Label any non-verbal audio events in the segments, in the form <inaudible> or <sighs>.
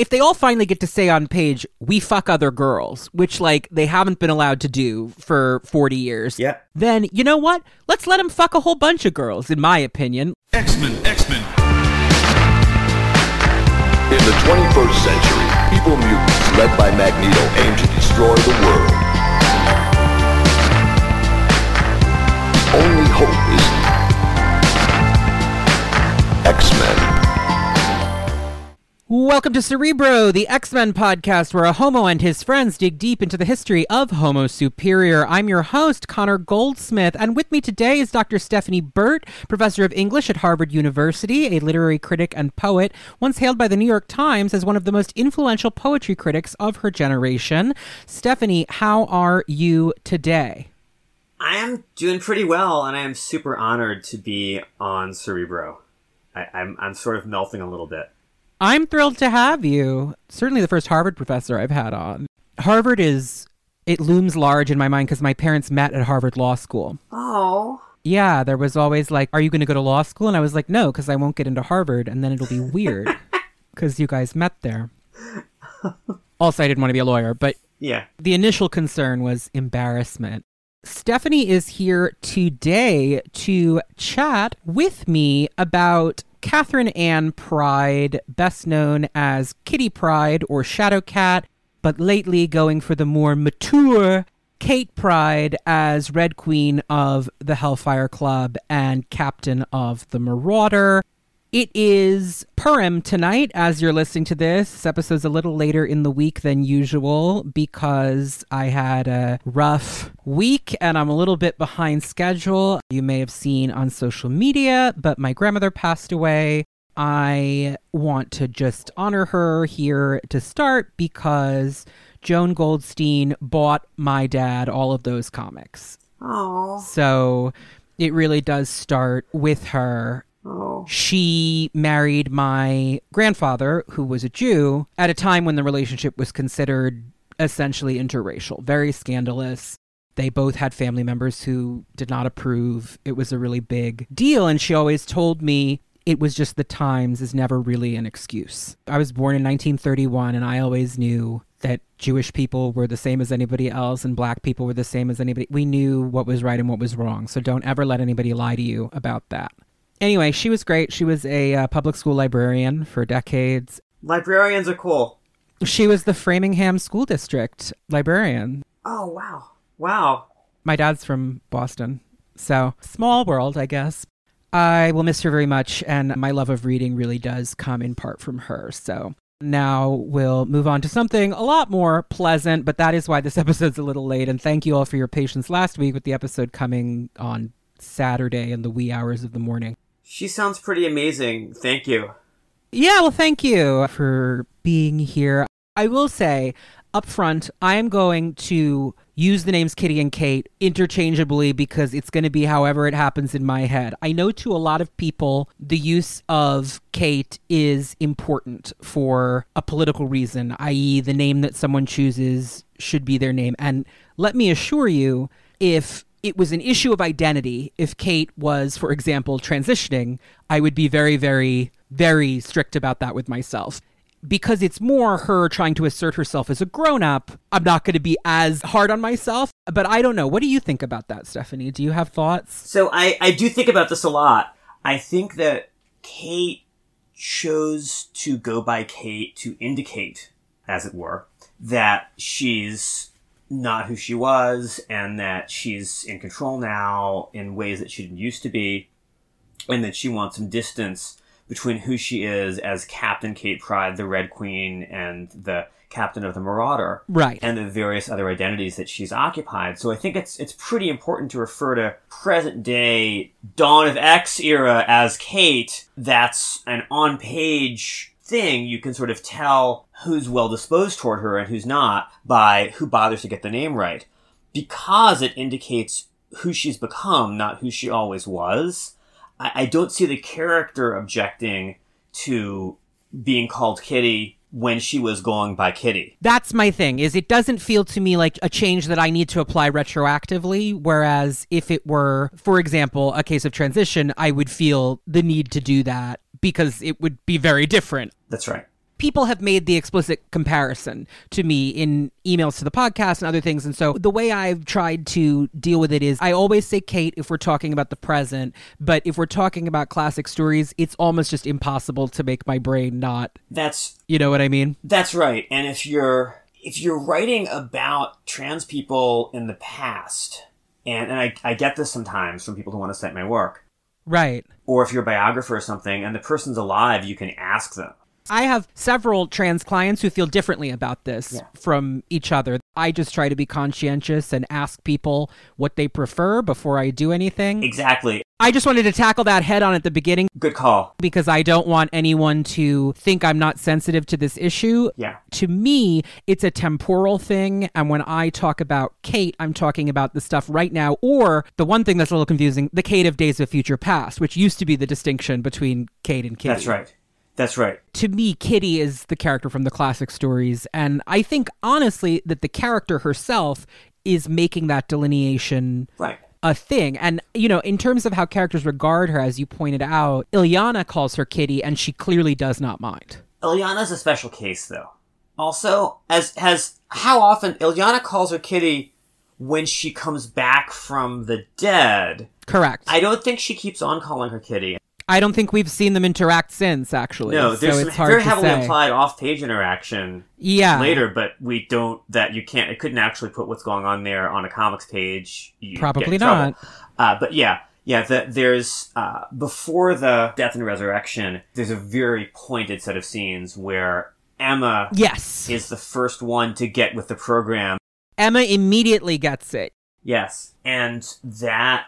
if they all finally get to say on page, we fuck other girls, which like they haven't been allowed to do for 40 years, Yeah. then you know what? Let's let them fuck a whole bunch of girls, in my opinion. X-Men, X-Men. In the 21st century, evil mutants led by Magneto aim to destroy the world. The only hope is Welcome to Cerebro, the X Men podcast where a homo and his friends dig deep into the history of Homo Superior. I'm your host, Connor Goldsmith, and with me today is Dr. Stephanie Burt, professor of English at Harvard University, a literary critic and poet, once hailed by the New York Times as one of the most influential poetry critics of her generation. Stephanie, how are you today? I am doing pretty well, and I am super honored to be on Cerebro. I, I'm I'm sort of melting a little bit. I'm thrilled to have you. Certainly the first Harvard professor I've had on. Harvard is, it looms large in my mind because my parents met at Harvard Law School. Oh, Yeah, there was always like, are you going to go to law school? And I was like, no, because I won't get into Harvard and then it'll be weird <laughs> because you guys met there. Also, I didn't want to be a lawyer, but yeah. the initial concern was embarrassment. Stephanie is here today to chat with me about Catherine Ann Pryde, best known as Kitty Pryde or Shadowcat, but lately going for the more mature Kate Pryde as Red Queen of the Hellfire Club and Captain of the Marauder. It is Purim tonight as you're listening to this. This episode's a little later in the week than usual because I had a rough week and I'm a little bit behind schedule. You may have seen on social media, but my grandmother passed away. I want to just honor her here to start because Joan Goldstein bought my dad all of those comics. Oh, So it really does start with her oh. she married my grandfather, who was a Jew, at a time when the relationship was considered essentially interracial, very scandalous. They both had family members who did not approve. It was a really big deal. And she always told me it was just the times is never really an excuse. I was born in 1931, and I always knew that Jewish people were the same as anybody else and black people were the same as anybody. We knew what was right and what was wrong. So don't ever let anybody lie to you about that. Anyway, she was great. She was a uh, public school librarian for decades. Librarians are cool. She was the Framingham School District librarian. Oh wow, wow. My dad's from Boston. So, small world, I guess. I will miss her very much, and my love of reading really does come in part from her. So, now we'll move on to something a lot more pleasant, but that is why this <laughs> episode's a little late. And thank you all for your patience last week with the episode coming on Saturday in the wee hours of the morning. She sounds pretty amazing. Thank you. Yeah, well, thank you for being here. I will say up front, I am going to use the names Kitty and Kate interchangeably because it's going to be however it happens in my head. I know to a lot of people, the use of Kate is important for a political reason, i.e., the name that someone chooses should be their name. And let me assure you, if it was an issue of identity, if Kate was, for example, transitioning, I would be very, very, very strict about that with myself. Because it's more her trying to assert herself as a grown up, I'm not going to be as hard on myself. But I don't know. What do you think about that, Stephanie? Do you have thoughts? So I I do think about this a lot. I think that Kate chose to go by Kate to indicate, as it were, that she's not who she was and that she's in control now in ways that she didn't used to be and that she wants some distance between who she is as Captain Kate Pryde, the Red Queen, and the Captain of the Marauder Right. and the various other identities that she's occupied. So I think it's it's pretty important to refer to present day Dawn of X era as Kate. That's an on page thing. You can sort of tell who's well disposed toward her and who's not by who bothers to get the name right. Because it indicates who she's become, not who she always was. I, I don't see the character objecting to being called Kitty when she was going by Kitty. That's my thing. Is it doesn't feel to me like a change that I need to apply retroactively whereas if it were for example a case of transition I would feel the need to do that because it would be very different. That's right. People have made the explicit comparison to me in emails to the podcast and other things. And so the way I've tried to deal with it is I always say Kate if we're talking about the present, but if we're talking about classic stories, it's almost just impossible to make my brain not, That's you know what I mean? That's right. And if you're if you're writing about trans people in the past, and, and I, I get this sometimes from people who want to cite my work, Right. or if you're a biographer or something and the person's alive, you can ask them. I have several trans clients who feel differently about this Yeah. from each other. I just try to be conscientious and ask people what they prefer before I do anything. Exactly. I just wanted to tackle that head on at the beginning Good call. because I don't want anyone to think I'm not sensitive to this issue. Yeah. To me, it's a temporal thing. And when I talk about Kate, I'm talking about the stuff right now, or the one thing that's a little confusing the Kate of Days of Future Past, which used to be the distinction between Kate and Kitty That's right. That's right. to me, Kitty is the character from the classic stories. And I think, honestly, that the character herself is making that delineation Right. a thing. And, you know, in terms of how characters regard her, as you pointed out, Illyana calls her Kitty, and she clearly does not mind. Illyana's a special case though. Also, as has how often Illyana calls her kitty when she comes back from the dead. Correct. I, I don't think she keeps on calling her kitty. Don't think we've seen them interact since, actually. No, so there's it's hard very to heavily say. implied off-page interaction Yeah. later, but we don't. That you can't. It couldn't actually put what's going on there on a comics page. You Probably not. Uh, but yeah, yeah. The, there's uh, before the death and resurrection. There's a very pointed set of scenes where Emma Yes. is the first one to get with the program. Emma immediately gets it. Yes, and that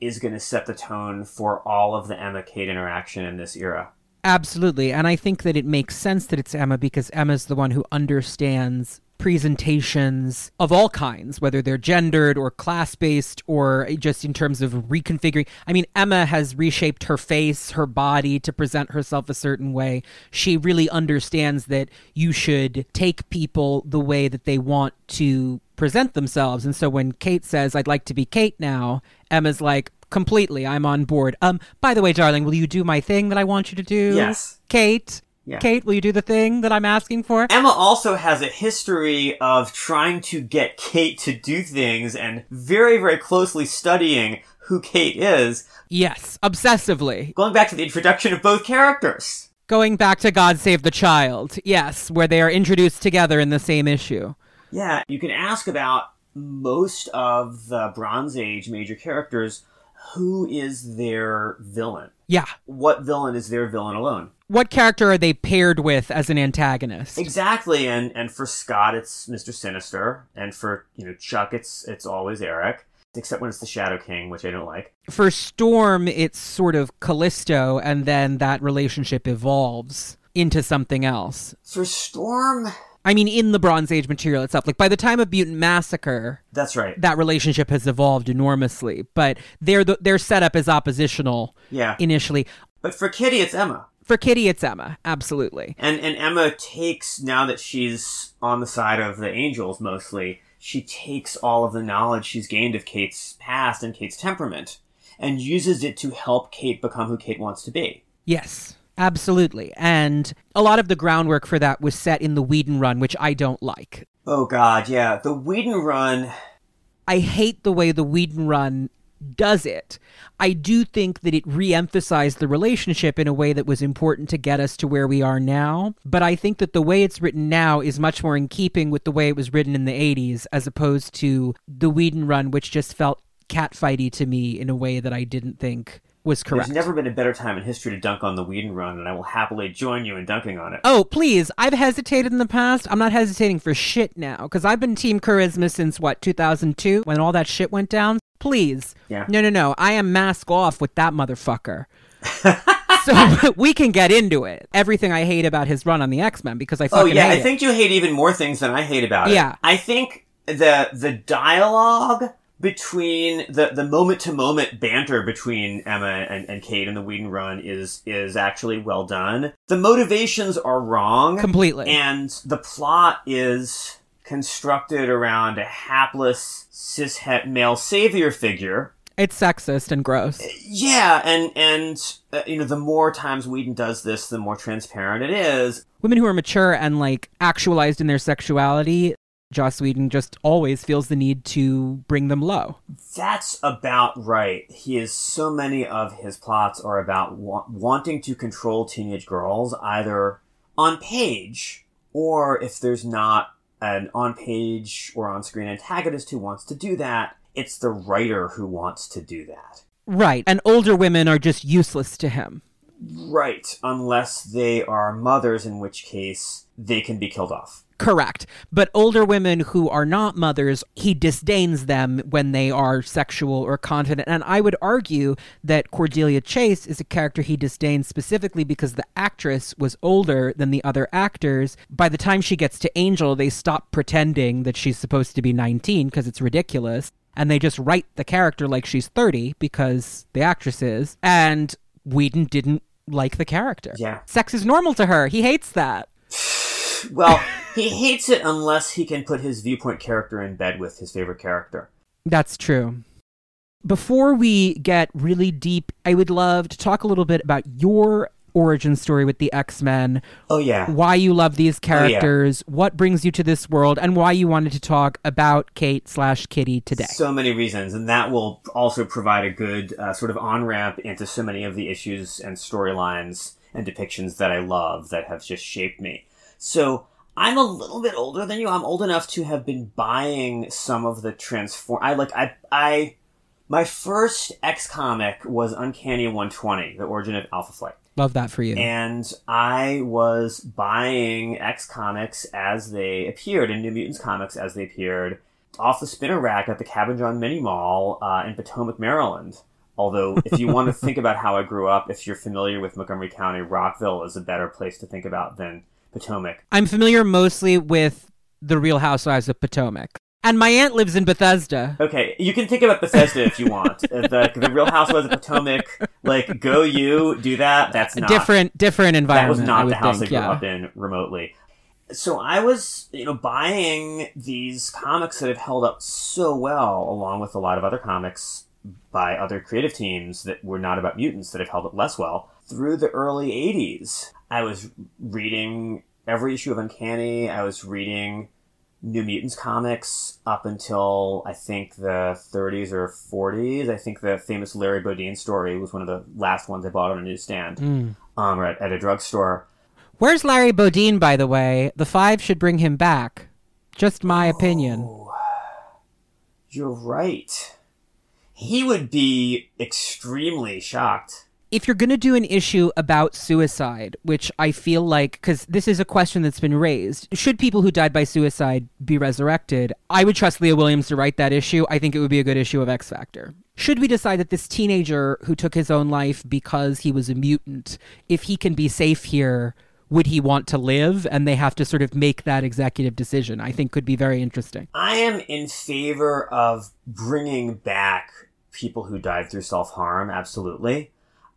is going to set the tone for all of the Emma Kate interaction in this era. Absolutely. And I think that it makes sense that it's Emma because Emma's the one who understands presentations of all kinds, whether they're gendered or class based or just in terms of reconfiguring. I mean, Emma has reshaped her face, her body to present herself a certain way. She really understands that you should take people the way that they want to present themselves. And so when Kate says, I'd like to be Kate now, Emma's like, completely, I'm on board. Um, by the way, darling, will you do my thing that I want you to do? Yes. Kate? Yeah. Kate, will you do the thing that I'm asking for? Emma also has a history of trying to get Kate to do things and very, very closely studying who Kate is, Yes, obsessively. going back to the introduction of both characters. Going back to God Save the Child. Yes, where they are introduced together in the same issue. Yeah, you can ask about most of the Bronze Age major characters who is their villain? Yeah. What villain is their villain alone? What character are they paired with as an antagonist? Exactly, and and for Scott it's Mr. Sinister, and for you know Chuck it's it's always Eric, except when it's the Shadow King, which I don't like. For Storm, it's sort of Callisto, and then that relationship evolves into something else. For Storm, I mean, in the Bronze Age material itself. Like, by the time of Mutant Massacre, that's right. that relationship has evolved enormously, but their their setup is oppositional Yeah, initially. but for Kitty it's Emma, For Kitty, it's Emma, absolutely. and and Emma takes now that she's on the side of the angels mostly. She takes all of the knowledge she's gained of Kate's past and Kate's temperament, and uses it to help Kate become who Kate wants to be. Yes, absolutely. And a lot of the groundwork for that was set in the Whedon run, which I don't like. Oh God, yeah, the Whedon run. I hate the way the Whedon run does it. I do think that it re-emphasized the relationship in a way that was important to get us to where we are now, but I think that the way it's written now is much more in keeping with the way it was written in the 80s as opposed to the Whedon run which just felt catfighty to me in a way that I didn't think was correct. There's never been a better time in history to dunk on the Whedon run, and I will happily join you in dunking on it. Oh, please. I've hesitated in the past. I'm not hesitating for shit now because I've been Team Charisma since what, 2002 when all that shit went down? Please. Yeah. No, no, no. I am mask off with that motherfucker. <laughs> so <laughs> we can get into it. Everything I hate about his run on the X Men because I oh, fucking hate Oh yeah, I it. think you hate even more things than I hate about it. Yeah. I think the the dialogue between the the moment to moment banter between Emma and, and Kate in the Whedon run is is actually well done. The motivations are wrong completely. and the plot is constructed around a hapless cishet male savior figure It's sexist and gross. Yeah, and and uh, you know, the more times Whedon does this, the more transparent it is. Women who are mature and like actualized in their sexuality, Joss Whedon just always feels the need to bring them low. That's about right. He is so many of his plots are about wa- wanting to control teenage girls either on page or if there's not an on page or on screen antagonist who wants to do that, it's the writer who wants to do that. Right. And older women are just useless to him. Right, unless they are mothers, in which case they can be killed off. Correct. But older women who are not mothers, he disdains them when they are sexual or confident. And I would argue that Cordelia Chase is a character he disdains specifically because the actress was older than the other actors. By the time she gets to Angel, they stop pretending that she's supposed to be 19 because it's ridiculous. And they just write the character like she's 30 because the actress is. And Whedon didn't like the character. Yeah. Sex is normal to her. He hates that. Well, he hates it unless he can put his viewpoint character in bed with his favorite character. That's true. Before we get really deep, I would love to talk a little bit about your origin story with the X Men, Oh yeah. why you love these characters, what brings you to this world, and why you wanted to talk about Kate slash Kitty today. So many reasons, and that will also provide a good uh, sort of on ramp into so many of the issues and storylines and depictions that I love that have just shaped me. So I'm a little bit older than you. I'm old enough to have been buying some of the transform. I like I I my first X comic was Uncanny 120, the origin of Alpha Flight. love that for you. And I was buying X comics as they appeared in New Mutants comics as they appeared off the spinner rack at the Cabin John Mini Mall uh, in Potomac, Maryland. Although, if you want to <laughs> think about how I grew up, if you're familiar with Montgomery County, Rockville is a better place to think about than Potomac. I'm familiar mostly with the Real Housewives of Potomac. And my aunt lives in Bethesda. Okay, you can think about Bethesda if you want. <laughs> The, the Real Housewives of Potomac, like, go you, do that. That's not different different that environment. was not the house think, I grew yeah. up in remotely. So I was, you know, buying these comics that have held up so well, along with a lot of other comics by other creative teams that were not about mutants that have held up less well through the early 80s. I was reading every issue of Uncanny. I was reading New Mutants comics up until I think the 30s or 40s. I think the famous Larry Bodine story was one of the last ones I bought on a newsstand Mm. um, or at, at a drugstore. Where's Larry Bodine, by the way? The five should bring him back. Just my opinion. You're right. He would be extremely shocked. If you're going to do an issue about suicide, which I feel like, because this is a question that's been raised, should people who died by suicide be resurrected? I would trust Leah Williams to write that issue. I think it would be a good issue of X Factor. Should we decide that this teenager who took his own life because he was a mutant, if he can be safe here, would he want to live? And they have to sort of make that executive decision. I think could be very interesting. I am in favor of bringing back people who died through self harm, absolutely.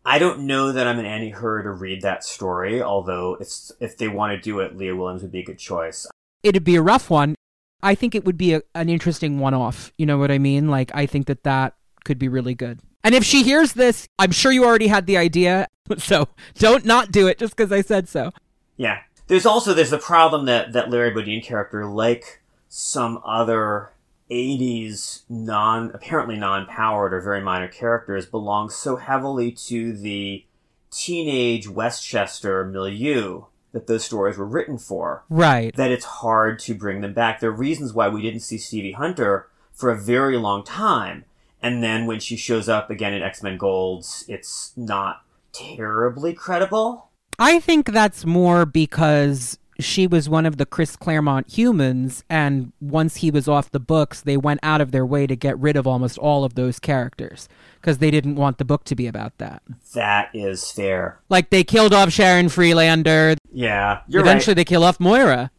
I don't know that I'm in any hurry to read that story, although if, if they want to do it, Leah Williams would be a good choice. it'd be a rough one. I think it would be a, an interesting one off. You know what I mean? Like, I think that that could be really good. And if she hears this, I'm sure you already had the idea. <laughs> So don't not do it just because I said so. Yeah. There's also there's the problem that that Larry Bodine character, like some other 80s non apparently non-powered or very minor characters, belongs so heavily to the teenage Westchester milieu that those stories were written for Right. that it's hard to bring them back. There are reasons why we didn't see Stevie Hunter for a very long time. And then when she shows up again in X-Men Golds, it's not terribly credible. I think that's more because she was one of the Chris Claremont humans, and once he was off the books, they went out of their way to get rid of almost all of those characters because they didn't want the book to be about that. That is fair. Like they killed off Sharon Friedlander. Yeah, you're Eventually, right. they kill off Moira.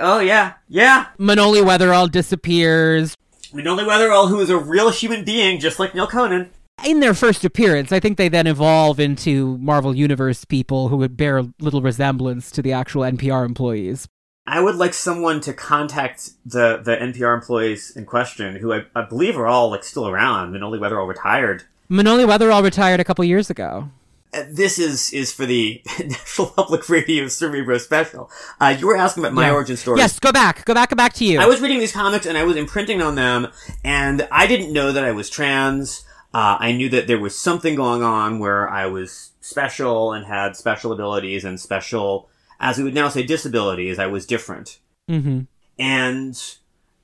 Oh yeah, yeah. Manoli Wetherell disappears. Manoli Wetherell, who is a real human being, just like Neal Conan. In their first appearance, I think they then evolve into Marvel Universe people who would bear little resemblance to the actual NPR employees. I would like someone to contact the, the NPR employees in question, who I, I believe are all like still around. Manoli Wetherell retired. Manoli Wetherell retired a couple years ago. Uh, this is is for the <laughs> National Public Radio Cerebro special. Uh, you were asking about my Yeah. origin story. Yes, go back. Go back. Go back to you. I was reading these comics and I was imprinting on them, and I didn't know that I was trans. Uh, I knew that there was something going on where I was special and had special abilities and special, as we would now say, disabilities. I was different. hmm And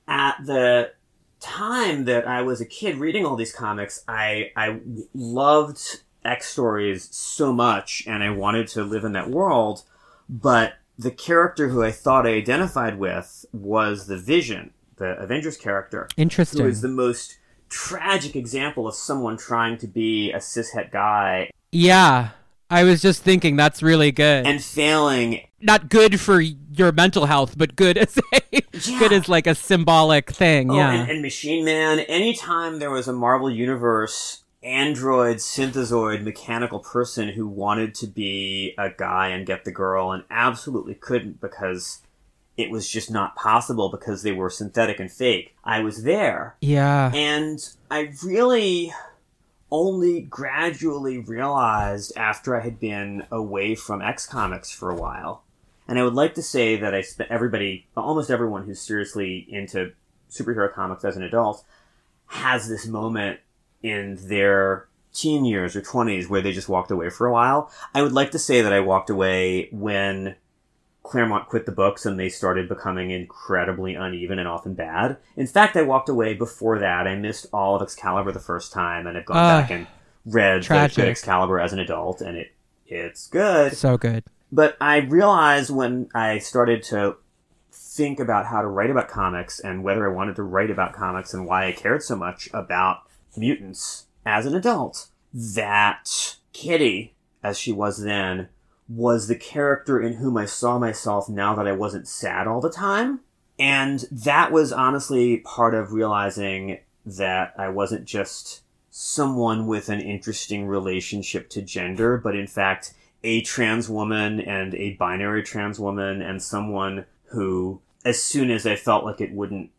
at the time that I was a kid reading all these comics, I I loved X stories so much, and I wanted to live in that world. But the character who I thought I identified with was the Vision, the Avengers character, Interesting. is the most tragic example of someone trying to be a cishet guy yeah, I was just thinking that's really good. and failing Not good for your mental health, but good as a Yeah. good as like a symbolic thing. Oh, yeah. and, and Machine Man. Anytime there was a Marvel Universe android, synthezoid, mechanical person who wanted to be a guy and get the girl and absolutely couldn't because it was just not possible because they were synthetic and fake, I was there. yeah. And I really only gradually realized after I had been away from X Comics for a while. And I would like to say that I spent everybody, almost everyone who's seriously into superhero comics as an adult, has this moment in their teen years or 20s where they just walked away for a while. I would like to say that I walked away when Claremont quit the books and they started becoming incredibly uneven and often bad. In fact, I walked away before that. I missed all of Excalibur the first time and I've gone Ah, back and read the good Excalibur as an adult and it it's good. So good. But I realized when I started to think about how to write about comics and whether I wanted to write about comics and why I cared so much about mutants as an adult that Kitty, as she was then, was the character in whom I saw myself now that I wasn't sad all the time. And that was honestly part of realizing that I wasn't just someone with an interesting relationship to gender, but in fact, a trans woman and a binary trans woman and someone who, as soon as I felt like it wouldn't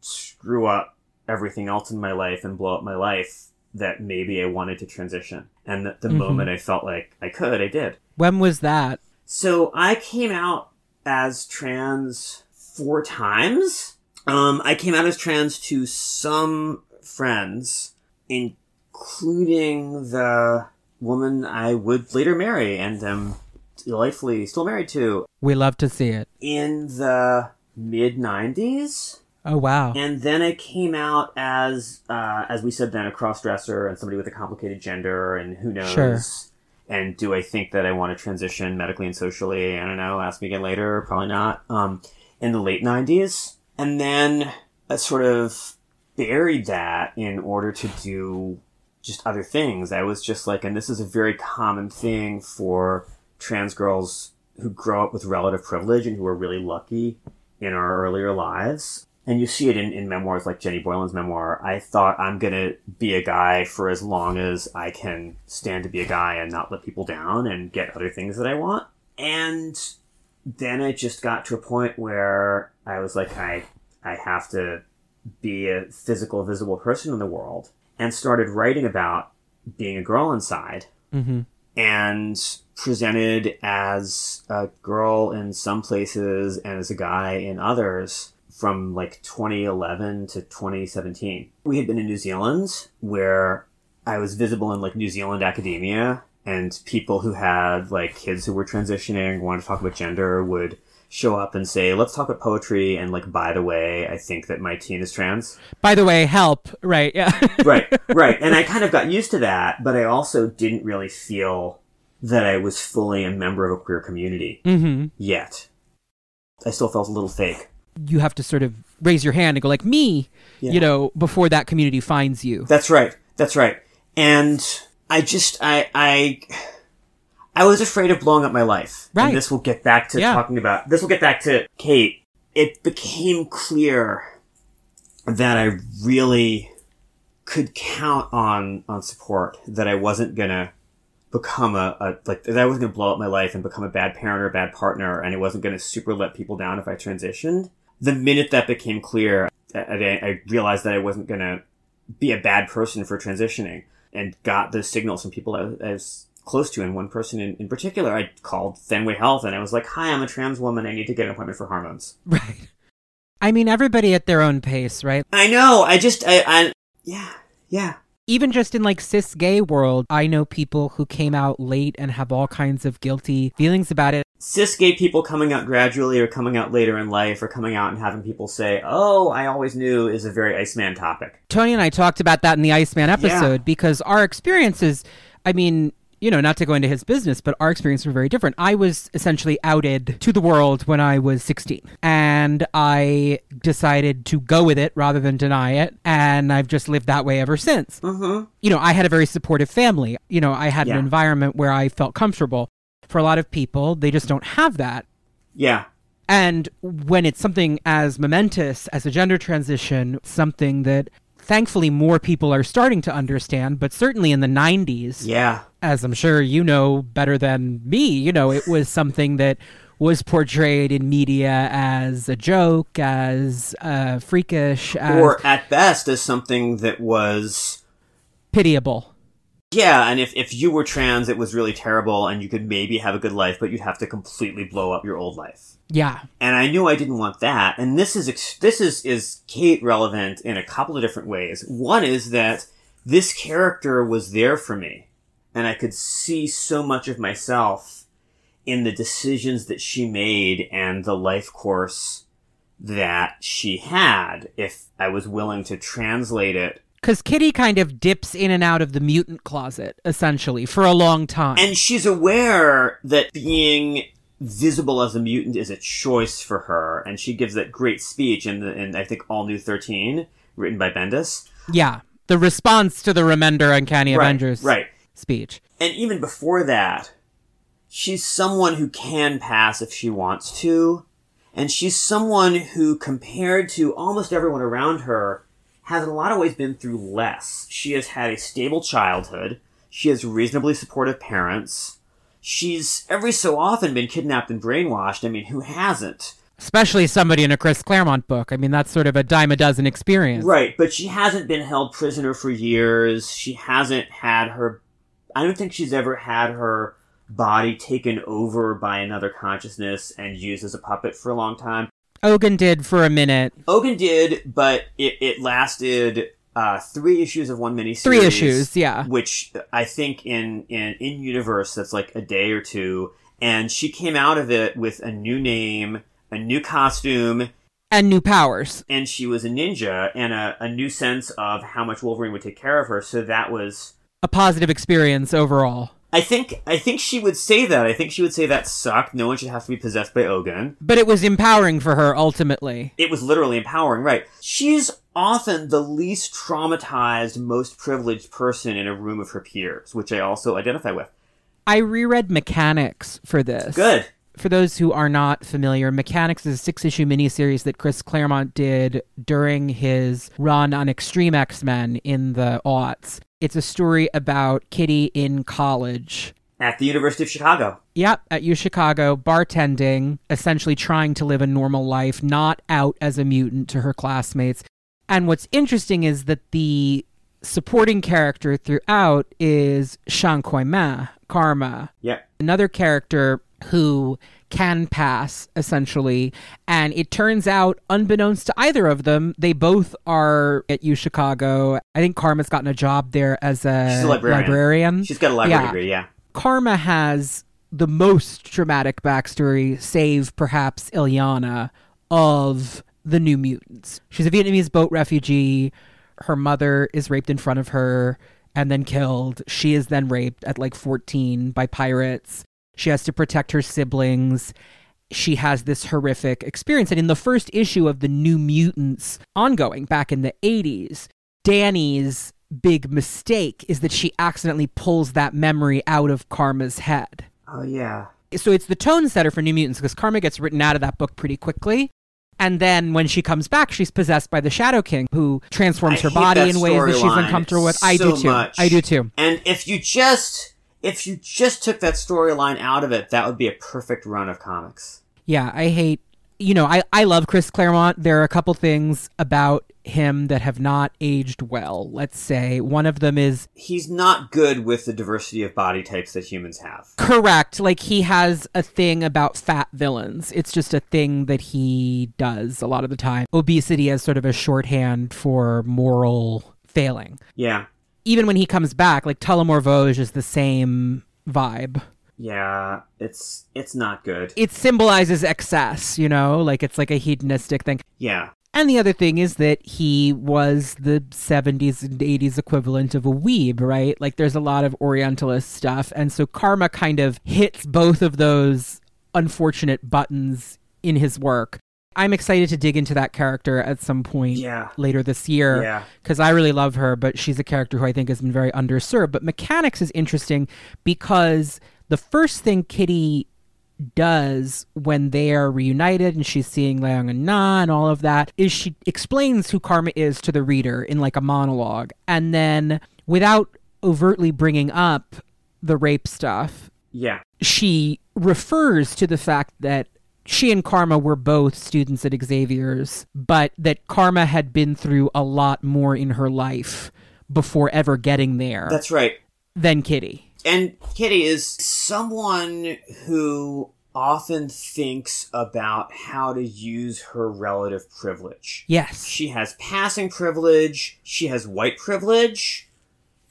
screw up everything else in my life and blow up my life, that maybe I wanted to transition. And that the Mhm. moment I felt like I could, I did. When was that? So I came out as trans four times. Um, I came out as trans to some friends, including the woman I would later marry and am delightfully still married to We love to see it. in the mid 90s. Oh wow. And then I came out as, uh, as we said then, a cross dresser and somebody with a complicated gender, and who knows. Sure. And do I think that I want to transition medically and socially? I don't know. Ask me again later. Probably not. Um, in the late '90s, and then I sort of buried that in order to do just other things. I was just like, and this is a very common thing for trans girls who grow up with relative privilege and who are really lucky in our earlier lives. And you see it in, in memoirs like Jenny Boylan's memoir. I thought I'm gonna be a guy for as long as I can stand to be a guy and not let people down and get other things that I want. And then I just got to a point where I was like, I, I have to be a physical, visible person in the world and started writing about being a girl inside hmm and presented as a girl in some places and as a guy in others from like 2011 to 2017. We had been in New Zealand where I was visible in like New Zealand academia and people who had like kids who were transitioning, wanted to talk about gender would show up and say, let's talk about poetry. And like, by the way, I think that my teen is trans By the way, help. Right. Yeah. <laughs> right, right. And I kind of got used to that, but I also didn't really feel that I was fully a member of a queer community hmm yet. I still felt a little fake. You have to sort of raise your hand and go like me, Yeah. you know, before that community finds you. That's right. That's right. And I just, I, I, I was afraid of blowing up my life. Right. And this will get back to Yeah. talking about, this will get back to Kate. It became clear that I really could count on, on support, that I wasn't gonna become a, a like that I wasn't going to blow up my life and become a bad parent or a bad partner, and it wasn't going to super let people down if I transitioned. The minute that became clear, I, I realized that I wasn't going to be a bad person for transitioning, and got those signals from people I was, I was close to, and one person in, in particular, I called Fenway Health, and I was like, "Hi, I'm a trans woman. I need to get an appointment for hormones." <laughs> Right. I mean, everybody at their own pace, right? I know. I just, I, I yeah, yeah. Even just in like cis gay world, I know people who came out late and have all kinds of guilty feelings about it. Cis gay people coming out gradually or coming out later in life or coming out and having people say, Oh, I always knew is a very Iceman topic. Tony and I talked about that in the Iceman episode because our experiences, I mean, you know, not to go into his business, but our experiences were very different. I was essentially outed to the world when I was 16, and I decided to go with it rather than deny it, and I've just lived that way ever since. Mm-hmm. You know, I had a very supportive family. You know, I had Yeah. an environment where I felt comfortable. For a lot of people, they just don't have that. Yeah. And when it's something as momentous as a gender transition, something that thankfully more people are starting to understand, but certainly in the 90s, Yeah. as I'm sure you know better than me, you know, it was something that was portrayed in media as a joke, as uh, freakish, as Or at best as something that was pitiable. Yeah, and if, if you were trans, it was really terrible, and you could maybe have a good life, but you'd have to completely blow up your old life. Yeah. And I knew I didn't want that. And this is ex- this is is Kate relevant in a couple of different ways. One is that this character was there for me, and I could see so much of myself in the decisions that she made and the life course that she had. If I was willing to translate it Because Kitty kind of dips in and out of the mutant closet, essentially, for a long time. And she's aware that being visible as a mutant is a choice for her, and she gives that great speech in, the, in I think, All New 13, written by Bendis. yeah. The response to the Remender Uncanny Right, Avengers right. speech. And even before that, she's someone who can pass if she wants to, and she's someone who, compared to almost everyone around her, has in a lot of ways been through less. She has had a stable childhood. She has reasonably supportive parents. She's every so often been kidnapped and brainwashed. I mean, who hasn't? Especially somebody in a Chris Claremont book. I mean, that's sort of a dime a dozen experience. Right, but she hasn't been held prisoner for years. She hasn't had her. I don't think she's ever had her body taken over by another consciousness and used as a puppet for a long time. Ogun did for a minute. Ogun did, but it, it lasted uh, three issues of one miniseries. Three issues, yeah. Which I think in in in universe that's like a day or two, and she came out of it with a new name, a new costume, And new powers. and she was a ninja, and a, a new sense of how much Wolverine would take care of her. So that was. A positive experience overall. I think I think she would say that. I think she would say that sucked. No one should have to be possessed by Ogun. But it was empowering for her ultimately. it was literally empowering, right? She's often the least traumatized, most privileged person in a room of her peers, which I also identify with. I reread Mechanics for this. Good. For those who are not familiar, Mechanics is a six issue miniseries that Chris Claremont did during his run on Extreme X Men in the aughts. It's a story about Kitty in college. At the University of Chicago. Yep, at U Chicago, bartending, essentially trying to live a normal life, not out as a mutant to her classmates. And what's interesting is that the supporting character throughout is Xi'an Coy Manh, Karma, Yep. another character who can pass essentially. And it turns out unbeknownst to either of them they both are at u chicago. I think karma's gotten a job there as a, She's a librarian. She's got a library Yeah. degree, yeah. karma has the most dramatic backstory save perhaps Illyana of the new mutants. She's a vietnamese boat refugee. Her mother is raped in front of her and then killed. She is then raped at like 14 by pirates she has to protect her siblings. She has this horrific experience. And in the first issue of the New Mutants ongoing back in the 80s, Dani's big mistake is that she accidentally pulls that memory out of Karma's head. Oh, yeah. So it's the tone setter for New Mutants because Karma gets written out of that book pretty quickly. And then when she comes back, she's possessed by the Shadow King, who transforms I her body in ways that she's uncomfortable with. I so do too. much. I do too. And if you just if you just took that storyline out of it, that would be a perfect run of comics. Yeah, I hate you know, I, I love Chris Claremont. There are a couple things about him that have not aged well, let's say. One of them is He's not good with the diversity of body types that humans have. correct. Like, he has a thing about fat villains. It's just a thing that he does a lot of the time. Obesity as sort of a shorthand for moral failing. Yeah. Even when he comes back, like, Tullamore Voge is the same vibe. Yeah, it's it's not good. It symbolizes excess, you know? Like, it's like a hedonistic thing. Yeah. And the other thing is that he was the 70s and 80s equivalent of a weeb, right? Like there's a lot of Orientalist stuff. And so Karma kind of hits both of those unfortunate buttons in his work. I'm excited to dig into that character at some point Yeah. later this year Yeah. because I really love her, but she's a character who I think has been very underserved. But Mechanics is interesting because the first thing Kitty does when they are reunited and she's seeing Leong and Nga and all of that is she explains who Karma is to the reader in like a monologue. And then without overtly bringing up the rape stuff, Yeah. she refers to the fact that she and Karma were both students at Xavier's, but that Karma had been through a lot more in her life before ever getting there That's right. than Kitty. And Kitty is someone who often thinks about how to use her relative privilege. Yes. She has passing privilege, she has white privilege,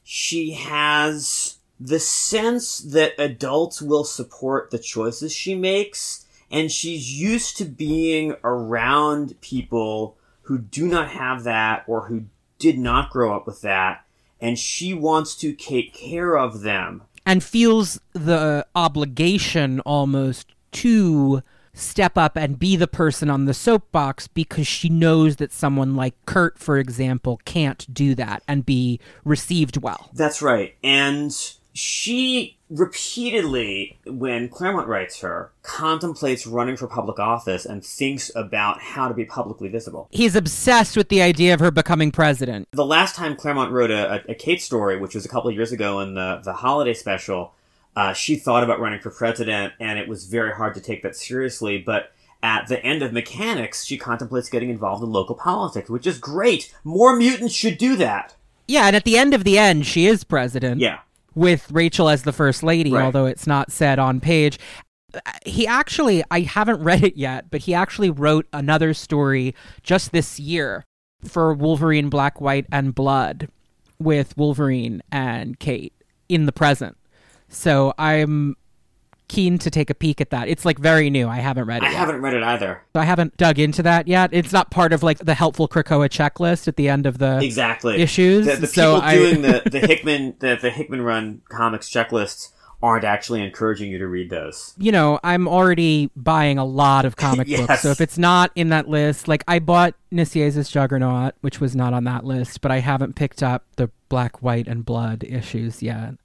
she has the sense that adults will support the choices she makes, and she's used to being around people who do not have that or who did not grow up with that, and she wants to take care of them. and feels the obligation almost to step up and be the person on the soapbox because she knows that someone like Kurt, for example, can't do that and be received well. That's right. And she repeatedly, when Claremont writes her, contemplates running for public office and thinks about how to be publicly visible. He's obsessed with the idea of her becoming president. The last time Claremont wrote a, a, a Kate story, which was a couple of years ago in the, the holiday special, uh, she thought about running for president, and it was very hard to take that seriously. But at the end of Mechanics, she contemplates getting involved in local politics, which is great. More mutants should do that. Yeah, and at the end of the end, she is president. Yeah. With Rachel as the first lady, Right. although it's not said on page. He actually, I haven't read it yet, but he actually wrote another story just this year for Wolverine Black, White, and Blood with Wolverine and Kate in the present. So I'm keen to take a peek at that. It's like very new. I haven't read it I yet. haven't read it either. So I haven't dug into that yet. It's not part of like the helpful Krakoa checklist at the end of the exactly issues. The, the so people I, doing the, <laughs> the Hickman the, the Hickman run comics checklists aren't actually encouraging you to read those. you know, I'm already buying a lot of <laughs> comic books. So if it's not in that list, like I bought Nicieza's Juggernaut, which was not on that list, but I haven't picked up the Black, White, and Blood issues yet.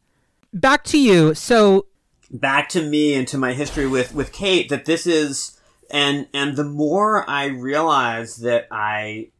Back to you. So Back to me and to my history with with Kate that this is and and the more I realize that I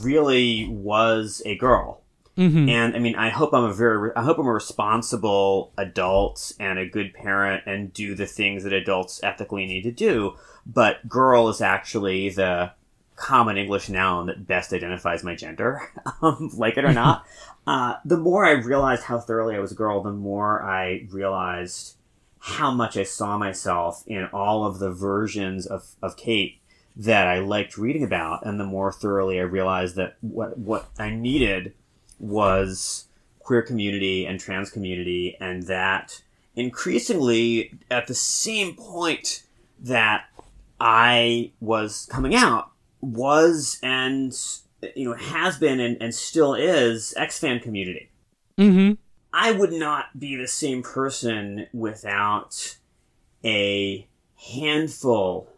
really was a girl. mhm. And I mean, I hope I'm a very, I hope I'm a responsible adult and a good parent and do the things that adults ethically need to do. But girl is actually the common English noun that best identifies my gender, <laughs> um, like it or <laughs> not. uh, the more I realized how thoroughly I was a girl, the more I realized how much I saw myself in all of the versions of, of Kate that I liked reading about, and the more thoroughly I realized that what what I needed was queer community and trans community, and that increasingly at the same point that I was coming out was and you know has been and, and still is X fan community. Mhm. I would not be the same person without a handful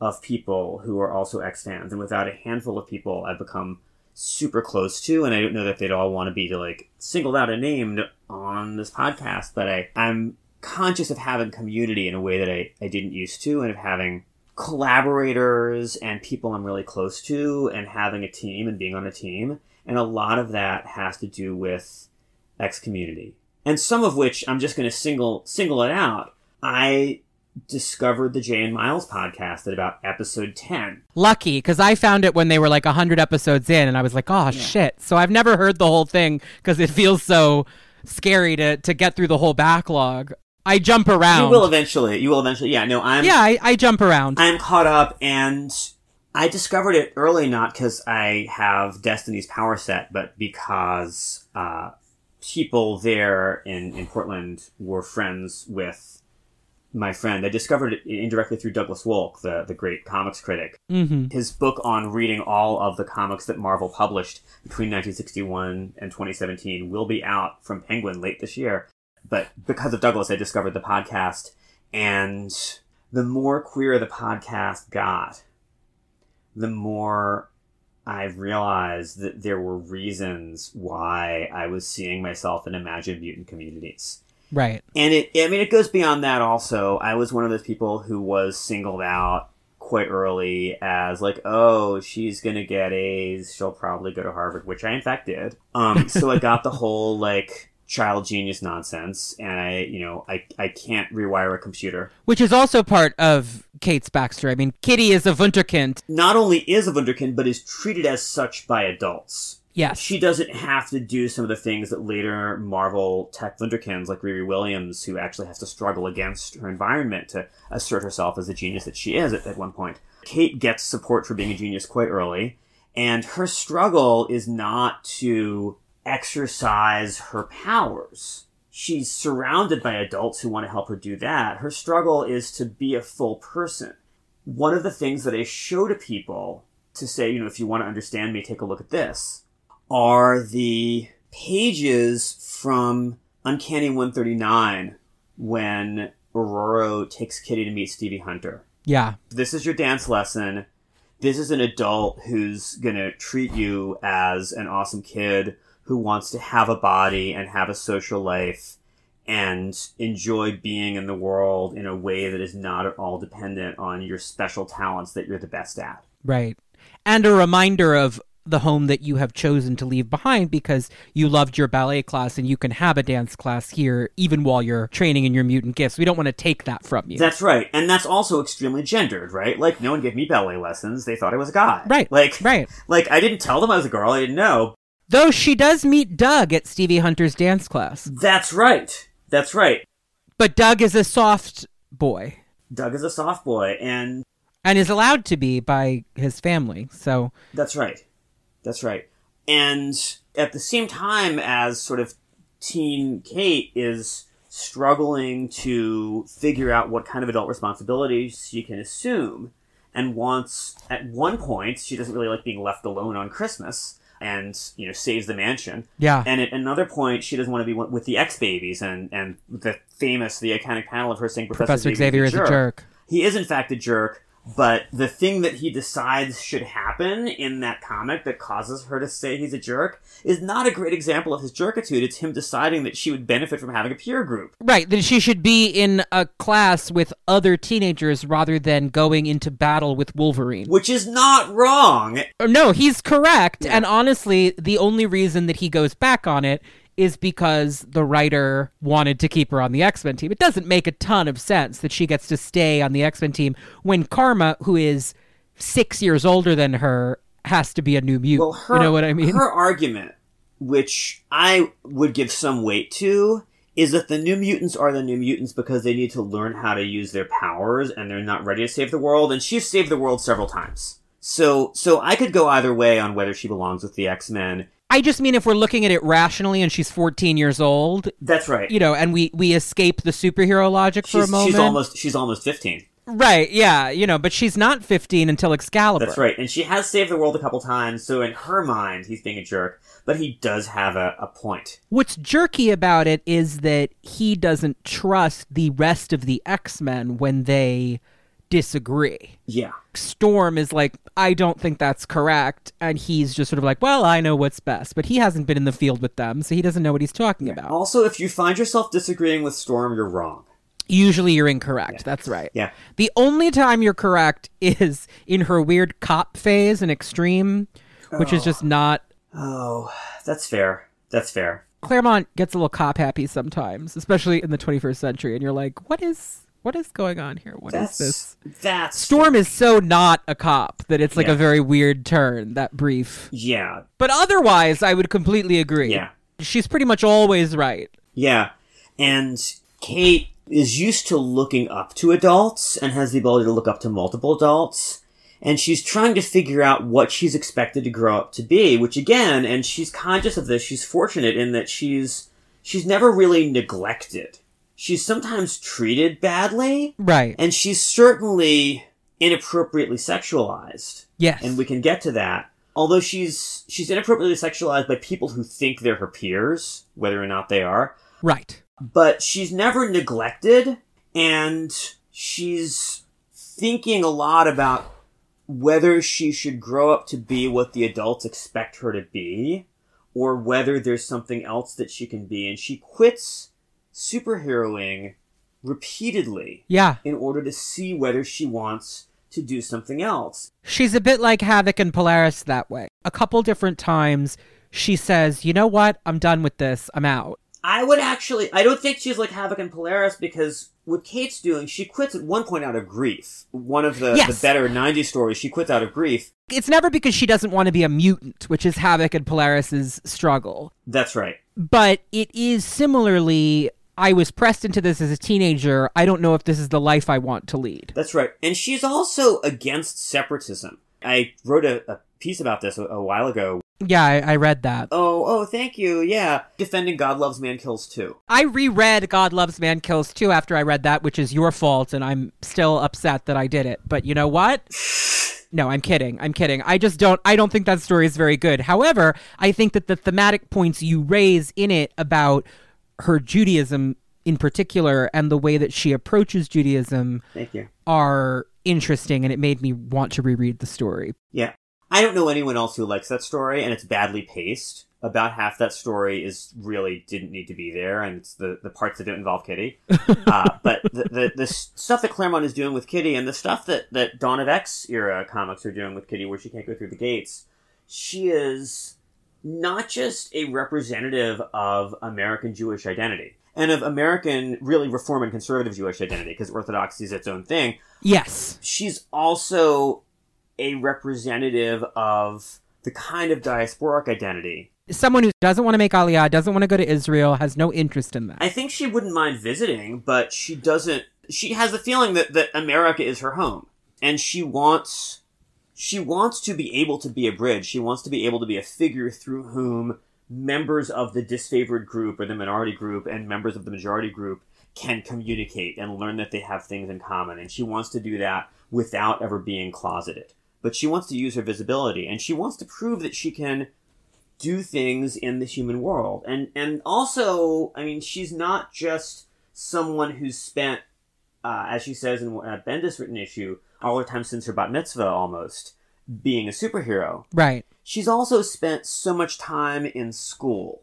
of people who are also X fans, and without a handful of people I've become super close to, and I don't know that they'd all want to be like singled out and named on this podcast, but I, I'm conscious of having community in a way that I, I didn't used to, and of having collaborators and people I'm really close to, and having a team and being on a team. And a lot of that has to do with X community. and some of which I'm just going to single single it out. I discovered the Jay and Miles podcast at about episode 10. Lucky, because I found it when they were like 100 episodes in, and I was like, oh, shit. So I've never heard the whole thing because it feels so scary to, to get through the whole backlog. I jump around. You will eventually. You will eventually. Yeah, no, I'm yeah, I, I jump around. I'm caught up and I discovered it early not because I have Destiny's power set, but because uh, people there in, in Portland were friends with my friend. I discovered it indirectly through Douglas Wolk, the, the great comics critic. hmm His book on reading all of the comics that Marvel published between 1961 and 2017 will be out from Penguin late this year. But because of Douglas, I discovered the podcast. And the more queer the podcast got, the more I realized that there were reasons why I was seeing myself in imagined mutant communities. Right. And it, I mean, it goes beyond that also. I was one of those people who was singled out quite early as like, oh, she's gonna get A's, she'll probably go to Harvard, which I in fact did. Um, so I got the <laughs> whole like child genius nonsense, and I, you know, I, I can't rewire a computer. Which is also part of Kate's backstory. I mean, Kitty is a Wunderkind. Not only is a Wunderkind, but is treated as such by adults. Yes. She doesn't have to do some of the things that later Marvel tech Wunderkinds like Riri Williams, who actually has to struggle against her environment to assert herself as a genius that she is at, at one point. Kate gets support for being a genius quite early, and her struggle is not to exercise her powers. She's surrounded by adults who want to help her do that. Her struggle is to be a full person. One of the things that I show to people to say, you know, if you want to understand me, take a look at this are the pages from Uncanny 139 when Ororo takes Kitty to meet Stevie Hunter. Yeah. This is your dance lesson. This is an adult who's gonna treat you as an awesome kid who wants to have a body and have a social life and enjoy being in the world in a way that is not at all dependent on your special talents that you're the best at. Right. And a reminder of the home that you have chosen to leave behind because you loved your ballet class and you can have a dance class here even while you're training in your mutant gifts. We don't want to take that from you. That's right. And that's also extremely gendered, right? Like no one gave me ballet lessons. They thought I was a guy. Right. Like right. <laughs> like I didn't tell them I was a girl. I didn't know. Though she does meet Doug at Stevie Hunter's dance class. That's right. That's right. But Doug is a soft boy Doug is a soft boy and and is allowed to be by his family. So, That's right. That's right. And at the same time as sort of teen Kate is struggling to figure out what kind of adult responsibilities she can assume and wants at one point she doesn't really like being left alone on Christmas and you know saves the mansion yeah. and at another point she doesn't want to be with the ex babies and and the famous the iconic panel of her saying Professor, Professor Xavier is a jerk. he is in fact a jerk but the thing that he decides should happen in that comic that causes her to say he's a jerk is not a great example of his jerkitude. It's him deciding that she would benefit from having a peer group. Right, that she should be in a class with other teenagers rather than going into battle with Wolverine. Which is not wrong. No, he's correct. And honestly, the only reason that he goes back on it is because the writer wanted to keep her on the X Men team. It doesn't make a ton of sense that she gets to stay on the X Men team when Karma, who is six years older than her, has to be a new mutant. Well, her, you know what I mean? Her argument, which I would give some weight to, is that the New Mutants are the New Mutants because they need to learn how to use their powers and they're not ready to save the world. And she's saved the world several times. So, so I could go either way on whether she belongs with the X Men. I just mean if we're looking at it rationally and she's 14 years old, That's right. you know, and we we escape the superhero logic for she's, a moment. she's almost she's almost fifteen. right, yeah, you know, but she's not 15 until Excalibur. That's right, and she has saved the world a couple times. So in her mind, he's being a jerk, but he does have a, a point. What's jerky about it is that he doesn't trust the rest of the X-Men when they disagree. Yeah, Storm is like, I don't think that's correct. And he's just sort of like, well, I know what's best. But he hasn't been in the field with them, so he doesn't know what he's talking about. Also, if you find yourself disagreeing with Storm, you're wrong. Usually you're incorrect. That's right. Yeah. The only time you're correct is in her weird cop phase in X-Treme, which is just oh. not. Oh, that's fair. That's fair. Claremont gets a little cop happy sometimes, especially in the 21st century, and you're like, what is what is going on here? What is That's this? that's Storm is so not a cop that it's like Yeah. a very weird turn, that brief. Yeah, But otherwise, I would completely agree. Yeah. She's pretty much always right. yeah. And Kate is used to looking up to adults and has the ability to look up to multiple adults. And she's trying to figure out what she's expected to grow up to be, which again, and she's conscious of this, she's fortunate in that she's, she's never really neglected. She's sometimes treated badly, Right. and she's certainly inappropriately sexualized. yes. and we can get to that. Although she's she's inappropriately sexualized by people who think they're her peers, whether or not they are. right. But she's never neglected, and she's thinking a lot about whether she should grow up to be what the adults expect her to be, or whether there's something else that she can be. And she quits superheroing repeatedly Yeah. in order to see whether she wants to do something else. She's a bit like Havoc and Polaris that way. A couple different times she says, you know what? I'm done with this. I'm out. I would actually. I don't think she's like Havoc and Polaris because what Kate's doing, she quits at one point out of grief. One of the, Yes. the better 90s stories, she quits out of grief. It's never because she doesn't want to be a mutant, which is Havoc and Polaris's struggle. That's right. But it is similarly, I was pressed into this as a teenager. I don't know if this is the life I want to lead. That's right. And she's also against separatism. I wrote a, a piece about this a, a while ago. Yeah, I, I read that. Oh, oh, thank you. Yeah. Defending God Loves Man Kills too. I reread God Loves Man Kills 2 after I read that, which is your fault, and I'm still upset that I did it. But you know what? <sighs> No, I'm kidding. I'm kidding. I just don't I don't think that story is very good. However, I think that the thematic points you raise in it about her Judaism in particular and the way that she approaches Judaism Thank you. are interesting and it made me want to reread the story. Yeah. I don't know anyone else who likes that story, and it's badly paced. About half that story is really didn't need to be there, and it's the, the parts that don't involve Kitty. <laughs> uh, but the, the the stuff that Claremont is doing with Kitty, and the stuff that, that Dawn of X era comics are doing with Kitty, where she can't go through the gates, she is not just a representative of American Jewish identity and of American, really reform and conservative Jewish identity, because Orthodoxy is its own thing, Yes. she's also a representative of the kind of diasporic identity. Someone who doesn't want to make Aliyah, doesn't want to go to Israel, has no interest in that. I think she wouldn't mind visiting, but she doesn't. She has the feeling that, that America is her home, and she wants she wants to be able to be a bridge. She wants to be able to be a figure through whom members of the disfavored group or the minority group and members of the majority group can communicate and learn that they have things in common. And she wants to do that without ever being closeted. But she wants to use her visibility and she wants to prove that she can do things in the human world. And and also, I mean, she's not just someone who's spent, uh, as she says in a Bendis written issue, all her time since her bat mitzvah almost, being a superhero. Right. She's also spent so much time in school.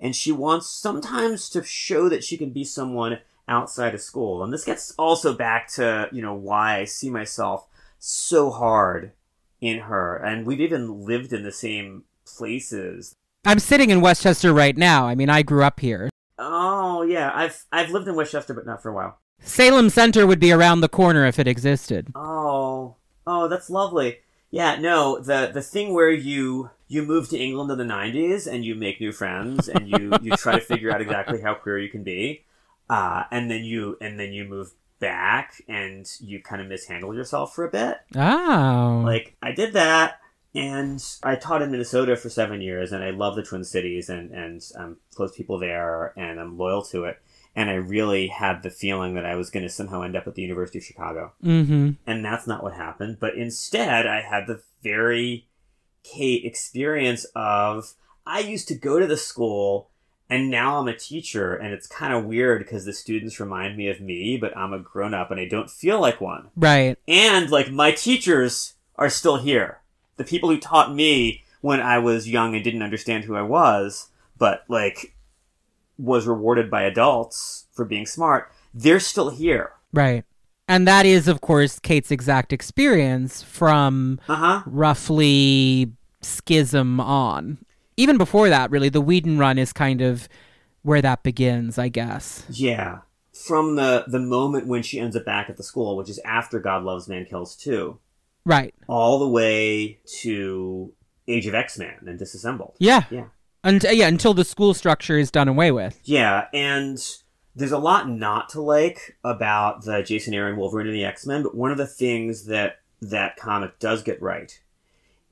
And she wants sometimes to show that she can be someone outside of school. And this gets also back to, you know, why I see myself so hard in her. And we've even lived in the same places. I'm sitting in Westchester right now. I mean, I grew up here. Oh yeah, I've I've lived in Westchester, but not for a while. Salem Center would be around the corner if it existed. Oh, oh, that's lovely. Yeah, no, the the thing where you you move to England in the '90s and you make new friends and you you try to figure out exactly how queer you can be, uh, and then you and then you move back and you kind of mishandle yourself for a bit. Oh. Like I did that, and I taught in Minnesota for seven years, and I love the Twin Cities, and and I'm close to people there, and I'm loyal to it. And I really had the feeling that I was going to somehow end up at the University of Chicago mm-hmm. and that's not what happened. But instead, I had the very Kate experience of I used to go to the school and now I'm a teacher, and it's kind of weird because the students remind me of me, but I'm a grown up and I don't feel like one. Right. And like my teachers are still here. The people who taught me when I was young and didn't understand who I was, but like was rewarded by adults for being smart, they're still here. Right. And that is, of course, Kate's exact experience from Uh huh. roughly schism on. Even before that, really, the Whedon run is kind of where that begins, I guess. Yeah. From the the moment when she ends up back at the school, which is after God Loves Man Kills 2, Right. all the way to Age of X-Men and Disassembled. Yeah. Yeah. And uh, yeah, until the school structure is done away with. Yeah, and there's a lot not to like about the Jason Aaron Wolverine and the X-Men, but one of the things that that comic does get right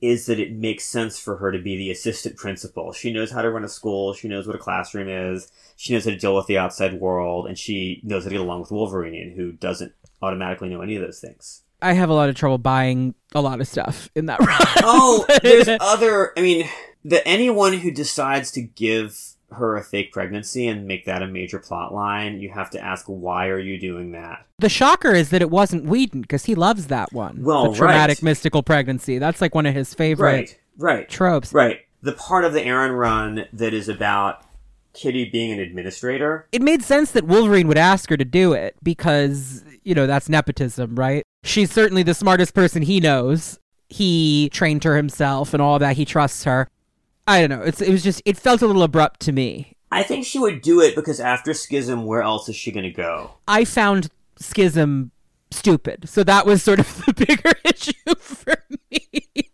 is that it makes sense for her to be the assistant principal. She knows how to run a school, she knows what a classroom is, she knows how to deal with the outside world, and she knows how to get along with Wolverine, who doesn't automatically know any of those things. I have a lot of trouble buying a lot of stuff in that <laughs> run. Oh, there's other. I mean, that anyone who decides to give her a fake pregnancy and make that a major plot line, you have to ask, why are you doing that? The shocker is that it wasn't Whedon because he loves that one. Well, the traumatic right. mystical pregnancy. That's like one of his favorite Right, right, tropes. right. The part of the Aaron run that is about Kitty being an administrator. It made sense that Wolverine would ask her to do it because, you know, that's nepotism, right? She's certainly the smartest person he knows. He trained her himself and all that. He trusts her. I don't know. It's it was just it felt a little abrupt to me. I think she would do it because after Schism, where else is she going to go? I found Schism stupid. So that was sort of <laughs> the bigger <laughs> issue for me.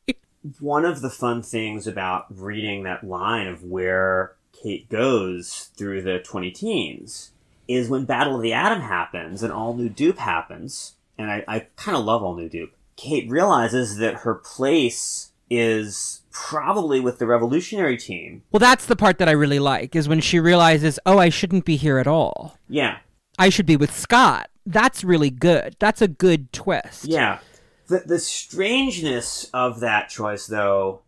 one of the fun things about reading that line of where Kate goes through the 20 teens is when Battle of the Atom happens and All New Doop happens, and I, I kind of love All New Doop, Kate realizes that her place is probably with the Revolutionary team. Well, that's the part that I really like is when she realizes, "Oh, I shouldn't be here at all. Yeah, I should be with Scott." That's really good. That's a good twist. yeah. The, the strangeness of that choice, though,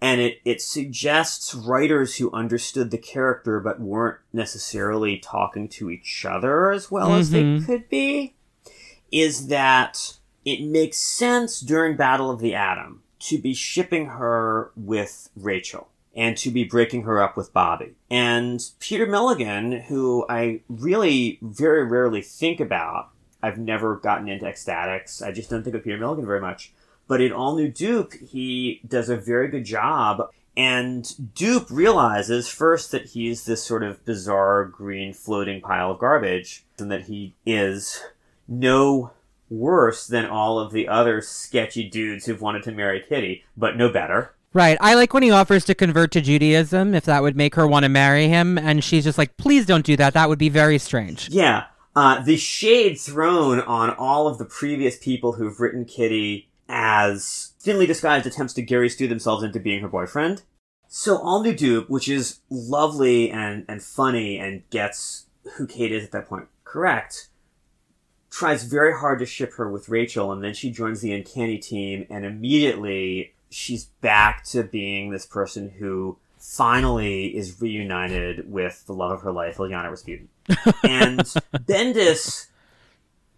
and it, it suggests writers who understood the character but weren't necessarily talking to each other as well as they Mhm. could be, is that it makes sense during Battle of the Atom to be shipping her with Rachel and to be breaking her up with Bobby. And Peter Milligan, who I really very rarely think about, I've never gotten into X-Statix. I just don't think of Peter Milligan very much. But in All New Doop, he does a very good job. And Doop realizes first that he's this sort of bizarre green floating pile of garbage, and that he is no worse than all of the other sketchy dudes who've wanted to marry Kitty, but no better. Right. I like when he offers to convert to Judaism if that would make her want to marry him, and she's just like, "Please don't do that. That would be very strange." Yeah, uh, the shade thrown on all of the previous people who've written Kitty as thinly disguised attempts to Gary Stu themselves into being her boyfriend. So All New Doop, which is lovely and, and funny and gets who Kate is at that point correct, tries very hard to ship her with Rachel, and then she joins the Uncanny team, and immediately she's back to being this person who finally is reunited with the love of her life, Illyana Rasputin. <laughs> and Bendis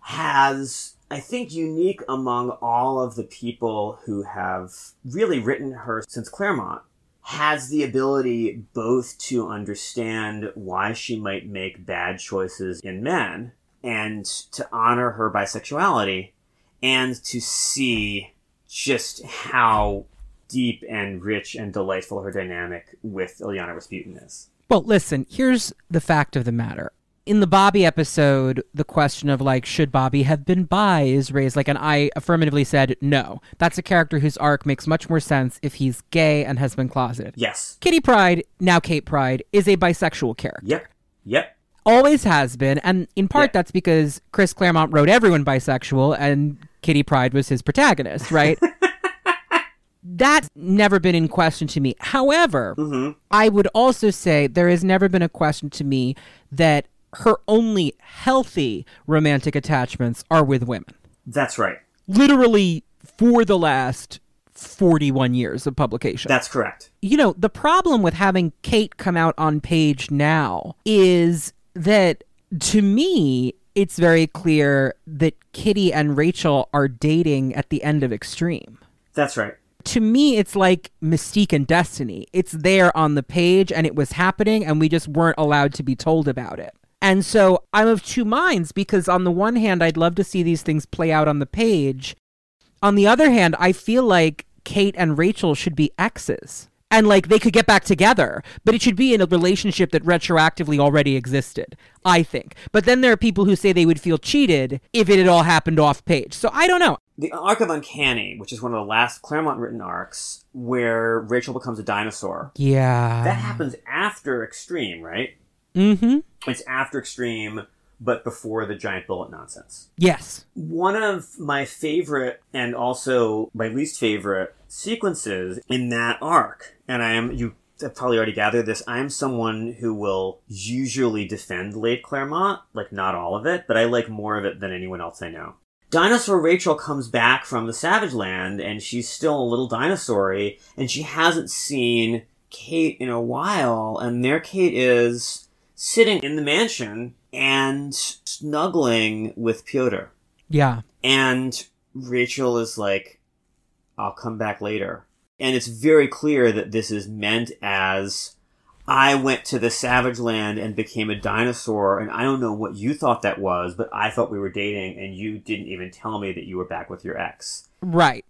has, I think, unique among all of the people who have really written her since Claremont, has the ability both to understand why she might make bad choices in men and to honor her bisexuality and to see just how deep and rich and delightful her dynamic with Illyana Rasputin is. Well, listen, here's the fact of the matter. In the Bobby episode, the question of like, should Bobby have been bi is raised. Like, and I affirmatively said no. That's a character whose arc makes much more sense if he's gay and has been closeted. Yes. Kitty Pryde, now Kate Pryde, is a bisexual character. Yep. Yep. Always has been, and in part Yeah. that's because Chris Claremont wrote everyone bisexual, and Kitty Pryde was his protagonist, right? <laughs> That's never been in question to me. However, hmm I would also say there has never been a question to me that her only healthy romantic attachments are with women. That's right. Literally for the last 41 years of publication. That's correct. you know, the problem with having Kate come out on page now is that to me, it's very clear that Kitty and Rachel are dating at the end of X-Treme. That's right. To me, it's like Mystique and Destiny. It's there on the page and it was happening, and we just weren't allowed to be told about it. And so I'm of two minds because, on the one hand, I'd love to see these things play out on the page. On the other hand, I feel like Kate and Rachel should be exes and like they could get back together, but it should be in a relationship that retroactively already existed, I think. But then there are people who say they would feel cheated if it had all happened off page. So I don't know. The arc of Uncanny, which is one of the last Claremont written arcs, where Rachel becomes a dinosaur. Yeah. That happens after X-Treme, right? Mm-hmm. It's after X-Treme, but before the giant bullet nonsense. Yes. One of my favorite and also my least favorite sequences in that arc, and I am you have probably already gathered this. I am someone who will usually defend late Claremont, like not all of it, but I like more of it than anyone else I know. Dinosaur Rachel comes back from the Savage Land and she's still a little dinosaury and she hasn't seen Kate in a while and there Kate is sitting in the mansion and snuggling with Pyotr. Yeah. And Rachel is like, I'll come back later. And it's very clear that this is meant as I went to the savage land and became a dinosaur, and I don't know what you thought that was, but I thought we were dating, and you didn't even tell me that you were back with your ex. Right.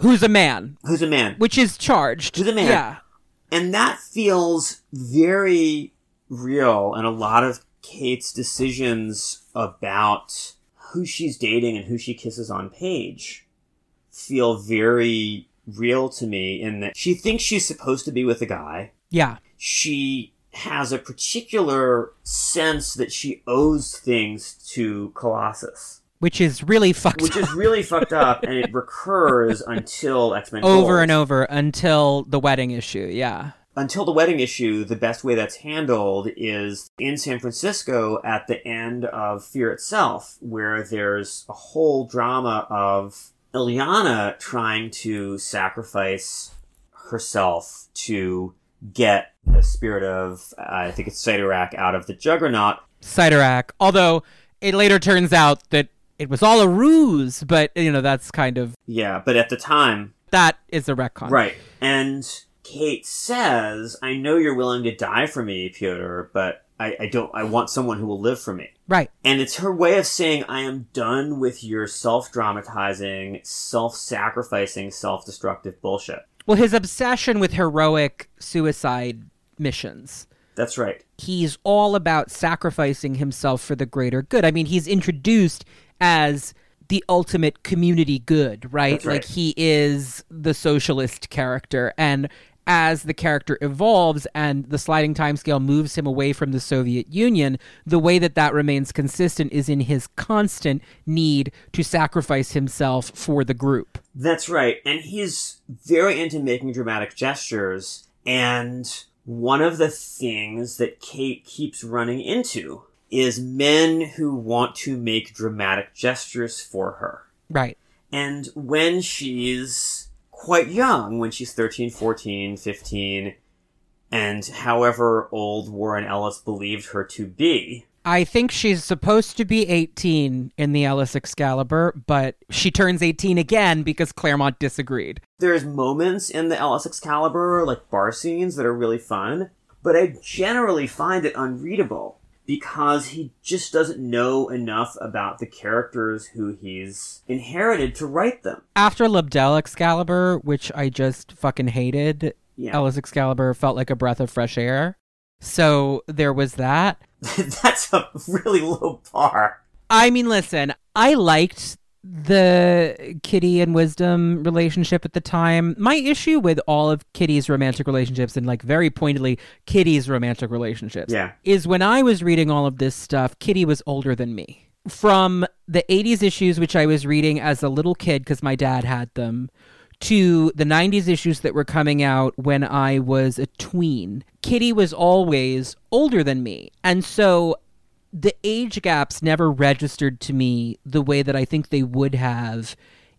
Who's a man? Who's a man? Which is charged. Who's a man? Yeah. And that feels very real, and a lot of Kate's decisions about who she's dating and who she kisses on page feel very real to me in that she thinks she's supposed to be with a guy. Yeah. She has a particular sense that she owes things to Colossus, Which is really fucked which up. is really fucked <laughs> up, and it recurs until X Men over and over until the wedding issue. Yeah. until the wedding issue, the best way that's handled is in San Francisco at the end of Fear Itself, where there's a whole drama of Illyana trying to sacrifice herself to get the spirit of, uh, I think it's Cyttorak, out of the Juggernaut. Cyttorak. Although it later turns out that it was all a ruse, but you know, that's kind of Yeah, but at the time, that is a retcon. Right. And Kate says, I know you're willing to die for me, Pyotr, but I, I don't, I want someone who will live for me. Right. And it's her way of saying, I am done with your self-dramatizing, self-sacrificing, self-destructive bullshit. Well, his obsession with heroic suicide missions. That's right. He's all about sacrificing himself for the greater good. I mean, he's introduced as the ultimate community good, right? Right. Like he is the socialist character and as the character evolves and the sliding timescale moves him away from the Soviet Union, the way that that remains consistent is in his constant need to sacrifice himself for the group. That's right. And he's very into making dramatic gestures. And one of the things that Kate keeps running into is men who want to make dramatic gestures for her. Right. And when she's quite young, when she's 13, 14, 15, and however old Warren Ellis believed her to be, I think she's supposed to be 18 in the Ellis Excalibur, but she turns 18 again because Claremont disagreed. there's moments in the Ellis Excalibur, like bar scenes, that are really fun, but I generally find it unreadable because he just doesn't know enough about the characters who he's inherited to write them. After Lobdell Excalibur, which I just fucking hated, Yeah. Ellis Excalibur felt like a breath of fresh air. So there was that. <laughs> That's a really low bar. I mean, listen, I liked the Kitty and Wisdom relationship at the time. My issue with all of Kitty's romantic relationships and like very pointedly Kitty's romantic relationships Yeah. is when I was reading all of this stuff, Kitty was older than me. From the 80s issues which I was reading as a little kid because my dad had them to the 90s issues that were coming out when I was a tween. Kitty was always older than me. And so the age gaps never registered to me the way that I think they would have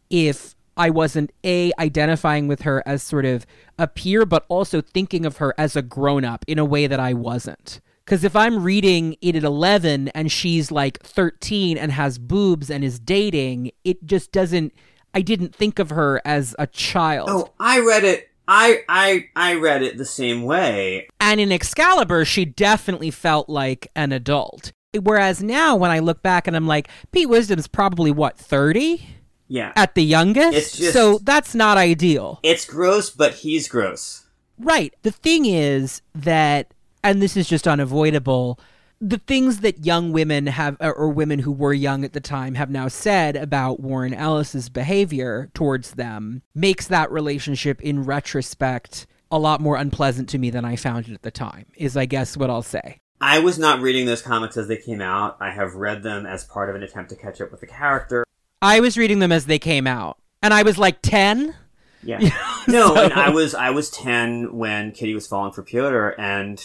if I wasn't a identifying with her as sort of a peer, but also thinking of her as a grown up in a way that I wasn't. Because if I'm reading it at 11 and she's like 13 and has boobs and is dating, it just doesn't. I didn't think of her as a child. Oh, I read it. I I I read it the same way. And in Excalibur, she definitely felt like an adult. Whereas now, when I look back and I'm like, Pete Wisdom's probably what, 30 Yeah. at the youngest? It's just- so that's not ideal. It's gross, but he's gross. Right. The thing is that, and this is just unavoidable, the things that young women have, or women who were young at the time, have now said about Warren Ellis's behavior towards them makes that relationship in retrospect a lot more unpleasant to me than I found it at the time, is I guess what I'll say. I was not reading those comics as they came out. I have read them as part of an attempt to catch up with the character. I was reading them as they came out, and I was like 10. Yeah. <laughs> no, so... and I was I was 10 when Kitty was falling for Pyotr and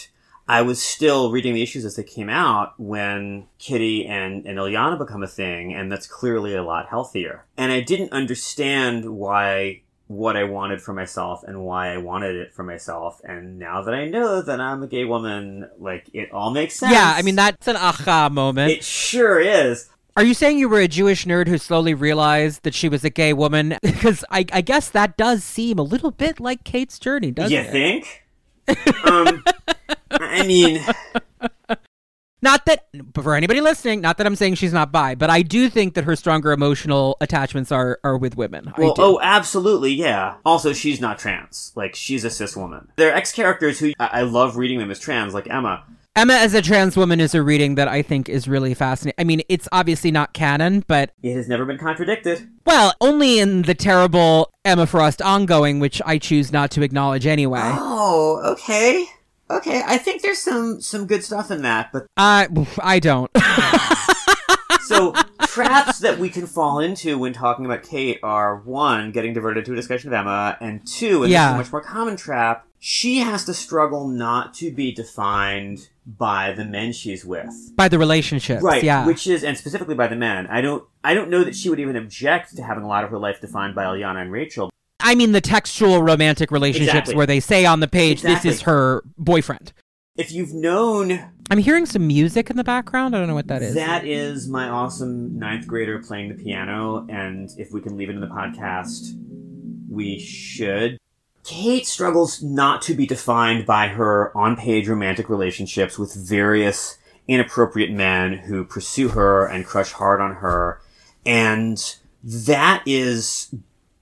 I was still reading the issues as they came out when Kitty and, and Illyana become a thing, and that's clearly a lot healthier. And I didn't understand why what I wanted for myself and why I wanted it for myself. And now that I know that I'm a gay woman, like it all makes sense. Yeah, I mean that's an aha moment. It sure is. Are you saying you were a Jewish nerd who slowly realized that she was a gay woman? <laughs> Because I, I guess that does seem a little bit like Kate's journey, doesn't you it? You think? um, I mean, <laughs> not that for anybody listening, not that I'm saying she's not bi, but I do think that her stronger emotional attachments are are with women. Well, oh, absolutely, yeah. Also, she's not trans. Like she's a cis woman. There are ex characters who I, I love reading them as trans, like Emma. Emma as a trans woman is a reading that I think is really fascinating. I mean, it's obviously not canon, but it has never been contradicted. Well, only in the terrible Emma Frost ongoing, which I choose not to acknowledge anyway. Oh, okay. Okay, I think there's some some good stuff in that, but I I don't. <laughs> so traps that we can fall into when talking about Kate are one, getting diverted to a discussion of Emma, and two, and yeah. this is a much more common trap, she has to struggle not to be defined by the men she's with. By the relationships. Right. Yeah. Which is and specifically by the men. I don't I don't know that she would even object to having a lot of her life defined by Illyana and Rachel. I mean the textual romantic relationships exactly. where they say on the page, exactly. this is her boyfriend. If you've known. I'm hearing some music in the background. I don't know what that is. That is my awesome ninth grader playing the piano, and if we can leave it in the podcast, we should. Kate struggles not to be defined by her on page romantic relationships with various inappropriate men who pursue her and crush hard on her. And that is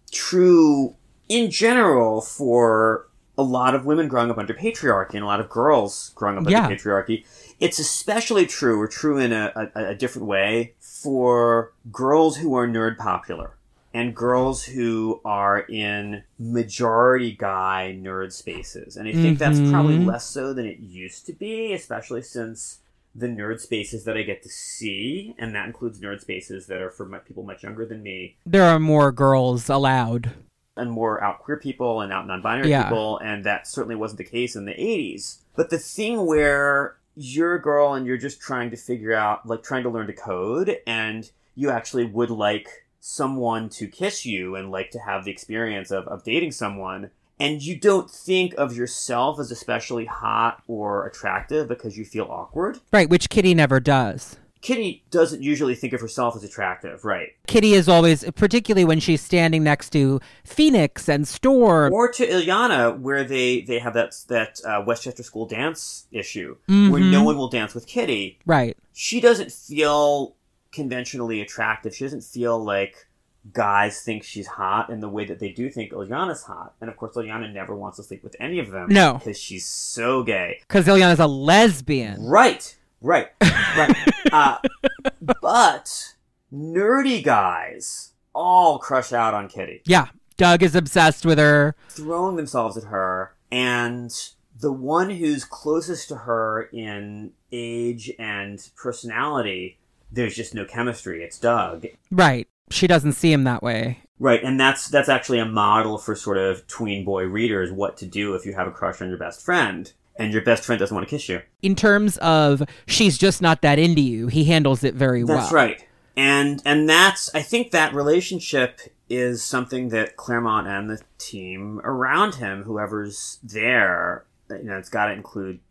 true in general for a lot of women growing up under patriarchy and a lot of girls growing up yeah. under patriarchy. It's especially true, or true in a, a, a different way, for girls who are nerd popular and girls who are in majority guy nerd spaces. And I think mm-hmm. that's probably less so than it used to be, especially since the nerd spaces that I get to see, and that includes nerd spaces that are for people much younger than me. There are more girls allowed. And more out queer people and out non binary yeah. people, and that certainly wasn't the case in the 80s. But the thing where you're a girl and you're just trying to figure out, like, trying to learn to code, and you actually would like someone to kiss you and like to have the experience of, of dating someone, and you don't think of yourself as especially hot or attractive because you feel awkward. Right, which Kitty never does. Kitty doesn't usually think of herself as attractive, right? Kitty is always, particularly when she's standing next to Phoenix and Storm, or to Illyana, where they they have that that uh, Westchester School dance issue, mm-hmm. where no one will dance with Kitty. Right. She doesn't feel conventionally attractive. She doesn't feel like guys think she's hot in the way that they do think Illyana's hot. And of course, Illyana never wants to sleep with any of them. No. Because she's so gay. Because Illyana's a lesbian. Right. Right. <laughs> Right. uh, but nerdy guys all crush out on Kitty. Yeah. Doug is obsessed with her. Throwing themselves at her. And the one who's closest to her in age and personality there's just no chemistry. It's Doug. Right. She doesn't see him that way. Right, and that's that's actually a model for sort of tween boy readers what to do if you have a crush on your best friend and your best friend doesn't want to kiss you. In terms of she's just not that into you, he handles it very that's well. That's right. And and that's I think that relationship is something that Claremont and the team around him, whoever's there, you know, it's got to include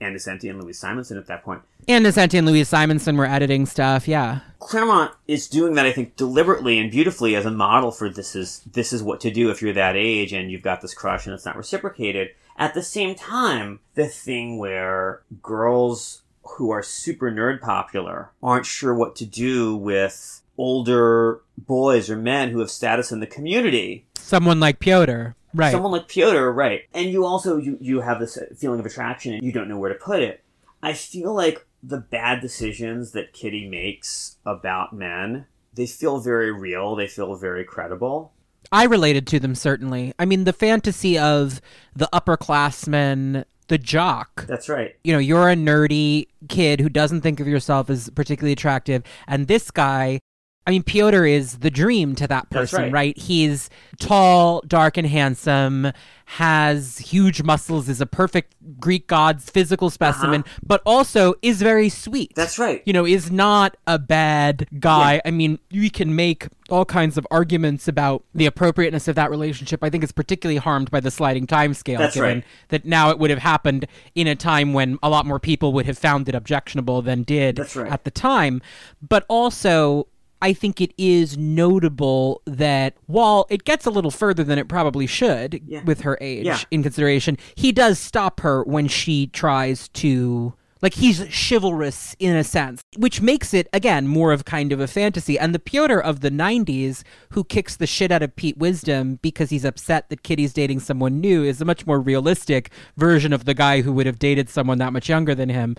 Nocenti and Louise Simonson at that point. Nocenti and Louise Simonson were editing stuff, yeah. Claremont is doing that, I think, deliberately and beautifully as a model for this is this is what to do if you're that age and you've got this crush and it's not reciprocated. At the same time, the thing where girls who are super nerd popular aren't sure what to do with older boys or men who have status in the community. Someone like Pyotr. Right. Someone like Piotr, right. And you also, you, you have this feeling of attraction and you don't know where to put it. I feel like the bad decisions that Kitty makes about men, they feel very real. They feel very credible. I related to them certainly. I mean, the fantasy of the upperclassman, the jock. That's right. You know, you're a nerdy kid who doesn't think of yourself as particularly attractive, and this guy. I mean, Piotr is the dream to that person, right. He's tall, dark, and handsome, has huge muscles, is a perfect Greek god's physical specimen, but also is very sweet. Uh-huh. That's right. you know, is not a bad guy. I mean, we can make all kinds of arguments about the appropriateness of that relationship. I think it's particularly harmed by the sliding time scale, That's given right. that now it would have happened in a time when a lot more people would have found it objectionable than did right. at the time. But also, I think it is notable that while it gets a little further than it probably should Yeah. with her age Yeah. in consideration, he does stop her when she tries to. Like he's chivalrous in a sense, which makes it again more of kind of a fantasy. And the Piotr of the '90s, who kicks the shit out of Pete Wisdom because he's upset that Kitty's dating someone new, is a much more realistic version of the guy who would have dated someone that much younger than him.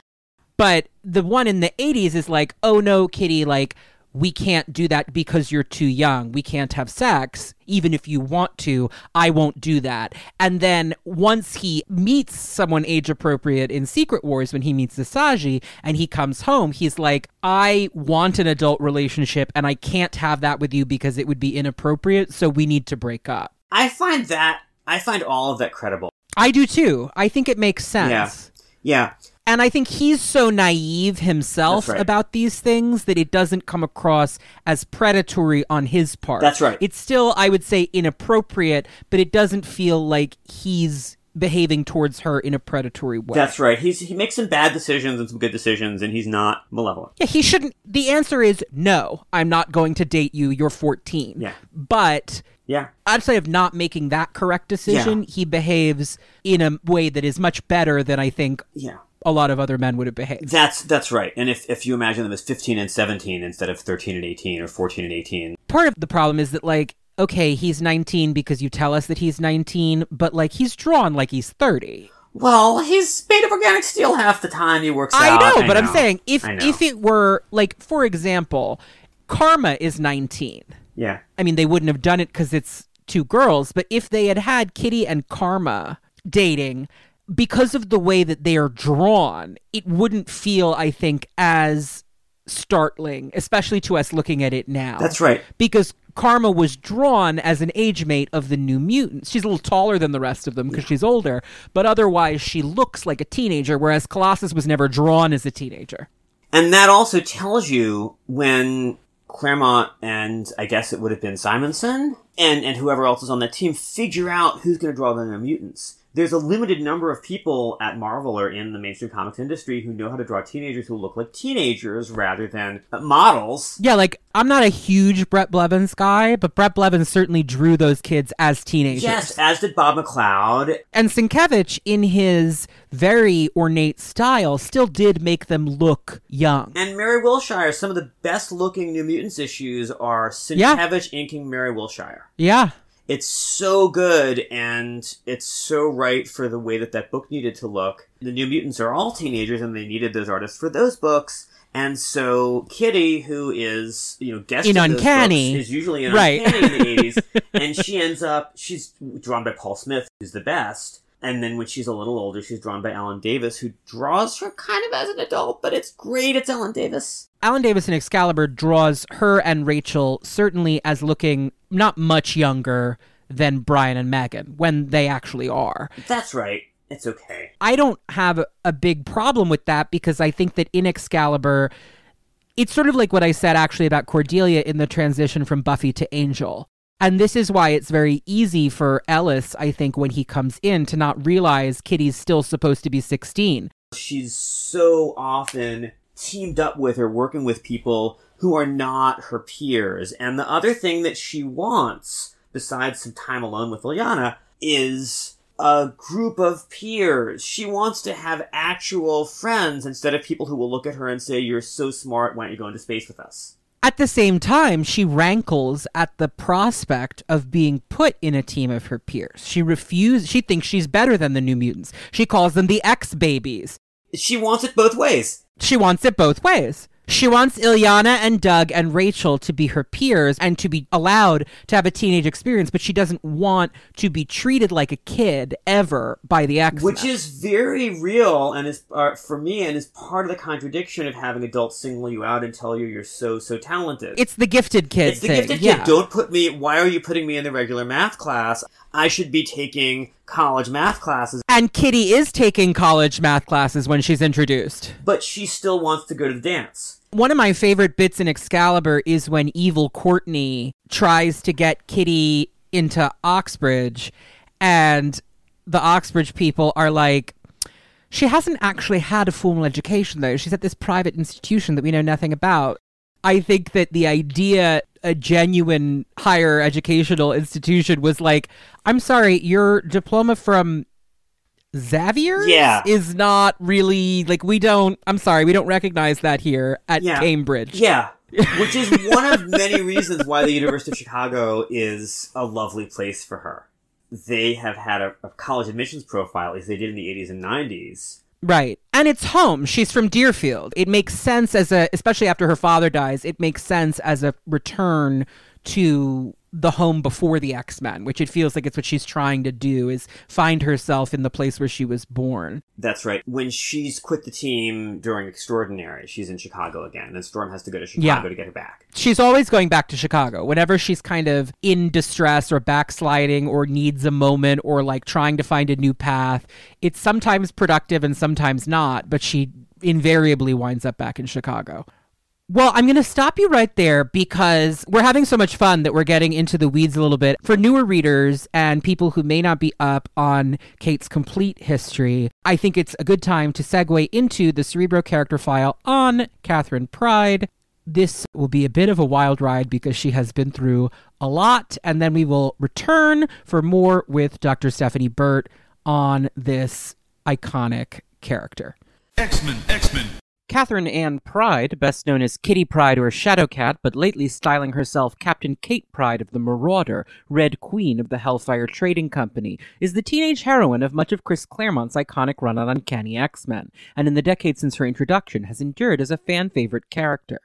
But the one in the 80s is like, oh no, Kitty, like, we can't do that because you're too young. We can't have sex. Even if you want to, I won't do that. And then once he meets someone age appropriate in Secret Wars, when he meets Zsaji and he comes home, he's like, I want an adult relationship and I can't have that with you because it would be inappropriate. So we need to break up. I find that, I find all of that credible. I do too. I think it makes sense. Yeah. Yeah. And I think he's so naive himself right. about these things that it doesn't come across as predatory on his part. That's right. It's still, I would say, inappropriate, but it doesn't feel like he's behaving towards her in a predatory way. That's right. He's, he makes some bad decisions and some good decisions and he's not malevolent. yeah, he shouldn't. The answer is no, I'm not going to date you. You're 14. Yeah. But Yeah. outside of not making that correct decision, he behaves in a way that is much better than I think Yeah. A lot of other men would have behaved. That's, that's right. And if, if you imagine them as 15 and 17 instead of 13 and 18 or 14 and 18, part of the problem is that like okay he's 19 because you tell us that he's 19 but like he's drawn like he's 30 Well, he's made of organic steel half the time he works i out. know but i'm saying if if it were like for example karma is 19 Yeah. i mean they wouldn't have done it because it's two girls but if they had had kitty and karma dating because of the way that they are drawn it wouldn't feel i think as startling especially to us looking at it now That's right. because Karma was drawn as an age mate of the New Mutants. She's a little taller than the rest of them because she's older, but otherwise she looks like a teenager, whereas Colossus was never drawn as a teenager. And that also tells you when Claremont and I guess it would have been Simonson and, and whoever else is on that team figure out who's going to draw the new mutants. There's a limited number of people at Marvel or in the mainstream comics industry who know how to draw teenagers who look like teenagers rather than models. Yeah, like I'm not a huge Bret Blevins guy, but Bret Blevins certainly drew those kids as teenagers. Yes, as did Bob McLeod. And Sienkiewicz, in his very ornate style, still did make them look young. And Mary Wilshire, some of the best looking New Mutants issues are Yeah. Sienkiewicz inking Mary Wilshire. Yeah. It's so good and it's so right for the way that that book needed to look. The New Mutants are all teenagers and they needed those artists for those books. And so Kitty, who is, you know, guest In Uncanny. books, is usually in Right. Uncanny in the 80s. <laughs> And she ends up, she's drawn by Paul Smith, who's the best. And then when she's a little older, she's drawn by Alan Davis, who draws her kind of as an adult, but it's great. It's Alan Davis. Alan Davis in Excalibur draws her and Rachel certainly as looking not much younger than Brian and Meggan when they actually are. That's right. It's okay. I don't have a, big problem with that because I think that in Excalibur, it's sort of like what I said actually about Cordelia in the transition from Buffy to Angel. And this is why it's very easy for Ellis, I think, when he comes in to not realize Kitty's still supposed to be 16. she's so often teamed up with or working with people who are not her peers. And the other thing that she wants, besides some time alone with Illyana, is a group of peers. She wants to have actual friends instead of people who will look at her and say, You're so smart, why don't you go into space with us? At the same time, she rankles at the prospect of being put in a team of her peers. She refuses, she thinks she's better than the New Mutants. She calls them the X babies. She wants it both ways. She wants it both ways. She wants Illyana and Doug and Rachel to be her peers and to be allowed to have a teenage experience, but she doesn't want to be treated like a kid ever by the X. Which is very real and is uh, for me and is part of the contradiction of having adults single you out and tell you you're so so talented. It's the gifted kid. It's the thing. gifted yeah. kid. Don't put me. Why are you putting me in the regular math class? I should be taking college math classes. And Kitty is taking college math classes when she's introduced. But she still wants to go to the dance. One of my favorite bits in Excalibur is when evil Courtney tries to get Kitty into Oxbridge, and the Oxbridge people are like, she hasn't actually had a formal education, though. She's at this private institution that we know nothing about. I think that the idea a genuine higher educational institution was like, I'm sorry, your diploma from Xavier Yeah. is not really like we don't I'm sorry, we don't recognize that here at Yeah. Cambridge. Yeah. Which is <laughs> one of many reasons why the University of Chicago is a lovely place for her. They have had a, a college admissions profile, as they did in the 80s and 90s. Right. And it's home. She's from Deerfield. It makes sense as a especially after her father dies, it makes sense as a return to the home before the X-Men, which it feels like it's what she's trying to do is find herself in the place where she was born. That's right. When she's quit the team during Extraordinary, she's in Chicago again, and Storm has to go to Chicago Yeah. to get her back. She's always going back to Chicago. Whenever she's kind of in distress or backsliding or needs a moment or like trying to find a new path, it's sometimes productive and sometimes not, but she invariably winds up back in Chicago. Well, I'm going to stop you right there because we're having so much fun that we're getting into the weeds a little bit. For newer readers and people who may not be up on Kate's complete history, I think it's a good time to segue into the Cerebro character file on Catherine Pryde. This will be a bit of a wild ride because she has been through a lot, and then we will return for more with Dr. Stephanie Burt on this iconic character. X-Men, X-Men. Catherine Ann Pryde, best known as Kitty Pryde or Shadowcat, but lately styling herself Captain Kate Pryde of the Marauder, Red Queen of the Hellfire Trading Company, is the teenage heroine of much of Chris Claremont's iconic run on Uncanny X-Men, and in the decades since her introduction has endured as a fan favorite character.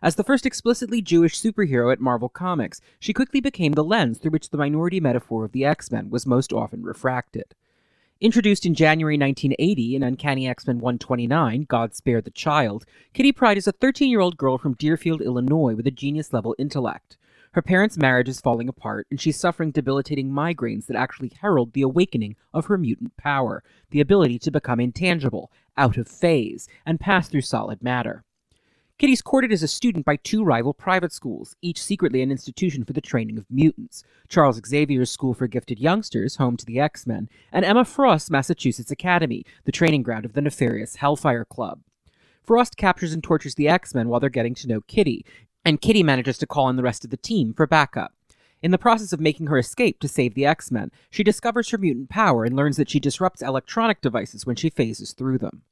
As the first explicitly Jewish superhero at Marvel Comics, she quickly became the lens through which the minority metaphor of the X-Men was most often refracted. Introduced in January 1980 in Uncanny X Men 129, God Spare the Child, Kitty Pryde is a 13 year old girl from Deerfield, Illinois, with a genius level intellect. Her parents' marriage is falling apart, and she's suffering debilitating migraines that actually herald the awakening of her mutant power the ability to become intangible, out of phase, and pass through solid matter. Kitty's courted as a student by two rival private schools, each secretly an institution for the training of mutants Charles Xavier's School for Gifted Youngsters, home to the X Men, and Emma Frost's Massachusetts Academy, the training ground of the nefarious Hellfire Club. Frost captures and tortures the X Men while they're getting to know Kitty, and Kitty manages to call in the rest of the team for backup. In the process of making her escape to save the X Men, she discovers her mutant power and learns that she disrupts electronic devices when she phases through them.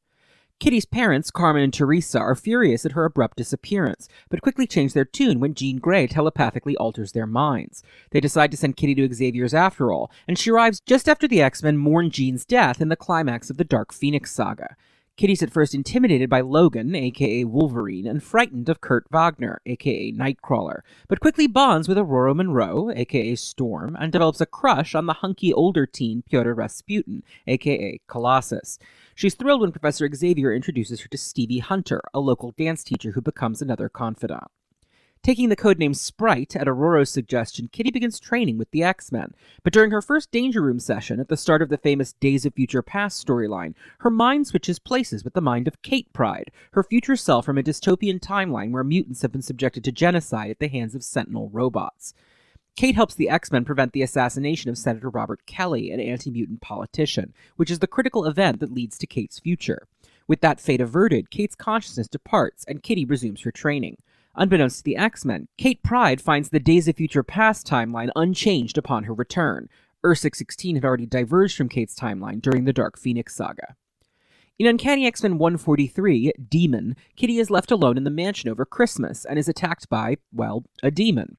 Kitty's parents, Carmen and Teresa, are furious at her abrupt disappearance, but quickly change their tune when Jean Grey telepathically alters their minds. They decide to send Kitty to Xavier's after all, and she arrives just after the X Men mourn Jean's death in the climax of the Dark Phoenix saga. Kitty's at first intimidated by Logan, aka Wolverine, and frightened of Kurt Wagner, aka Nightcrawler, but quickly bonds with Ororo Monroe, aka Storm, and develops a crush on the hunky older teen Pyotr Rasputin, aka Colossus. She's thrilled when Professor Xavier introduces her to Stevie Hunter, a local dance teacher who becomes another confidant. Taking the codename Sprite at Ororo's suggestion, Kitty begins training with the X Men. But during her first Danger Room session, at the start of the famous Days of Future Past storyline, her mind switches places with the mind of Kate Pryde, her future self from a dystopian timeline where mutants have been subjected to genocide at the hands of Sentinel robots. Kate helps the X Men prevent the assassination of Senator Robert Kelly, an anti mutant politician, which is the critical event that leads to Kate's future. With that fate averted, Kate's consciousness departs and Kitty resumes her training. Unbeknownst to the X Men, Kate Pryde finds the Days of Future Past timeline unchanged upon her return. Earth 616 had already diverged from Kate's timeline during the Dark Phoenix saga. In Uncanny X Men 143, Demon, Kitty is left alone in the mansion over Christmas and is attacked by, well, a demon.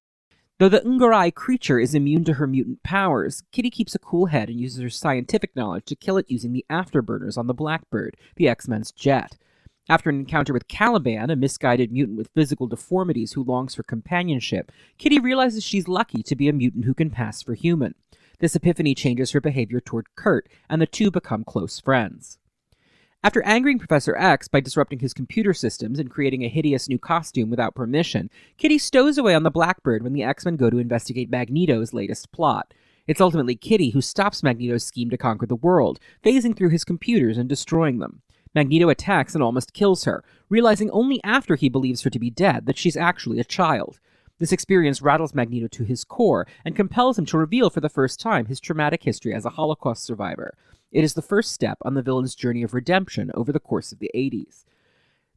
Though the N'Garai creature is immune to her mutant powers, Kitty keeps a cool head and uses her scientific knowledge to kill it using the afterburners on the Blackbird, the X Men's jet. After an encounter with Caliban, a misguided mutant with physical deformities who longs for companionship, Kitty realizes she's lucky to be a mutant who can pass for human. This epiphany changes her behavior toward Kurt, and the two become close friends. After angering Professor X by disrupting his computer systems and creating a hideous new costume without permission, Kitty stows away on the Blackbird when the X Men go to investigate Magneto's latest plot. It's ultimately Kitty who stops Magneto's scheme to conquer the world, phasing through his computers and destroying them. Magneto attacks and almost kills her, realizing only after he believes her to be dead that she's actually a child. This experience rattles Magneto to his core and compels him to reveal for the first time his traumatic history as a Holocaust survivor. It is the first step on the villain's journey of redemption over the course of the 80s.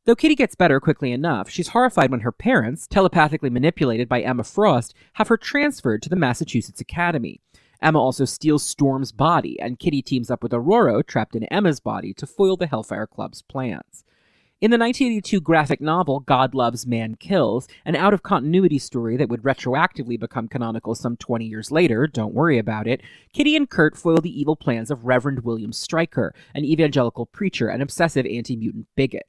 Though Kitty gets better quickly enough, she's horrified when her parents, telepathically manipulated by Emma Frost, have her transferred to the Massachusetts Academy. Emma also steals Storm's body, and Kitty teams up with Ororo, trapped in Emma's body, to foil the Hellfire Club's plans. In the 1982 graphic novel God Loves, Man Kills, an out of continuity story that would retroactively become canonical some 20 years later, don't worry about it, Kitty and Kurt foil the evil plans of Reverend William Stryker, an evangelical preacher and obsessive anti mutant bigot.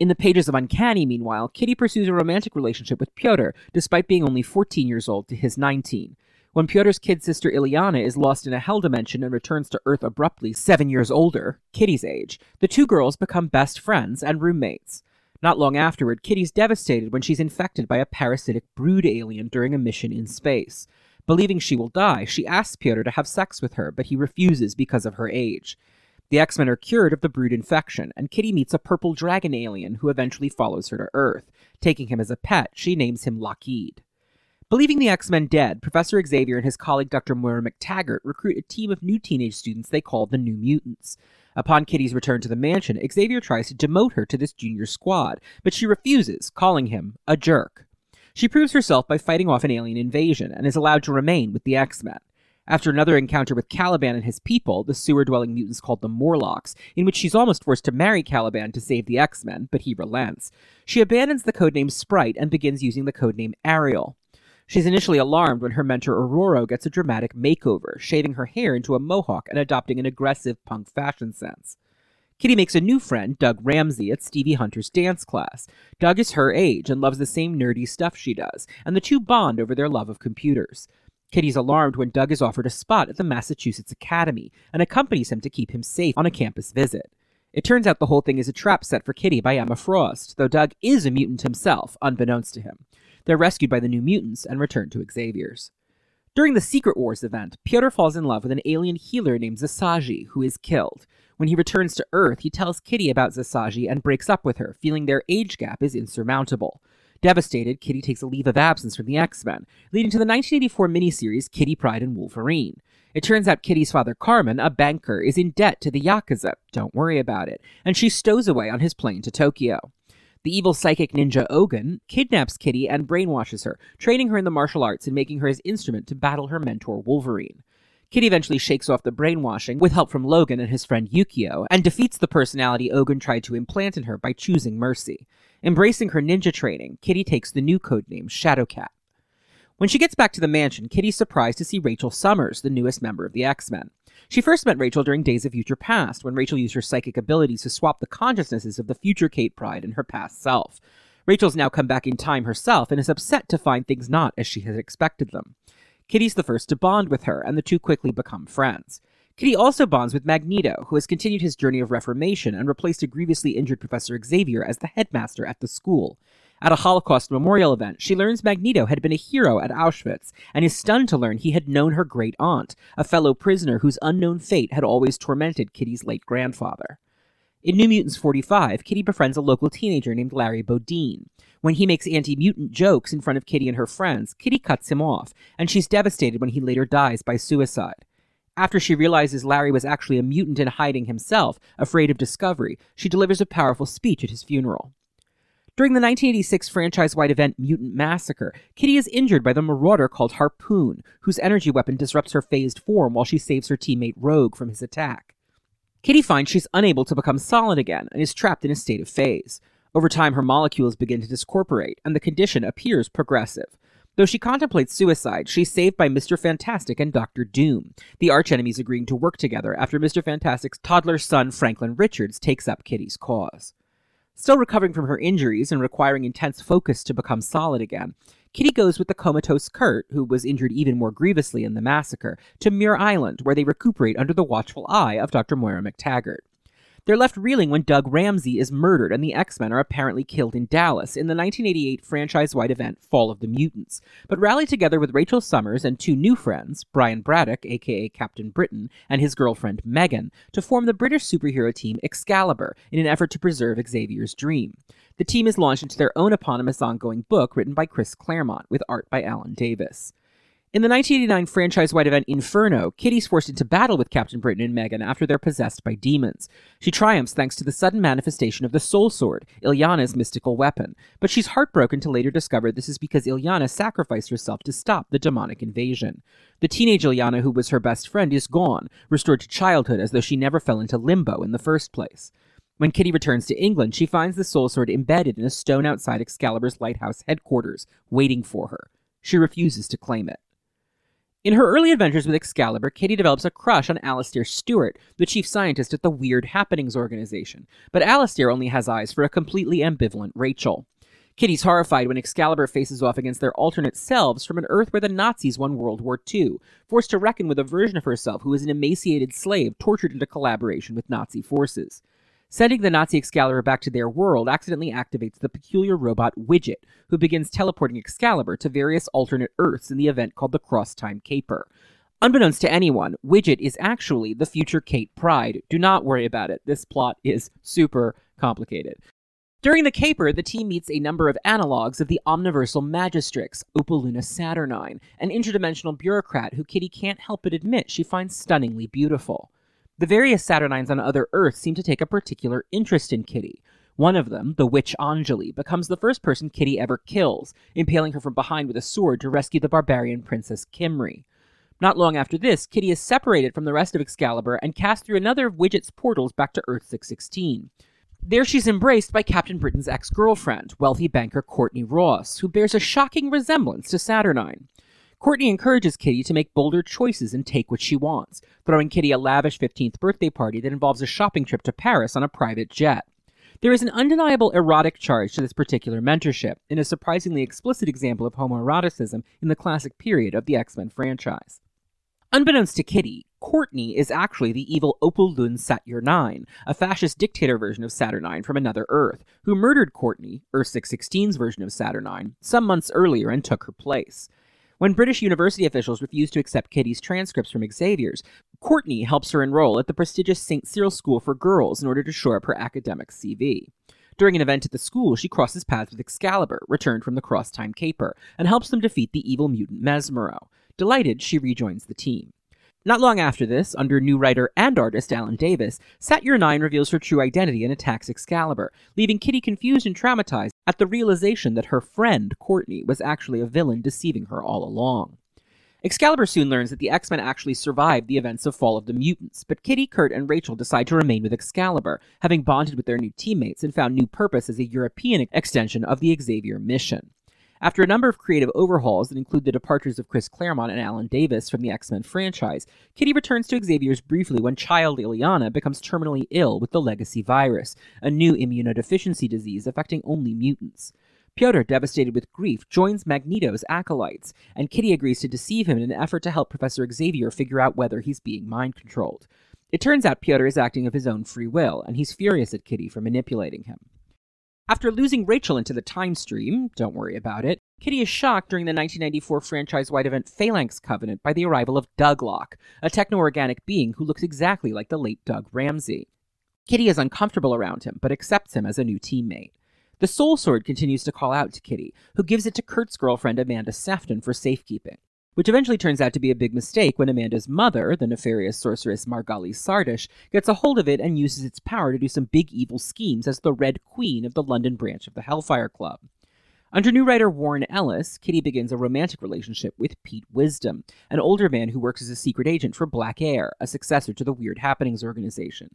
In the pages of Uncanny, meanwhile, Kitty pursues a romantic relationship with Pyotr, despite being only 14 years old to his 19. When Pyotr's kid sister Illyana is lost in a hell dimension and returns to Earth abruptly, seven years older, Kitty's age, the two girls become best friends and roommates. Not long afterward, Kitty's devastated when she's infected by a parasitic brood alien during a mission in space. Believing she will die, she asks Pyotr to have sex with her, but he refuses because of her age. The X Men are cured of the brood infection, and Kitty meets a purple dragon alien who eventually follows her to Earth. Taking him as a pet, she names him Lockheed. Believing the X Men dead, Professor Xavier and his colleague Dr. Moira MacTaggert recruit a team of new teenage students they call the New Mutants. Upon Kitty's return to the mansion, Xavier tries to demote her to this junior squad, but she refuses, calling him a jerk. She proves herself by fighting off an alien invasion and is allowed to remain with the X Men. After another encounter with Caliban and his people, the sewer dwelling mutants called the Morlocks, in which she's almost forced to marry Caliban to save the X Men, but he relents, she abandons the codename Sprite and begins using the codename Ariel. She's initially alarmed when her mentor Ororo gets a dramatic makeover, shaving her hair into a mohawk and adopting an aggressive punk fashion sense. Kitty makes a new friend, Doug Ramsey, at Stevie Hunter's dance class. Doug is her age and loves the same nerdy stuff she does, and the two bond over their love of computers. Kitty's alarmed when Doug is offered a spot at the Massachusetts Academy and accompanies him to keep him safe on a campus visit. It turns out the whole thing is a trap set for Kitty by Emma Frost, though Doug is a mutant himself, unbeknownst to him. They're rescued by the New Mutants and returned to Xavier's. During the Secret Wars event, Pyotr falls in love with an alien healer named Zsaji, who is killed. When he returns to Earth, he tells Kitty about Zsaji and breaks up with her, feeling their age gap is insurmountable. Devastated, Kitty takes a leave of absence from the X Men, leading to the 1984 miniseries Kitty Pryde and Wolverine. It turns out Kitty's father, Carmen, a banker, is in debt to the Yakuza. Don't worry about it. And she stows away on his plane to Tokyo. The evil psychic ninja Ogun kidnaps Kitty and brainwashes her, training her in the martial arts and making her his instrument to battle her mentor Wolverine. Kitty eventually shakes off the brainwashing with help from Logan and his friend Yukio, and defeats the personality Ogun tried to implant in her by choosing mercy. Embracing her ninja training, Kitty takes the new codename Shadowcat. When she gets back to the mansion, Kitty's surprised to see Rachel Summers, the newest member of the X Men. She first met Rachel during Days of Future Past, when Rachel used her psychic abilities to swap the consciousnesses of the future Kate Pryde and her past self. Rachel's now come back in time herself and is upset to find things not as she had expected them. Kitty's the first to bond with her, and the two quickly become friends. Kitty also bonds with Magneto, who has continued his journey of reformation and replaced a grievously injured Professor Xavier as the headmaster at the school. At a Holocaust memorial event, she learns Magneto had been a hero at Auschwitz and is stunned to learn he had known her great aunt, a fellow prisoner whose unknown fate had always tormented Kitty's late grandfather. In New Mutants 45, Kitty befriends a local teenager named Larry Bodine. When he makes anti mutant jokes in front of Kitty and her friends, Kitty cuts him off, and she's devastated when he later dies by suicide. After she realizes Larry was actually a mutant in hiding himself, afraid of discovery, she delivers a powerful speech at his funeral. During the 1986 franchise wide event Mutant Massacre, Kitty is injured by the marauder called Harpoon, whose energy weapon disrupts her phased form while she saves her teammate Rogue from his attack. Kitty finds she's unable to become solid again and is trapped in a state of phase. Over time, her molecules begin to discorporate, and the condition appears progressive. Though she contemplates suicide, she's saved by Mr. Fantastic and Dr. Doom, the archenemies agreeing to work together after Mr. Fantastic's toddler son Franklin Richards takes up Kitty's cause. Still recovering from her injuries and requiring intense focus to become solid again, Kitty goes with the comatose Kurt, who was injured even more grievously in the massacre, to Muir Island, where they recuperate under the watchful eye of Dr. Moira MacTaggert. They're left reeling when Doug Ramsey is murdered and the X Men are apparently killed in Dallas in the 1988 franchise wide event Fall of the Mutants, but rally together with Rachel Summers and two new friends, Brian Braddock, aka Captain Britain, and his girlfriend Meggan, to form the British superhero team Excalibur in an effort to preserve Xavier's dream. The team is launched into their own eponymous ongoing book written by Chris Claremont with art by Alan Davis. In the 1989 franchise wide event Inferno, Kitty's forced into battle with Captain Britain and Meggan after they're possessed by demons. She triumphs thanks to the sudden manifestation of the Soul Sword, Illyana's mystical weapon, but she's heartbroken to later discover this is because Illyana sacrificed herself to stop the demonic invasion. The teenage Illyana, who was her best friend, is gone, restored to childhood as though she never fell into limbo in the first place. When Kitty returns to England, she finds the Soul Sword embedded in a stone outside Excalibur's lighthouse headquarters, waiting for her. She refuses to claim it. In her early adventures with Excalibur, Kitty develops a crush on Alistaire Stuart, the chief scientist at the Weird Happenings organization, but Alistaire only has eyes for a completely ambivalent Rachel. Kitty's horrified when Excalibur faces off against their alternate selves from an Earth where the Nazis won World War II, forced to reckon with a version of herself who is an emaciated slave tortured into collaboration with Nazi forces. Sending the Nazi Excalibur back to their world accidentally activates the peculiar robot Widget, who begins teleporting Excalibur to various alternate Earths in the event called the Cross Time Caper. Unbeknownst to anyone, Widget is actually the future Kate Pryde. Do not worry about it. This plot is super complicated. During the caper, the team meets a number of analogs of the Omniversal Magistrix, Opal Luna Saturnyne, an interdimensional bureaucrat who Kitty can't help but admit she finds stunningly beautiful. The various Saturnynes on other Earths seem to take a particular interest in Kitty. One of them, the witch Anjali, becomes the first person Kitty ever kills, impaling her from behind with a sword to rescue the barbarian princess Kimry. Not long after this, Kitty is separated from the rest of Excalibur and cast through another of Widget's portals back to Earth 616. There she's embraced by Captain Britain's ex girlfriend, wealthy banker Courtney Ross, who bears a shocking resemblance to Saturnyne. Courtney encourages Kitty to make bolder choices and take what she wants, throwing Kitty a lavish 15th birthday party that involves a shopping trip to Paris on a private jet. There is an undeniable erotic charge to this particular mentorship, in a surprisingly explicit example of homoeroticism in the classic period of the X Men franchise. Unbeknownst to Kitty, Courtney is actually the evil Opal Lun Sat-yr-9, a fascist dictator version of Saturnyne from another Earth, who murdered Courtney, Earth 616's version of Saturnyne, some months earlier and took her place. When British university officials refuse to accept Kitty's transcripts from Xavier's, Courtney helps her enroll at the prestigious St. Cyril School for Girls in order to shore up her academic CV. During an event at the school, she crosses paths with Excalibur, returned from the Cross Time Caper, and helps them defeat the evil mutant Mesmero. Delighted, she rejoins the team. Not long after this, under new writer and artist Alan Davis, Sat-yr-9 reveals her true identity and attacks Excalibur, leaving Kitty confused and traumatized at the realization that her friend, Courtney, was actually a villain deceiving her all along. Excalibur soon learns that the X Men actually survived the events of Fall of the Mutants, but Kitty, Kurt, and Rachel decide to remain with Excalibur, having bonded with their new teammates and found new purpose as a European extension of the Xavier mission. After a number of creative overhauls that include the departures of Chris Claremont and Alan Davis from the X Men franchise, Kitty returns to Xavier's briefly when child Illyana becomes terminally ill with the legacy virus, a new immunodeficiency disease affecting only mutants. Pyotr, devastated with grief, joins Magneto's acolytes, and Kitty agrees to deceive him in an effort to help Professor Xavier figure out whether he's being mind controlled. It turns out Pyotr is acting of his own free will, and he's furious at Kitty for manipulating him. After losing Rachel into the time stream, don't worry about it, Kitty is shocked during the 1994 franchise wide event Phalanx Covenant by the arrival of Doug Douglock, a techno organic being who looks exactly like the late Doug Ramsey. Kitty is uncomfortable around him, but accepts him as a new teammate. The Soul Sword continues to call out to Kitty, who gives it to Kurt's girlfriend Amanda Sefton for safekeeping which eventually turns out to be a big mistake when Amanda's mother, the nefarious sorceress Margali Szardos, gets a hold of it and uses its power to do some big evil schemes as the Red Queen of the London branch of the Hellfire Club. Under new writer Warren Ellis, Kitty begins a romantic relationship with Pete Wisdom, an older man who works as a secret agent for Black Air, a successor to the Weird Happenings organization.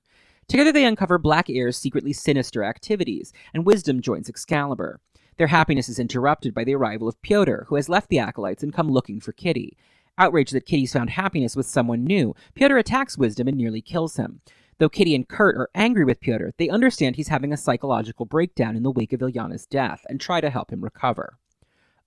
Together they uncover Black Air's secretly sinister activities, and Wisdom joins Excalibur. Their happiness is interrupted by the arrival of Pyotr, who has left the Acolytes and come looking for Kitty. Outraged that Kitty's found happiness with someone new, Pyotr attacks Wisdom and nearly kills him. Though Kitty and Kurt are angry with Pyotr, they understand he's having a psychological breakdown in the wake of Illyana's death and try to help him recover.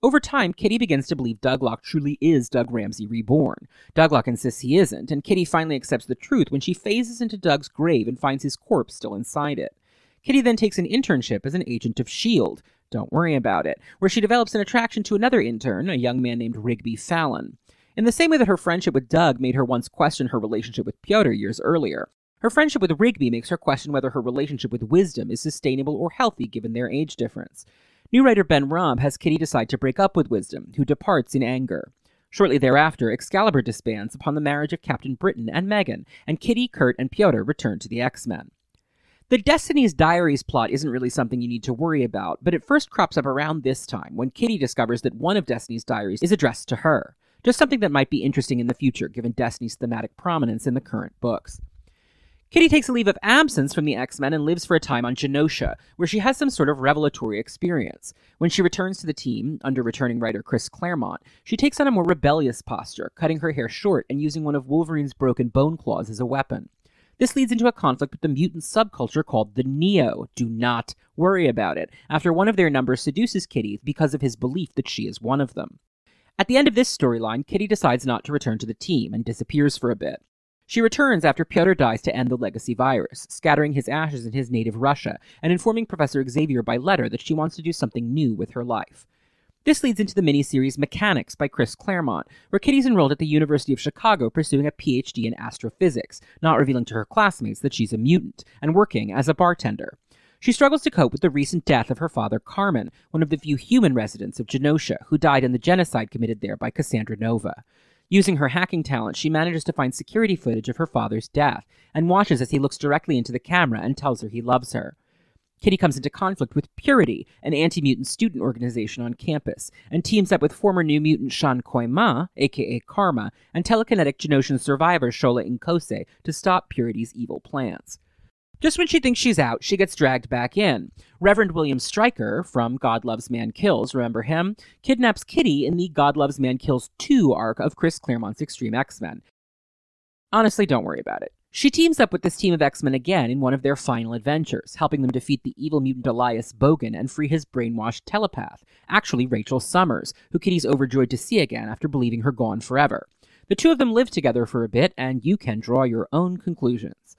Over time, Kitty begins to believe Douglock truly is Doug Ramsey reborn. Douglock insists he isn't, and Kitty finally accepts the truth when she phases into Doug's grave and finds his corpse still inside it. Kitty then takes an internship as an agent of S.H.I.E.L.D. Don't worry about it, where she develops an attraction to another intern, a young man named Rigby Fallon. In the same way that her friendship with Doug made her once question her relationship with Pyotr years earlier, her friendship with Rigby makes her question whether her relationship with Wisdom is sustainable or healthy given their age difference. New writer Ben Raab has Kitty decide to break up with Wisdom, who departs in anger. Shortly thereafter, Excalibur disbands upon the marriage of Captain Britain and Meggan, and Kitty, Kurt, and Pyotr return to the X Men. The Destiny's Diaries plot isn't really something you need to worry about, but it first crops up around this time when Kitty discovers that one of Destiny's diaries is addressed to her. Just something that might be interesting in the future, given Destiny's thematic prominence in the current books. Kitty takes a leave of absence from the X Men and lives for a time on Genosha, where she has some sort of revelatory experience. When she returns to the team, under returning writer Chris Claremont, she takes on a more rebellious posture, cutting her hair short and using one of Wolverine's broken bone claws as a weapon. This leads into a conflict with the mutant subculture called the Neo. Do not worry about it, after one of their numbers seduces Kitty because of his belief that she is one of them. At the end of this storyline, Kitty decides not to return to the team and disappears for a bit. She returns after Pyotr dies to end the legacy virus, scattering his ashes in his native Russia and informing Professor Xavier by letter that she wants to do something new with her life. This leads into the miniseries Mekanix by Chris Claremont, where Kitty's enrolled at the University of Chicago pursuing a PhD in astrophysics, not revealing to her classmates that she's a mutant, and working as a bartender. She struggles to cope with the recent death of her father, Carmen, one of the few human residents of Genosha, who died in the genocide committed there by Cassandra Nova. Using her hacking talent, she manages to find security footage of her father's death and watches as he looks directly into the camera and tells her he loves her. Kitty comes into conflict with Purity, an anti mutant student organization on campus, and teams up with former New Mutant Xi'an Coy Manh, aka Karma, and telekinetic Genoshan survivor Shola Inkosi to stop Purity's evil plans. Just when she thinks she's out, she gets dragged back in. Reverend William Stryker from God Loves Man Kills, remember him? Kidnaps Kitty in the God Loves Man Kills 2 arc of Chris Claremont's X-Treme X Men. Honestly, don't worry about it. She teams up with this team of X Men again in one of their final adventures, helping them defeat the evil mutant Elias Bogan and free his brainwashed telepath, actually Rachel Summers, who Kitty's overjoyed to see again after believing her gone forever. The two of them live together for a bit, and you can draw your own conclusions.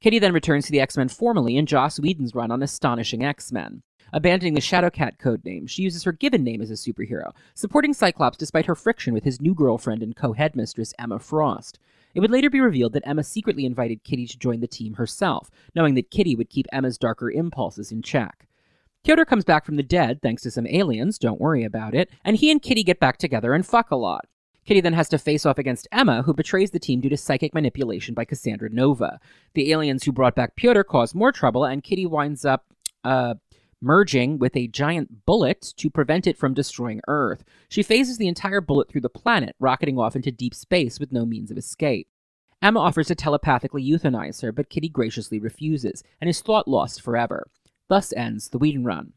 Kitty then returns to the X Men formally in Joss Whedon's run on Astonishing X Men. Abandoning the Shadowcat codename, she uses her given name as a superhero, supporting Cyclops despite her friction with his new girlfriend and co headmistress, Emma Frost. It would later be revealed that Emma secretly invited Kitty to join the team herself, knowing that Kitty would keep Emma's darker impulses in check. Pyotr comes back from the dead thanks to some aliens, don't worry about it, and he and Kitty get back together and fuck a lot. Kitty then has to face off against Emma, who betrays the team due to psychic manipulation by Cassandra Nova. The aliens who brought back Pyotr cause more trouble, and Kitty winds up, uh, merging with a giant bullet to prevent it from destroying Earth. She phases the entire bullet through the planet, rocketing off into deep space with no means of escape. Emma offers to telepathically euthanize her, but Kitty graciously refuses, and is thought lost forever. Thus ends the Whedon run.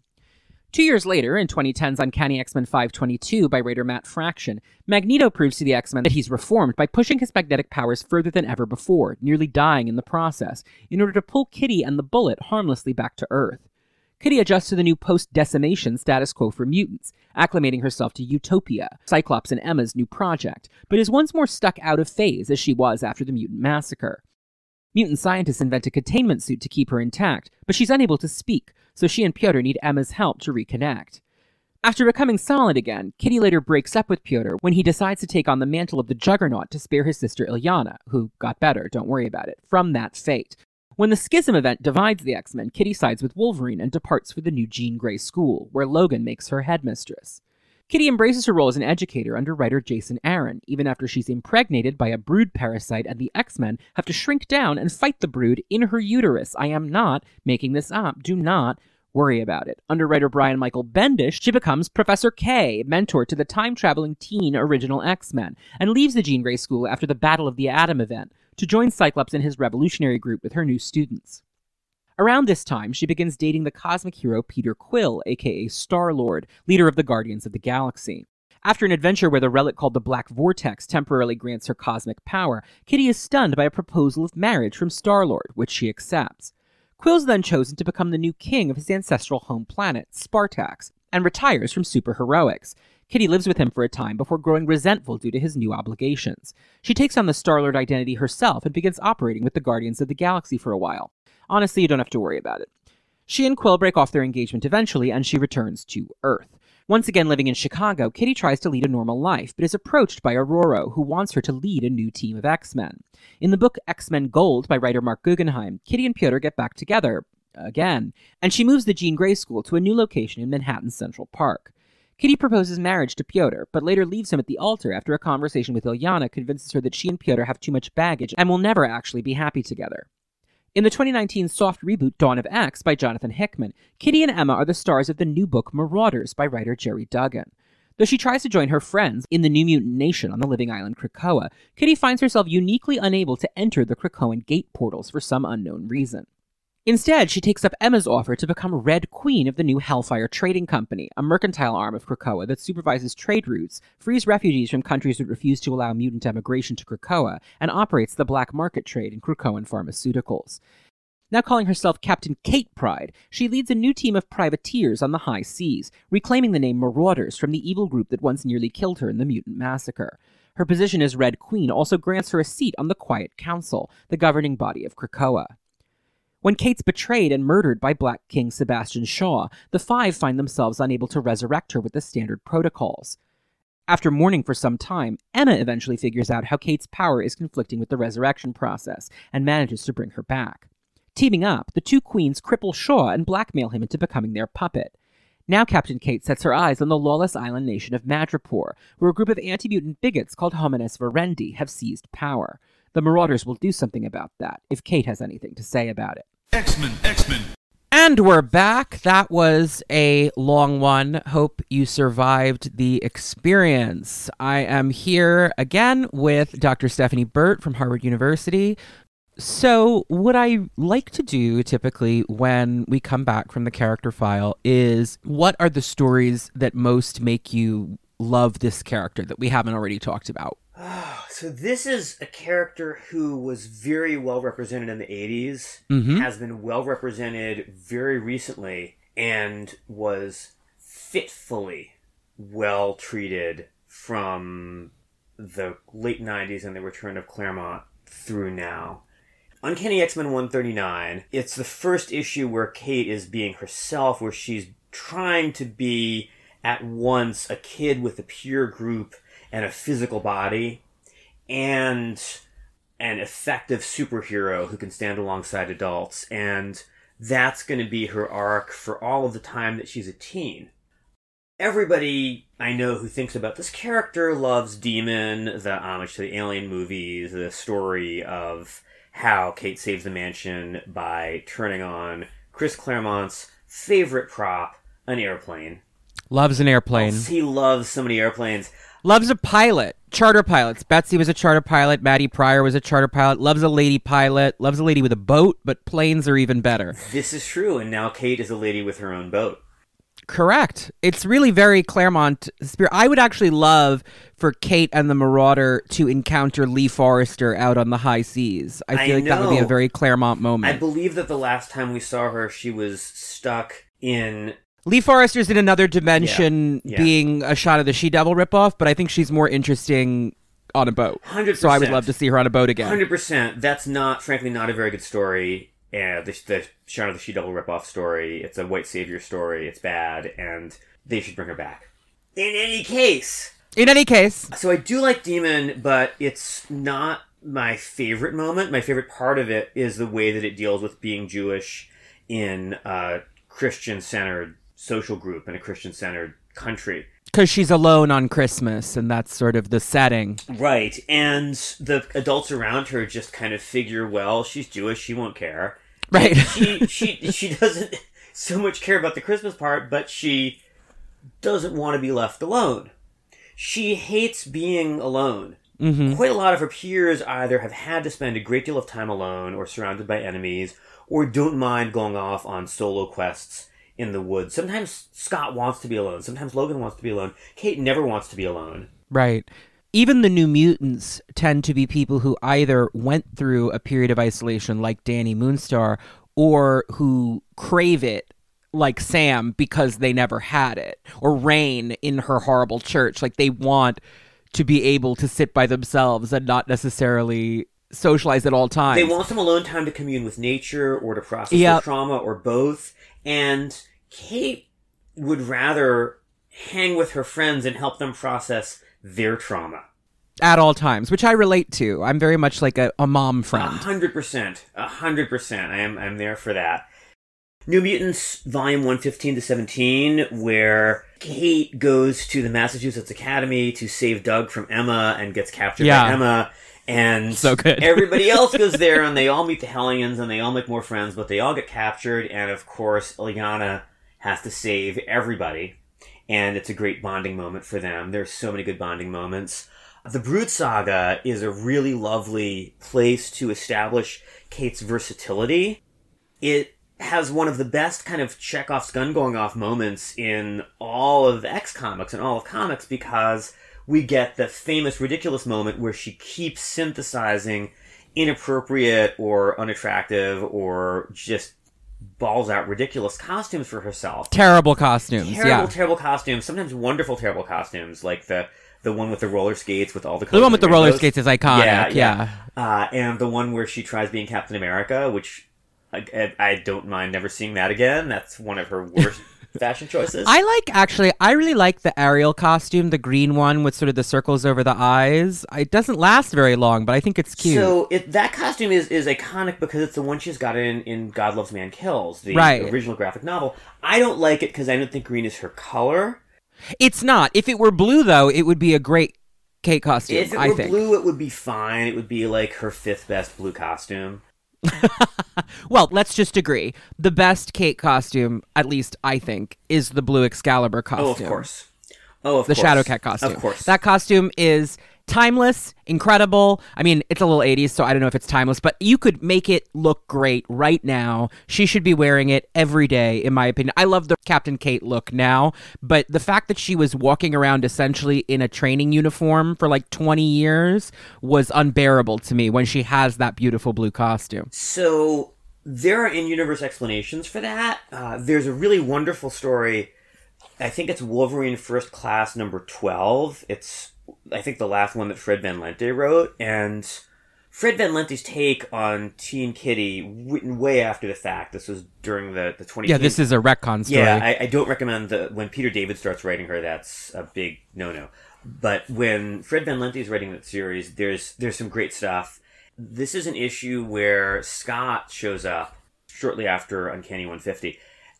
Two years later, in 2010's Uncanny X-Men 522 by writer Matt Fraction, Magneto proves to the X-Men that he's reformed by pushing his magnetic powers further than ever before, nearly dying in the process, in order to pull Kitty and the Bullet harmlessly back to Earth. Kitty adjusts to the new post-decimation status quo for mutants, acclimating herself to Utopia, Cyclops and Emma's new project, but is once more stuck out of phase as she was after the mutant massacre. Mutant scientists invent a containment suit to keep her intact, but she's unable to speak, so she and Pyotr need Emma's help to reconnect. After becoming solid again, Kitty later breaks up with Pyotr when he decides to take on the mantle of the Juggernaut to spare his sister Illyana, who got better, don't worry about it, from that fate. When the Schism event divides the X Men, Kitty sides with Wolverine and departs for the new Jean Grey school, where Logan makes her headmistress. Kitty embraces her role as an educator under writer Jason Aaron, even after she's impregnated by a brood parasite and the X Men have to shrink down and fight the brood in her uterus. I am not making this up. Do not worry about it. Under writer Brian Michael Bendis, she becomes Professor K, mentor to the time traveling teen original X Men, and leaves the Jean Grey School after the Battle of the Atom event to join Cyclops and his revolutionary group with her new students. Around this time, she begins dating the cosmic hero Peter Quill, aka Star Lord, leader of the Guardians of the Galaxy. After an adventure where the relic called the Black Vortex temporarily grants her cosmic power, Kitty is stunned by a proposal of marriage from Star Lord, which she accepts. Quill's then chosen to become the new king of his ancestral home planet, Spartax, and retires from superheroics. Kitty lives with him for a time before growing resentful due to his new obligations. She takes on the Star Lord identity herself and begins operating with the Guardians of the Galaxy for a while. Honestly, you don't have to worry about it. She and Quill break off their engagement eventually, and she returns to Earth. Once again living in Chicago, Kitty tries to lead a normal life, but is approached by Ororo, who wants her to lead a new team of X Men. In the book X Men Gold by writer Marc Guggenheim, Kitty and Piotr get back together, again, and she moves the Jean Grey School to a new location in Manhattan's Central Park. Kitty proposes marriage to Piotr, but later leaves him at the altar after a conversation with Illyana convinces her that she and Piotr have too much baggage and will never actually be happy together. In the 2019 soft reboot Dawn of X by Jonathan Hickman, Kitty and Emma are the stars of the new book Marauders by writer Gerry Duggan. Though she tries to join her friends in the New Mutant Nation on the living island Krakoa, Kitty finds herself uniquely unable to enter the Krakoan gate portals for some unknown reason. Instead, she takes up Emma's offer to become Red Queen of the new Hellfire Trading Company, a mercantile arm of Krakoa that supervises trade routes, frees refugees from countries that refuse to allow mutant emigration to Krakoa, and operates the black market trade in Krakoan pharmaceuticals. Now calling herself Captain Kate Pryde, she leads a new team of privateers on the high seas, reclaiming the name Marauders from the evil group that once nearly killed her in the Mutant Massacre. Her position as Red Queen also grants her a seat on the Quiet Council, the governing body of Krakoa. When Kate's betrayed and murdered by Black King Sebastian Shaw, the Five find themselves unable to resurrect her with the standard protocols. After mourning for some time, Emma eventually figures out how Kate's power is conflicting with the resurrection process and manages to bring her back. Teaming up, the two queens cripple Shaw and blackmail him into becoming their puppet. Now Captain Kate sets her eyes on the lawless island nation of Madripoor, where a group of anti-mutant bigots called Homines Verendi have seized power. The Marauders will do something about that, if Kate has anything to say about it. X-Men, X-Men. And we're back. That was a long one. Hope you survived the experience. I am here again with Dr. Stephanie Burt from Harvard University. So, what I like to do typically when we come back from the character file is what are the stories that most make you love this character that we haven't already talked about? <sighs> So this is a character who was very well represented in the 80s, Mhm. has been well represented very recently, and was fitfully well treated from the late 90s and the return of Claremont through now. Uncanny X-Men 139, it's the first issue where Kate is being herself, where she's trying to be at once a kid with a pure group and a physical body, and an effective superhero who can stand alongside adults. And that's going to be her arc for all of the time that she's a teen. Everybody I know who thinks about this character loves Demon, the homage to the Alien movies, the story of how Kate saves the mansion by turning on Chris Claremont's favorite prop, an airplane. Loves an airplane. He loves so many airplanes. Loves a pilot. Charter pilots. Betsy was a charter pilot. Maddie Pryor was a charter pilot. Loves a lady pilot. Loves a lady with a boat, but planes are even better. This is true, and now Kate is a lady with her own boat. Correct. It's really very Claremont spirit. I would actually love for Kate and the Marauder to encounter Lee Forrester out on the high seas. I I feel like that would be a very Claremont moment. I believe that the last time we saw her, she was stuck in. Lee Forrester's in another dimension Yeah, yeah. being a Shanna the She Devil ripoff, but I think she's more interesting on a boat. 100%. So I would love to see her on a boat again. Hundred percent. That's not, frankly, not a very good story. The, the Shanna the She Devil ripoff story. It's a white savior story. It's bad, and they should bring her back. In any case, In any case, so I do like Demon, but it's not my favorite moment. My favorite part of it is the way that it deals with being Jewish in a Christian-centered social group in a Christian-centered country. because she's alone on Christmas, and that's sort of the setting. Right, and the adults around her just kind of figure, well, she's Jewish, she won't care. Right. She she she doesn't <laughs> so much care about the Christmas part, but she doesn't want to be left alone. She hates being alone. Mm-hmm. Quite a lot of her peers either have had to spend a great deal of time alone or surrounded by enemies, or don't mind going off on solo quests in the woods. Sometimes Scott wants to be alone. Sometimes Logan wants to be alone. Kate never wants to be alone. Right. Even the new mutants tend to be people who either went through a period of isolation like Dani Moonstar or who crave it like Sam because they never had it or Rahne in her horrible church like they want to be able to sit by themselves and not necessarily socialize at all times. They want some alone time to commune with nature or to process Yep. trauma or both. And Kate would rather hang with her friends and help them process their trauma. at all times, which I relate to. I'm very much like a, a mom A friend. hundred percent. A hundred percent. I am I'm there for that. New Mutants Volume 115 to 17, where Kate goes to the Massachusetts Academy to save Doug from Emma and gets captured Yeah. by Emma. And So good. <laughs> everybody else goes there and they all meet the Hellions and they all make more friends, but they all get captured. And of course, Illyana has to save everybody. And it's a great bonding moment for them. There's so many good bonding moments. The Brood Saga is a really lovely place to establish Kate's versatility. It has one of the best kind of Chekhov's gun going off moments in all of X comics and all of comics because we get the famous ridiculous moment where she keeps synthesizing inappropriate or unattractive or just balls out ridiculous costumes for herself Terrible costumes. terrible, yeah. terrible costumes. Sometimes wonderful, terrible costumes, like the the one with the roller skates with all the colors. the one with the roller skates is iconic. Yeah, Yeah. yeah. Uh, and the one where she tries being Captain America, which I, I, I don't mind never seeing that again. That's one of her worst <laughs> fashion choices. I like actually. I really like the Ariel costume, the green one with sort of the circles over the eyes. It doesn't last very long, but I think it's cute. So it, that costume is, is iconic because it's the one she's got in, in God Loves Man Kills, the Right. original graphic novel. I don't like it because I don't think green is her color. it's not. If it were blue, though, it would be a great Kate costume. If it I were think. blue, it would be fine. It would be like her fifth best blue costume. <laughs> Well, let's just agree. The best Kate costume, at least I think, is the blue Excalibur costume. Oh, of course. Oh, of course. the course. Shadowcat costume. Of course. That costume is timeless, incredible. I mean, it's a little 80s, so I don't know if it's timeless, but you could make it look great right now. She should be wearing it every day, in my opinion. I love the Captain Kate look now, but the fact that she was walking around essentially in a training uniform for like 20 years was unbearable to me when she has that beautiful blue costume. So there are in-universe explanations for that. Uh, there's a really wonderful story. I think it's Wolverine First Class number twelve. It's I think the last one that Fred Van Lente wrote, and Fred Van Lente's take on Teen Kitty, written way after the fact. This was during the the twenty. Yeah, this is a retcon story. Yeah, I, I don't recommend the when Peter David starts writing her. That's a big no no. But when Fred Van Lente is writing that series, there's there's some great stuff. This is an issue where Scott shows up shortly after Uncanny 150,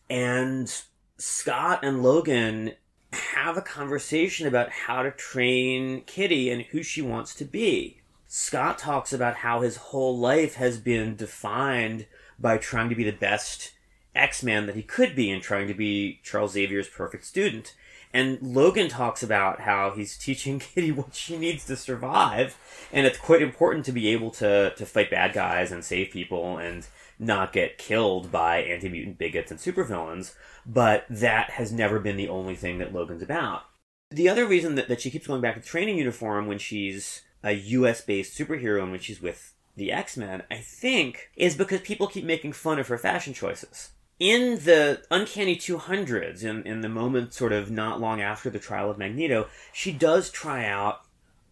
and Scott and Logan have a conversation about how to train Kitty and who she wants to be. Scott talks about how his whole life has been defined by trying to be the best X-Man that he could be and trying to be Charles Xavier's perfect student. And Logan talks about how he's <laughs> teaching Kitty what she needs to survive, and it's quite important to be able to, to fight bad guys and save people and not get killed by anti-mutant bigots and supervillains, but that has never been the only thing that Logan's about. The other reason that, that she keeps going back to the training uniform when she's a US based superhero and when she's with the X Men, I think, is because people keep making fun of her fashion choices. In the Uncanny 200s, in, in the moment sort of not long after the trial of Magneto, she does try out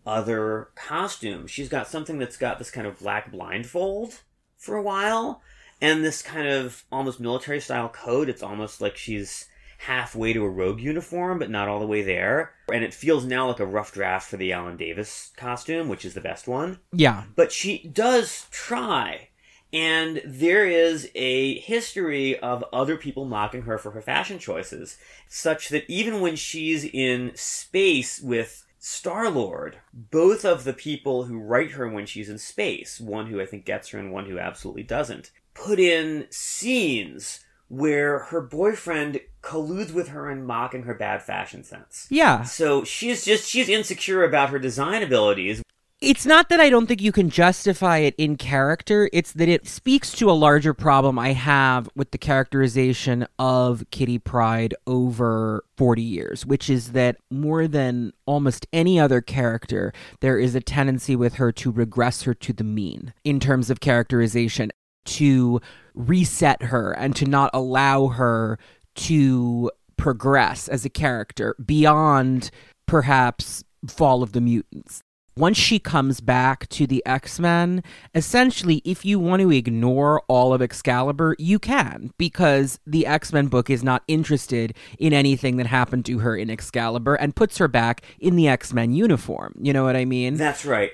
other costumes. She's got something that's got this kind of black blindfold for a while, and this kind of almost military style coat. It's almost like she's halfway to a rogue uniform, but not all the way there. And it feels now like a rough draft for the Alan Davis costume, which is the best one. Yeah. But she does try. And there is a history of other people mocking her for her fashion choices, such that even when she's in space with Star Lord, both of the people who write her when she's in space, one who I think gets her and one who absolutely doesn't, put in scenes where her boyfriend colludes with her in mocking her bad fashion sense. Yeah. So she's just she's insecure about her design abilities. It's not that I don't think you can justify it in character, it's that it speaks to a larger problem I have with the characterization of Kitty Pryde over 40 years, which is that more than almost any other character, there is a tendency with her to regress her to the mean in terms of characterization, to reset her and to not allow her to progress as a character beyond perhaps Fall of the Mutants once she comes back to the X Men, essentially, if you want to ignore all of Excalibur, you can, because the X Men book is not interested in anything that happened to her in Excalibur and puts her back in the X Men uniform. You know what I mean? That's right.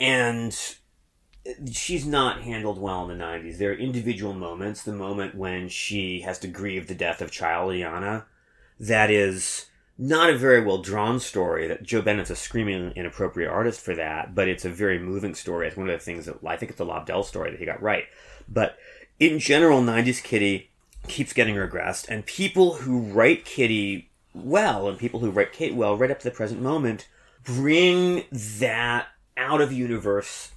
And she's not handled well in the 90s. There are individual moments, the moment when she has to grieve the death of Child Illyana, that is not a very well drawn story. That Joe Bennett's a screaming inappropriate artist for that, but it's a very moving story. It's one of the things that I think it's a Lobdell story that he got right. But in general, 90s Kitty keeps getting regressed, and people who write Kitty well and people who write Kate well, right up to the present moment, bring that out of universe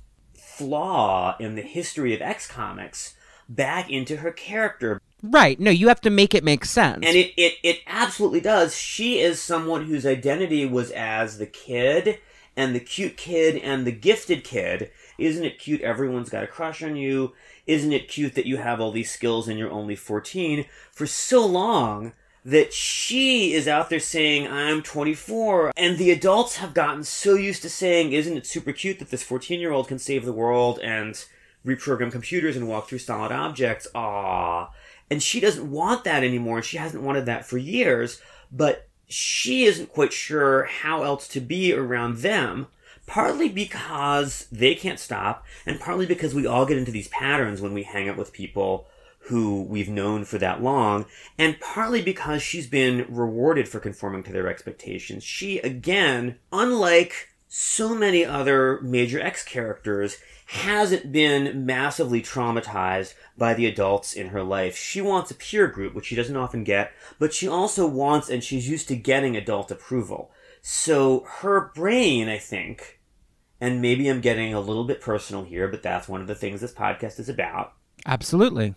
flaw in the history of X comics back into her character Right. No, you have to make it make sense. And it, it, it absolutely does. She is someone whose identity was as the kid and the cute kid and the gifted kid. Isn't it cute everyone's got a crush on you? Isn't it cute that you have all these skills and you're only 14? For so long that she is out there saying, I'm 24. And the adults have gotten so used to saying, isn't it super cute that this 14 year old can save the world and reprogram computers and walk through solid objects? Ah and she doesn't want that anymore. She hasn't wanted that for years, but she isn't quite sure how else to be around them. Partly because they can't stop, and partly because we all get into these patterns when we hang out with people who we've known for that long, and partly because she's been rewarded for conforming to their expectations. She, again, unlike so many other major X characters, hasn't been massively traumatized by the adults in her life. She wants a peer group, which she doesn't often get, but she also wants and she's used to getting adult approval. So her brain, I think, and maybe I'm getting a little bit personal here, but that's one of the things this podcast is about. Absolutely.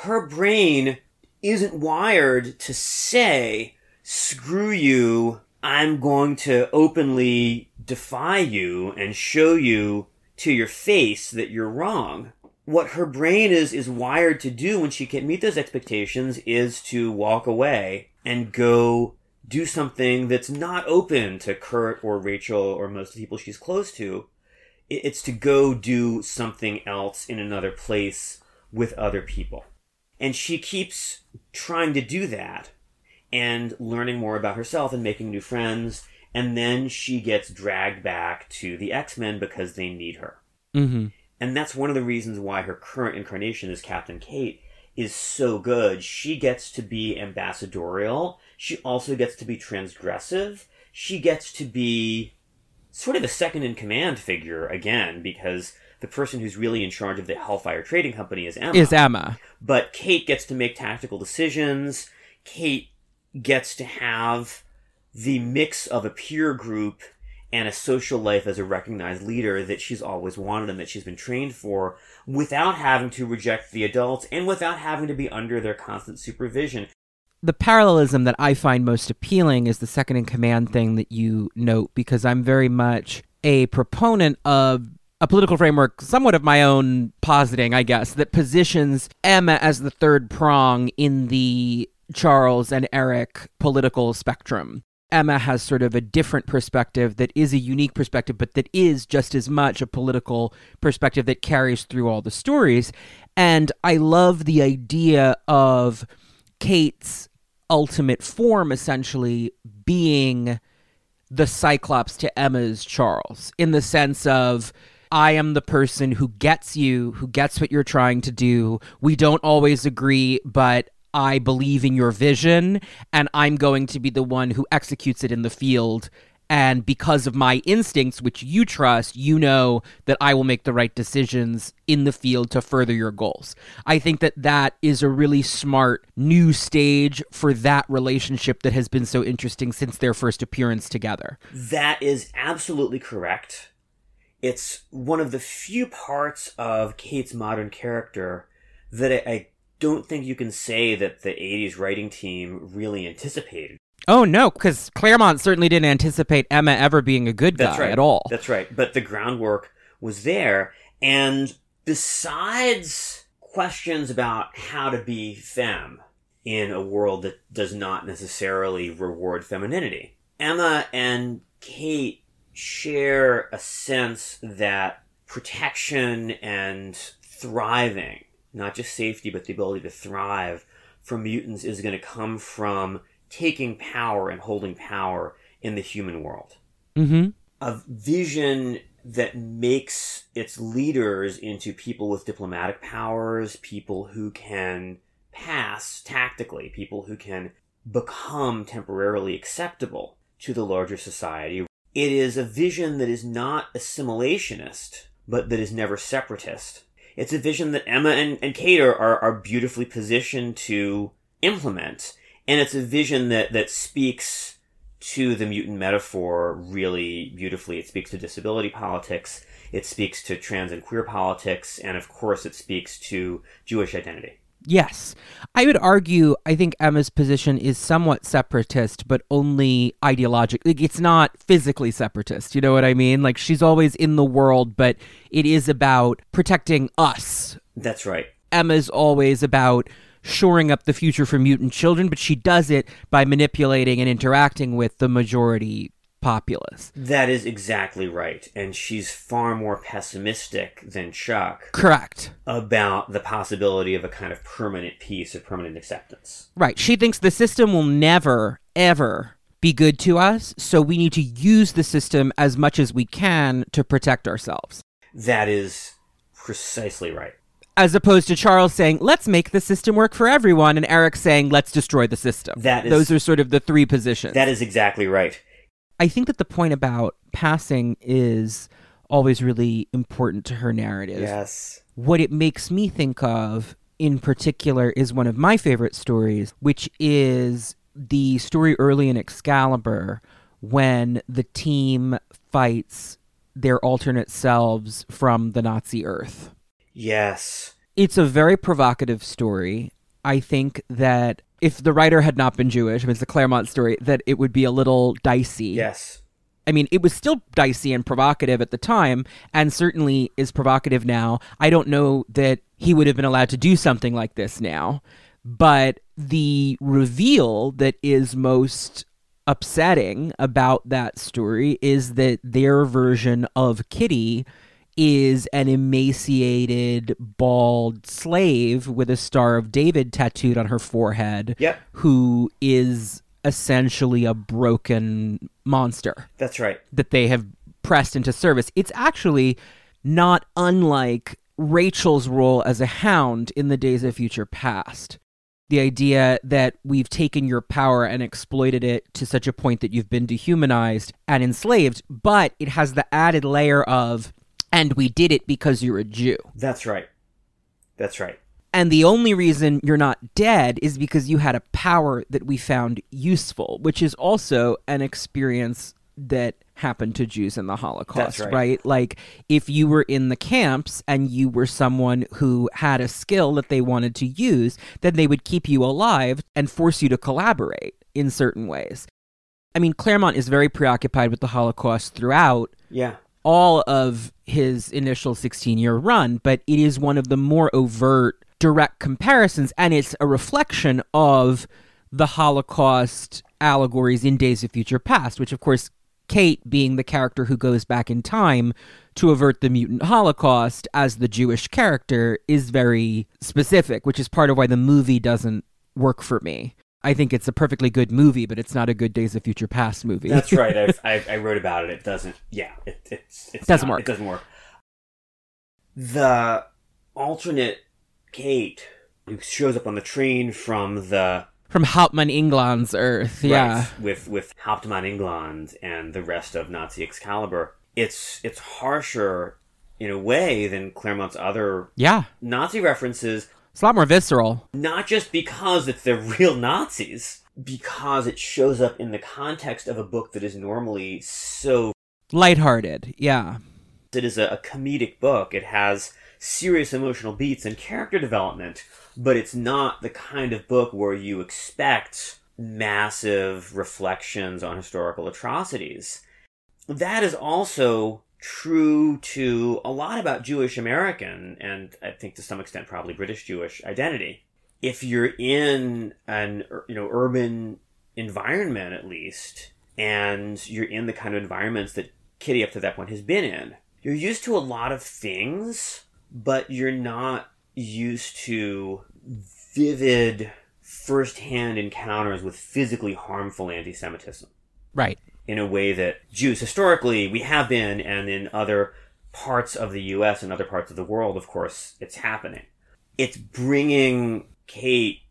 Her brain isn't wired to say, screw you, I'm going to openly defy you and show you to your face that you're wrong. What her brain is is wired to do when she can't meet those expectations is to walk away and go do something that's not open to Kurt or Rachel or most of the people she's close to. It's to go do something else in another place with other people. And she keeps trying to do that and learning more about herself and making new friends and then she gets dragged back to the X Men because they need her. Mm-hmm. And that's one of the reasons why her current incarnation as Captain Kate is so good. She gets to be ambassadorial. She also gets to be transgressive. She gets to be sort of a second in command figure again because the person who's really in charge of the Hellfire Trading Company is Emma. Is Emma. But Kate gets to make tactical decisions. Kate gets to have the mix of a peer group and a social life as a recognized leader that she's always wanted and that she's been trained for without having to reject the adults and without having to be under their constant supervision. The parallelism that I find most appealing is the second in command thing that you note because I'm very much a proponent of a political framework, somewhat of my own positing, I guess, that positions Emma as the third prong in the Charles and Eric political spectrum. Emma has sort of a different perspective that is a unique perspective, but that is just as much a political perspective that carries through all the stories. And I love the idea of Kate's ultimate form essentially being the Cyclops to Emma's Charles, in the sense of. I am the person who gets you, who gets what you're trying to do. We don't always agree, but I believe in your vision and I'm going to be the one who executes it in the field And because of my instincts, which you trust, you know that I will make the right decisions in the field to further your goals. I think that that is a really smart new stage for that relationship that has been so interesting since their first appearance together. That is absolutely correct. It's one of the few parts of Kate's modern character that I, I don't think you can say that the 80s writing team really anticipated. Oh no, because Claremont certainly didn't anticipate Emma ever being a good That's guy right. at all. That's right. But the groundwork was there. And besides questions about how to be femme in a world that does not necessarily reward femininity, Emma and Kate share a sense that protection and thriving, not just safety, but the ability to thrive from mutants is going to come from taking power and holding power in the human world. Mm-hmm. A vision that makes its leaders into people with diplomatic powers, people who can pass tactically, people who can become temporarily acceptable to the larger society. It is a vision that is not assimilationist, but that is never separatist. It's a vision that Emma and, and Kate are, are, are beautifully positioned to implement and it's a vision that that speaks to the mutant metaphor really beautifully. It speaks to disability politics. It speaks to trans and queer politics, and of course, it speaks to Jewish identity. Yes. I would argue, I think Emma's position is somewhat separatist, but only ideologically. Like, it's not physically separatist. You know what I mean? Like, she's always in the world, but it is about protecting us. That's right. Emma's always about shoring up the future for mutant children, but she does it by manipulating and interacting with the majority populace. That is exactly right. And she's far more pessimistic than Chuck. Correct. About the possibility of a kind of permanent peace or permanent acceptance. Right. She thinks the system will never, ever be good to us, so we need to use the system as much as we can to protect ourselves. That is precisely right as opposed to Charles saying, "Let's make the system work for everyone," and Eric saying, "Let's destroy the system." That is, those are sort of the three positions. That is exactly right. I think that the point about passing is always really important to her narrative. Yes. What it makes me think of in particular is one of my favorite stories, which is the story early in Excalibur when the team fights their alternate selves from the Nazi Earth. Yes. It's a very provocative story. I think that if the writer had not been Jewish, I mean, it's a Claremont story, that it would be a little dicey. Yes. I mean, it was still dicey and provocative at the time, and certainly is provocative now. I don't know that he would have been allowed to do something like this now, but the reveal that is most upsetting about that story is that their version of Kitty is an emaciated, bald slave with a Star of David tattooed on her forehead. Yep. Who is essentially a broken monster. That's right. That they have pressed into service. It's actually not unlike Rachel's role as a hound in the Days of Future Past. The idea that we've taken your power and exploited it to such a point that you've been dehumanized and enslaved, but it has the added layer of and we did it because you're a Jew. That's right. That's right. And the only reason you're not dead is because you had a power that we found useful, which is also an experience that happened to Jews in the Holocaust, right. right. Like if you were in the camps and you were someone who had a skill that they wanted to use, then they would keep you alive and force you to collaborate in certain ways. I mean, Claremont is very preoccupied with the Holocaust throughout. Yeah all of his initial 16 year run, but it is one of the more overt, direct comparisons, and it's a reflection of the Holocaust allegories in Days of Future Past, which, of course, Kate, being the character who goes back in time to avert the mutant Holocaust as the Jewish character, is very specific, which is part of why the movie doesn't work for me. I think it's a perfectly good movie, but it's not a good Days of Future Past movie. That's <laughs> right. I've, I've, i wrote about it. It doesn't. Yeah, it it's, it's doesn't not, work. It doesn't work. The alternate Kate who shows up on the train from the From Hauptmann England's Earth, yeah. Right, with with Hauptmann England and the rest of Nazi Excalibur. It's it's harsher in a way than Claremont's other Yeah. Nazi references, It's a lot more visceral. not just because it's the real Nazis, because it shows up in the context of a book that is normally so Lighthearted, yeah. it is a, a comedic book. It has serious emotional beats and character development, but it's not the kind of book where you expect massive reflections on historical atrocities. That is also true to a lot about Jewish American and I think to some extent probably British Jewish identity. If you're in an you know urban environment at least and you're in the kind of environments that Kitty up to that point has been in, you're used to a lot of things, but you're not used to vivid first-hand encounters with physically harmful anti-Semitism Right. In a way that Jews historically we have been, and in other parts of the U.S. and other parts of the world, of course, it's happening. It's bringing Kate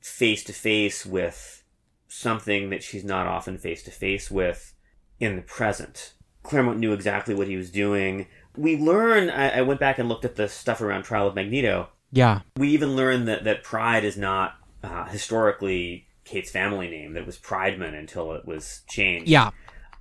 face to face with something that she's not often face to face with in the present. Claremont knew exactly what he was doing. We learn, I, I went back and looked at the stuff around Trial of Magneto. Yeah. We even learned that, that Pryde is not uh, historically Kate's family name, that was Prideman until it was changed Yeah.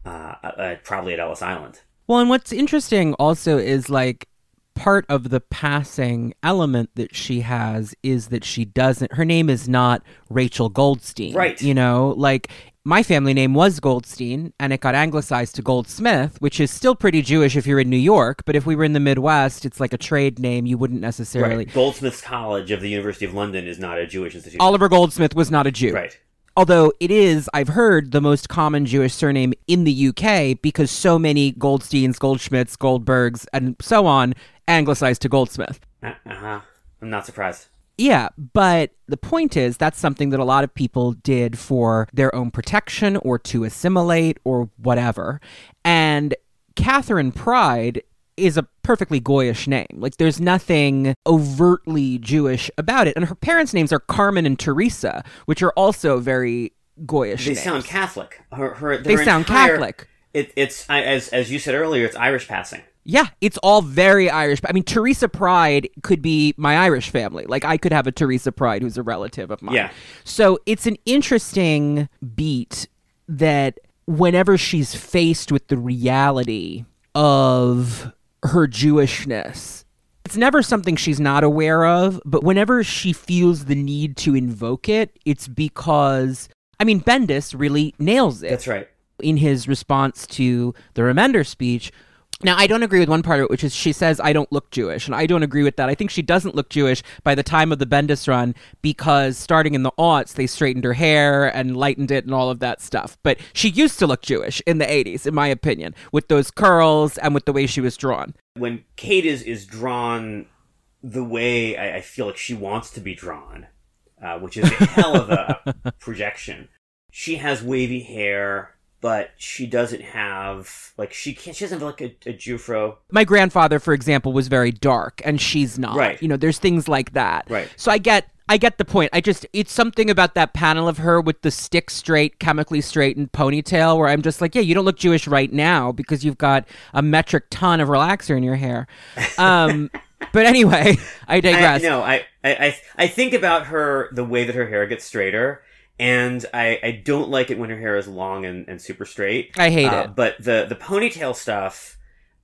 uh, uh, probably at Ellis Island. Well, and what's interesting also is like part of the passing element that she has is that she doesn't, her name is not Rachel Goldstein. Right. You know, like my family name was Goldstein and it got anglicized to Goldsmith, which is still pretty Jewish if you're in New York. But if we were in the Midwest, it's like a trade name. You wouldn't necessarily. Right. Goldsmiths College of the University of London is not a Jewish institution. Oliver Goldsmith was not a Jew. right. Although it is, I've heard, the most common Jewish surname in the UK because so many Goldsteins, Goldschmidts, Goldbergs, and so on anglicized to Goldsmith. Uh huh. I'm not surprised. Yeah, but the point is that's something that a lot of people did for their own protection or to assimilate or whatever. And Catherine Pryde is a perfectly goyish name. Like there's nothing overtly Jewish about it. And her parents' names are Carmen and Teresa, which are also very goyish They names. sound Catholic. Her, her, They sound entire- Catholic. It, it's as as you said earlier. It's Irish passing. Yeah, it's all very Irish. I mean, Teresa Pryde could be my Irish family. Like, I could have a Teresa Pryde who's a relative of mine. Yeah. So it's an interesting beat that whenever she's faced with the reality of her Jewishness, it's never something she's not aware of, but whenever she feels the need to invoke it, it's because, I mean, Bendis really nails it That's right. in his response to the Remender speech. Now, I don't agree with one part of it, which is she says, I don't look Jewish. And I don't agree with that. I think she doesn't look Jewish by the time of the Bendis run because starting in the aughts, they straightened her hair and lightened it and all of that stuff. But she used to look Jewish in the 80s, in my opinion, with those curls and with the way she was drawn. When Kate is is drawn the way I, I feel like she wants to be drawn, uh, which is a hell of a <laughs> projection. She has wavy hair, but she doesn't have like she can't. She doesn't have like a, a Jewfro. My grandfather, for example, was very dark, and she's not. Right. You know, there's things like that. Right. So I get, I get the point. I just, it's something about that panel of her with the stick straight, chemically straightened ponytail, where I'm just like, yeah, you don't look Jewish right now because you've got a metric ton of relaxer in your hair. Um, <laughs> but anyway, I I, digress. no, I, I I I think about her the way that her hair gets straighter. And I, I don't like it when her hair is long and, and super straight. I hate Uh, it. But the, the ponytail stuff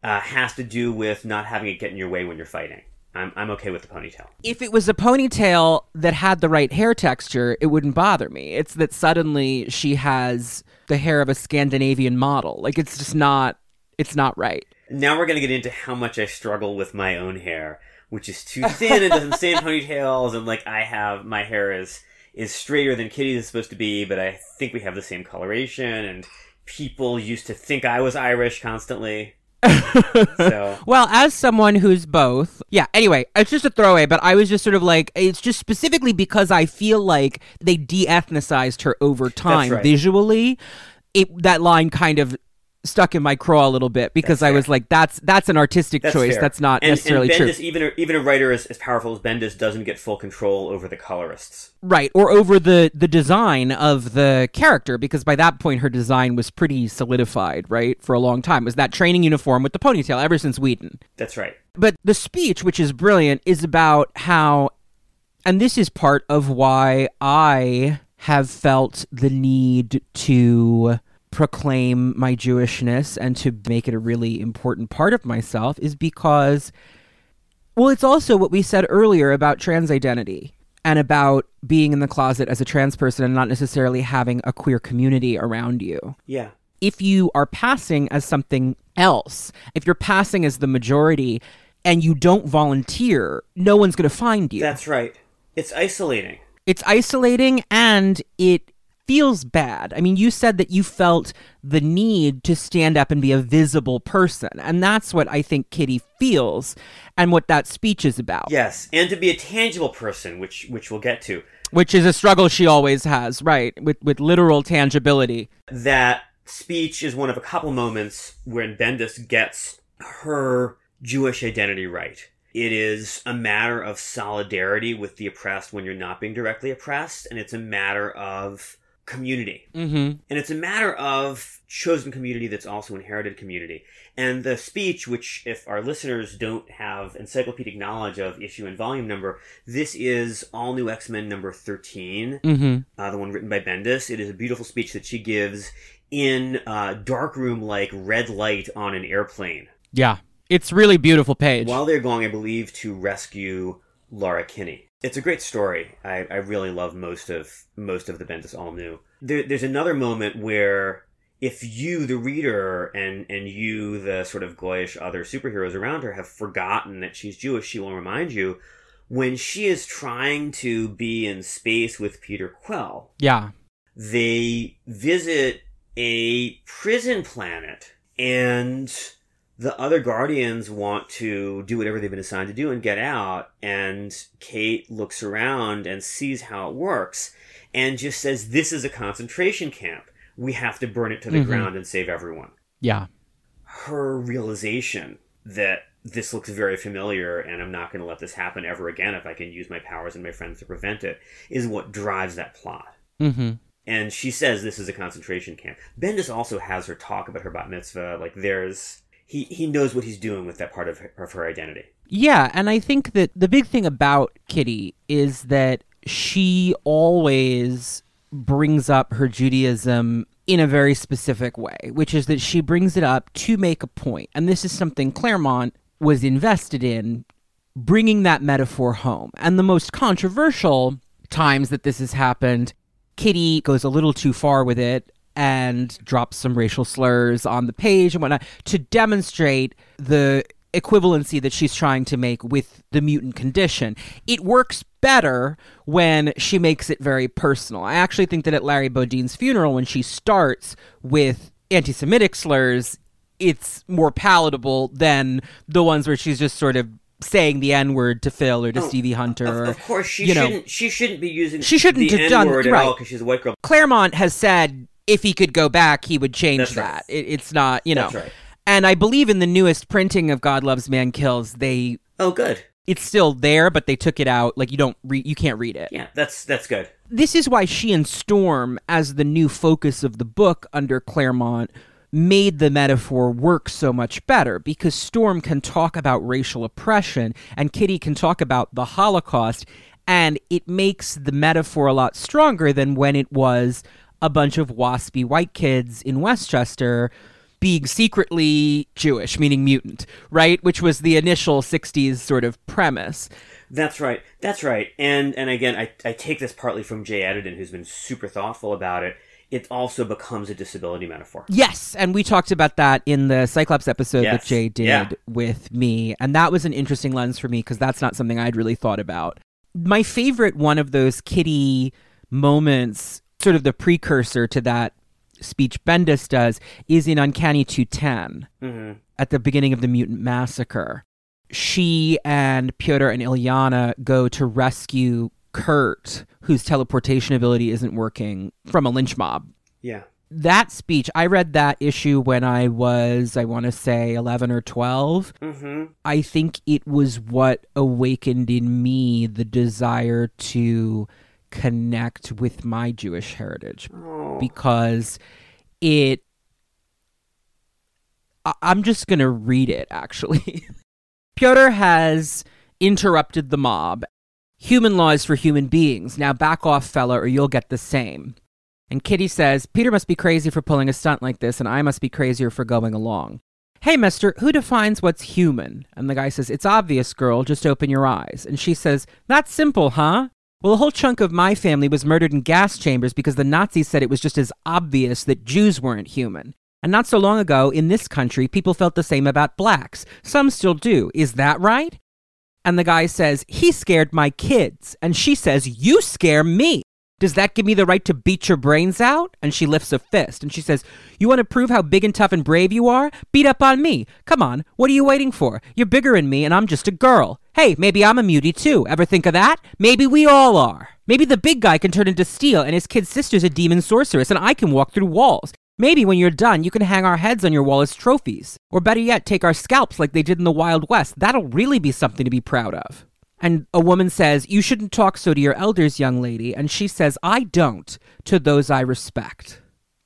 uh, has to do with not having it get in your way when you're fighting. I'm, I'm okay with the ponytail. If it was a ponytail that had the right hair texture, it wouldn't bother me. It's that suddenly she has the hair of a Scandinavian model. Like it's just not, it's not right. Now we're going to get into how much I struggle with my own hair, which is too thin and doesn't stay in <laughs> ponytails. And like I have, my hair is is straighter than Kitty is supposed to be, but I think we have the same coloration. And people used to think I was Irish constantly. <laughs> so Well, as someone who's both, yeah, anyway, it's just a throwaway, but I was just sort of like, it's just specifically because I feel like they de ethnicized her over time right. visually. It, that line kind of stuck in my craw a little bit because I was like, that's that's an artistic That's choice. fair. That's not and, necessarily and true. Bendis, Even a, even a writer as, as powerful as Bendis doesn't get full control over the colorists. Right, or over the the design of the character because by that point her design was pretty solidified, right? For a long time. It was that training uniform with the ponytail ever since Whedon. That's right. But the speech, which is brilliant, is about how and this is part of why I have felt the need to proclaim my Jewishness and to make it a really important part of myself is because well, it's also what we said earlier about trans identity and about being in the closet as a trans person and not necessarily having a queer community around you. Yeah. If you are passing as something else, if you're passing as the majority and you don't volunteer, no one's going to find you. That's right. It's isolating. it's isolating and it feels bad. I mean, you said that you felt the need to stand up and be a visible person. And that's what I think Kitty feels and what that speech is about. Yes, and to be a tangible person, which which we'll get to. Which is a struggle she always has, right? With with literal tangibility. That speech is one of a couple moments when Bendis gets her Jewish identity right. It is a matter of solidarity with the oppressed when you're not being directly oppressed, and it's a matter of community. Mm-hmm. And it's a matter of chosen community that's also inherited community. And the speech, which, if our listeners don't have encyclopedic knowledge of issue and volume number, this is All New X Men number 13, Mm-hmm. uh, the one written by Bendis. It is a beautiful speech that she gives in uh, darkroom like red light on an airplane Yeah. It's really beautiful page. while they're going, I believe, to rescue Laura Kinney. It's a great story. I, I really love most of most of the Bendis All New. There, there's another moment where if you, the reader, and and you, the sort of goyish other superheroes around her, have forgotten that she's Jewish, she will remind you when she is trying to be in space with Peter Quill. yeah. They visit a prison planet and the other guardians want to do whatever they've been assigned to do and get out and kate looks around and sees how it works and just says this is a concentration camp we have to burn it to the Mhm. ground and save everyone Yeah. her realization that this looks very familiar and i'm not going to let this happen ever again if i can use my powers and my friends to prevent it is what drives that plot Mm-hmm. and she says this is a concentration camp. Bendis also has her talk about her bat mitzvah. Like there's he he knows what he's doing with that part of her, of her identity. Yeah, and I think that the big thing about Kitty is that she always brings up her Judaism in a very specific way, which is that she brings it up to make a point. And this is something Claremont was invested in bringing that metaphor home. And the most controversial times that this has happened, Kitty goes a little too far with it and drops some racial slurs on the page and whatnot to demonstrate the equivalency that she's trying to make with the mutant condition. It works better when she makes it very personal. I actually think that at Larry Bodine's funeral, when she starts with anti Semitic slurs, it's more palatable than the ones where she's just sort of saying the N word to Phil or to Oh, Stevie Hunter. Of, or, of course, she shouldn't she shouldn't be using She shouldn't the have done- N-word at right. all because she's a white girl. Claremont has said if he could go back, he would change That's right. that. It, it's not, you know. That's right. And I believe in the newest printing of God Loves Man Kills, they Oh, good. it's still there, but they took it out. Like you don't read, you can't read it. Yeah, that's that's good. This is why she and Storm, as the new focus of the book under Claremont, made the metaphor work so much better because Storm can talk about racial oppression and Kitty can talk about the Holocaust, and it makes the metaphor a lot stronger than when it was a bunch of waspy white kids in Westchester being secretly Jewish, meaning mutant, right? Which was the initial 60s sort of premise. That's right. That's right. And and again, I I take this partly from Jay Edidin, who's been super thoughtful about it. It also becomes a disability metaphor. Yes, and we talked about that in the Cyclops episode that Jay did Yeah. with me, and that was an interesting lens for me because that's not something I'd really thought about. My favorite one of those kitty moments, sort of the precursor to that speech Bendis does, is in Uncanny 210 hmm at the beginning of the Mutant Massacre. She and Pyotr and Illyana go to rescue Kurt, whose teleportation ability isn't working, from a lynch mob. Yeah. that speech, I read that issue when I was, I want to say, 11 or 12. Mm-hmm. I think it was what awakened in me the desire to connect with my Jewish heritage Oh. because it. I- I'm just going to read it, actually. <laughs> Pyotr has interrupted the mob. Human laws for human beings. Now back off, fella, or you'll get the same. And Kitty says, Peter must be crazy for pulling a stunt like this, and I must be crazier for going along. Hey, mister, who defines what's human? And the guy says, It's obvious, girl, just open your eyes. And she says, That's simple, huh? Well, a whole chunk of my family was murdered in gas chambers because the Nazis said it was just as obvious that Jews weren't human. And not so long ago, in this country, people felt the same about blacks. Some still do. Is that right? And the guy says, He scared my kids. And she says, You scare me. Does that give me the right to beat your brains out? And she lifts a fist and she says, You want to prove how big and tough and brave you are? Beat up on me. Come on, what are you waiting for? You're bigger than me and I'm just a girl. Hey, maybe I'm a mutie too. Ever think of that? Maybe we all are. Maybe the big guy can turn into steel and his kid sister's a demon sorceress and I can walk through walls. Maybe when you're done, you can hang our heads on your wall as trophies. Or better yet, take our scalps like they did in the Wild West. That'll really be something to be proud of. And a woman says, You shouldn't talk so to your elders, young lady. And she says, I don't to those I respect.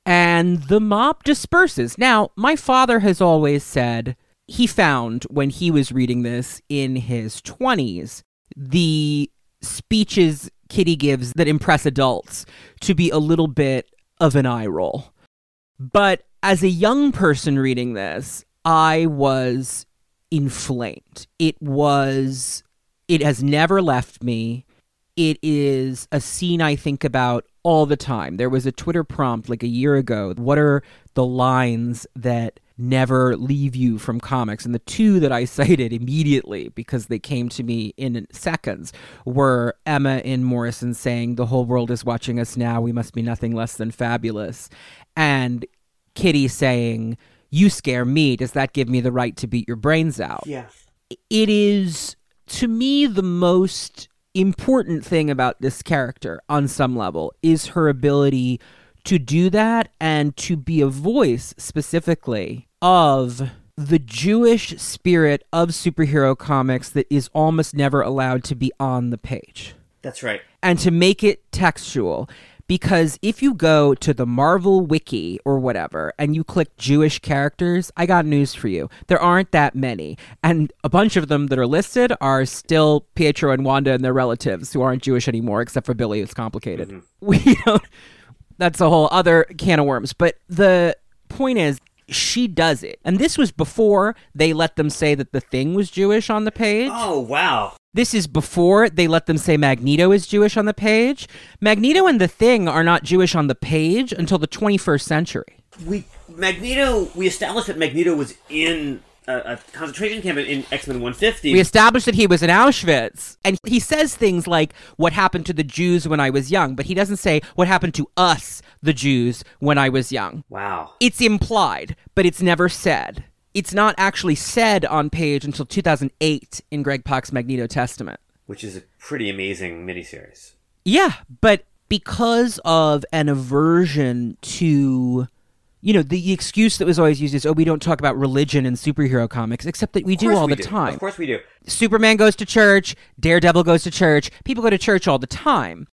And the mob disperses. Now, my father has always said he found when he was reading this in his 20s the speeches Kitty gives that impress adults to be a little bit of an eye roll. But as a young person reading this, I was inflamed. It was, it has never left me. It is a scene I think about all the time. There was a Twitter prompt like a year ago. What are the lines that never leave you from comics? And the two that I <laughs> cited immediately because they came to me in seconds were Emma in Morrison saying, The whole world is watching us now. We must be nothing less than fabulous. And Kitty saying, You scare me. Does that give me the right to beat your brains out? Yeah. it is to me the most important thing about this character on some level is her ability to do that and to be a voice specifically of the Jewish spirit of superhero comics that is almost never allowed to be on the page That's right. and to make it textual. Because if you go to the Marvel Wiki or whatever and you click Jewish characters, I got news for you. There aren't that many. And a bunch of them that are listed are still Pietro and Wanda and their relatives who aren't Jewish anymore, except for Billy. It's complicated. Mm-hmm. <laughs> We don't. That's a whole other can of worms. But the point is, she does it. And this was before they let them say that the thing was Jewish on the page. Oh wow. This is before they let them say Magneto is Jewish on the page. Magneto and the Thing are not Jewish on the page until the 21st century. We Magneto. We established that Magneto was in a, a concentration camp in X Men 150. We established that he was in Auschwitz. And he says things like, What happened to the Jews when I was young? But he doesn't say, What happened to us, the Jews, when I was young. wow. It's implied, but it's never said. It's not actually said on page until 2008 in Greg Pak's Magneto Testament. Which is a pretty amazing miniseries. Yeah, but because of an aversion to you know, the excuse that was always used is, oh, we don't talk about religion in superhero comics, except that we do all we the time. Of course we do. Superman goes to church, Daredevil goes to church, people go to church all the time.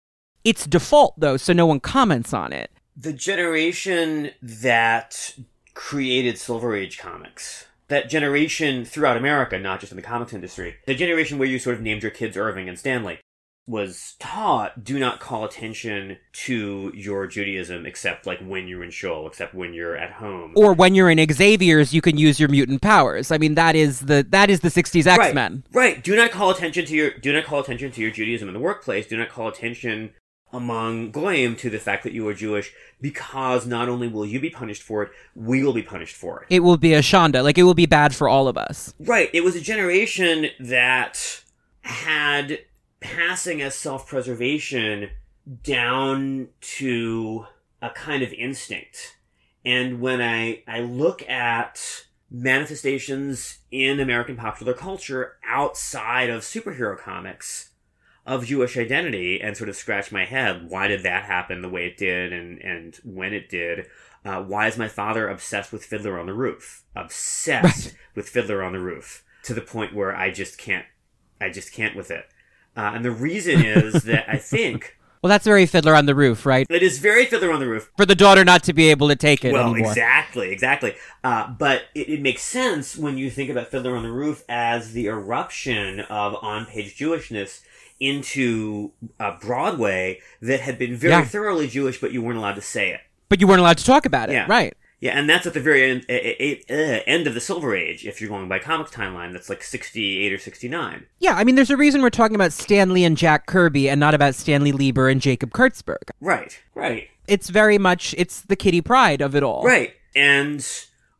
It's default, though, so no one comments on it. The generation that created Silver Age comics, that generation throughout America, not just in the comics industry, the generation where you sort of named your kids Irving and Stanley, was taught do not call attention to your Judaism except like when you're in shul, except when you're at home. Or when you're in Xavier's, you can use your mutant powers. I mean, that is the that is the '60s X Men. Right. right. Do not call attention to your do not call attention to your Judaism in the workplace. Do not call attention among goyim to the fact that you are Jewish because not only will you be punished for it, we will be punished for it. It will be a Shonda, like it will be bad for all of us. Right. It was a generation that had passing as self preservation down to a kind of instinct. And when I, I look at manifestations in American popular culture outside of superhero comics, of Jewish identity and sort of scratch my head. Why did that happen the way it did and, and when it did? Uh, why is my father obsessed with Fiddler on the Roof? Obsessed Right. with Fiddler on the Roof to the point where I just can't, I just can't with it. Uh, and the reason is <laughs> that I think Well, that's very Fiddler on the Roof, right? it is very Fiddler on the Roof For the daughter not to be able to take it well, anymore. exactly, exactly. Uh, but it, it makes sense when you think about Fiddler on the Roof as the eruption of on-page Jewishness into uh, Broadway that had been very Yeah. thoroughly Jewish, but you weren't allowed to say it. But you weren't allowed to talk about it, Yeah. right? Yeah, and that's at the very end, uh, uh, end of the Silver Age. If you're going by comics timeline, that's like 68 or 69. Yeah, I mean, there's a reason we're talking about Stan Lee and Jack Kirby and not about Stanley Lieber and Jacob Kurtzberg. Right, right. It's very much, it's the Kitty Pryde of it all. Right. And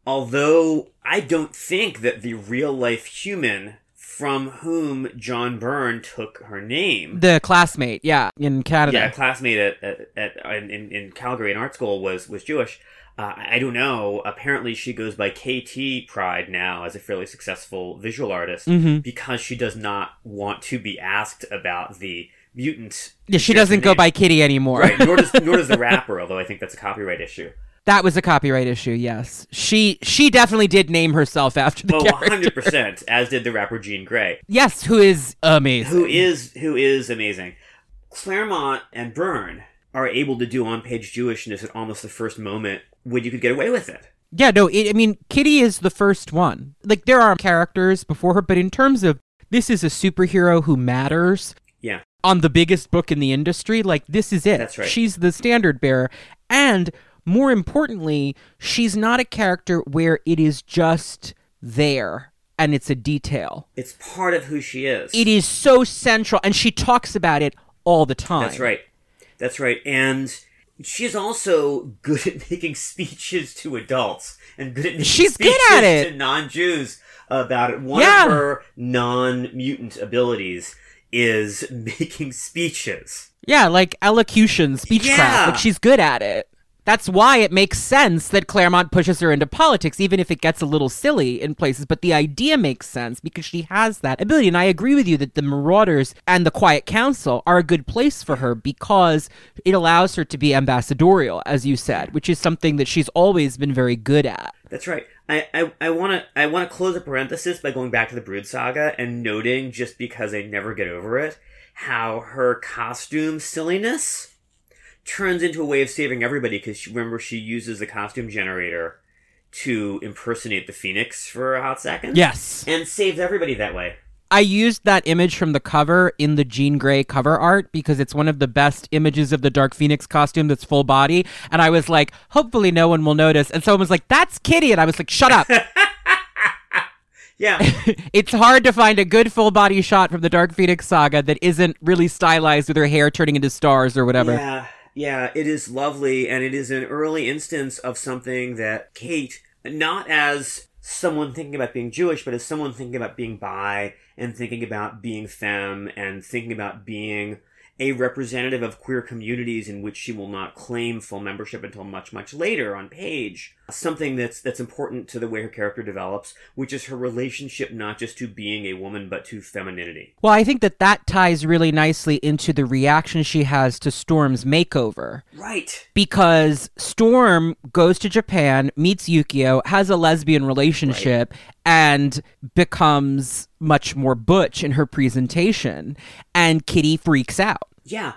although I don't think that the real life human from whom John Byrne took her name, The classmate, yeah, in Canada. yeah, a classmate at, at, at in, in, Calgary in art school was was Jewish. Uh, I don't know. Apparently, she goes by KT Pryde now as a fairly successful visual artist Mhm. because she does not want to be asked about the mutant. Yeah, she doesn't go by Kitty anymore. right. Nor does nor does the <laughs> rapper, although I think that's a copyright issue. That was a copyright issue, yes. She she definitely did name herself after the Oh, character. 100 percent. As did the rapper Jean Grey. Yes, who is amazing. who is who is amazing. Claremont and Byrne are able to do on-page Jewishness at almost the first moment when you could get away with it. Yeah, no, it, I mean, Kitty is the first one. Like, there are characters before her, but in terms of this is a superhero who matters Yeah, on the biggest book in the industry, like, this is it. That's right. She's the standard bearer. And more importantly, she's not a character where it is just there and it's a detail. it's part of who she is. It is so central, and she talks about it all the time. That's right. That's right. And she's also good at <laughs> making speeches to adults and good at making She's good speeches at it. to non-Jews about it. One Yeah. of her non-mutant abilities is <laughs> making speeches. Yeah, like elocution, speechcraft. Yeah. Like she's good at it. That's why it makes sense that Claremont pushes her into politics, even if it gets a little silly in places. But the idea makes sense because she has that ability. And I agree with you that the Marauders and the Quiet Council are a good place for her because it allows her to be ambassadorial, as you said, which is something that she's always been very good at. That's right. I, I, I want to I want to close a parenthesis by going back to the Brood Saga and noting just because I never get over it how her costume silliness turns into a way of saving everybody because remember she uses the costume generator to impersonate the Phoenix for a hot second. Yes. and saves everybody that way. I used that image from the cover in the Jean Grey cover art because it's one of the best images of the Dark Phoenix costume that's full body. And I was like, hopefully no one will notice. And someone was like, that's Kitty. And I was like, shut up. <laughs> Yeah, <laughs> it's hard to find a good full body shot from the Dark Phoenix saga that isn't really stylized with her hair turning into stars or whatever. Yeah, yeah, it is lovely, and it is an early instance of something that Kate, not as someone thinking about being Jewish, but as someone thinking about being bi and thinking about being femme and thinking about being a representative of queer communities in which she will not claim full membership until much, much later on page. Something that's that's important to the way her character develops, which is her relationship not just to being a woman but to femininity. Well, I think that that ties really nicely into the reaction she has to Storm's makeover. Right. because Storm goes to Japan, meets Yukio, has a lesbian relationship, and becomes much more butch in her presentation. And Kitty freaks out. Yeah.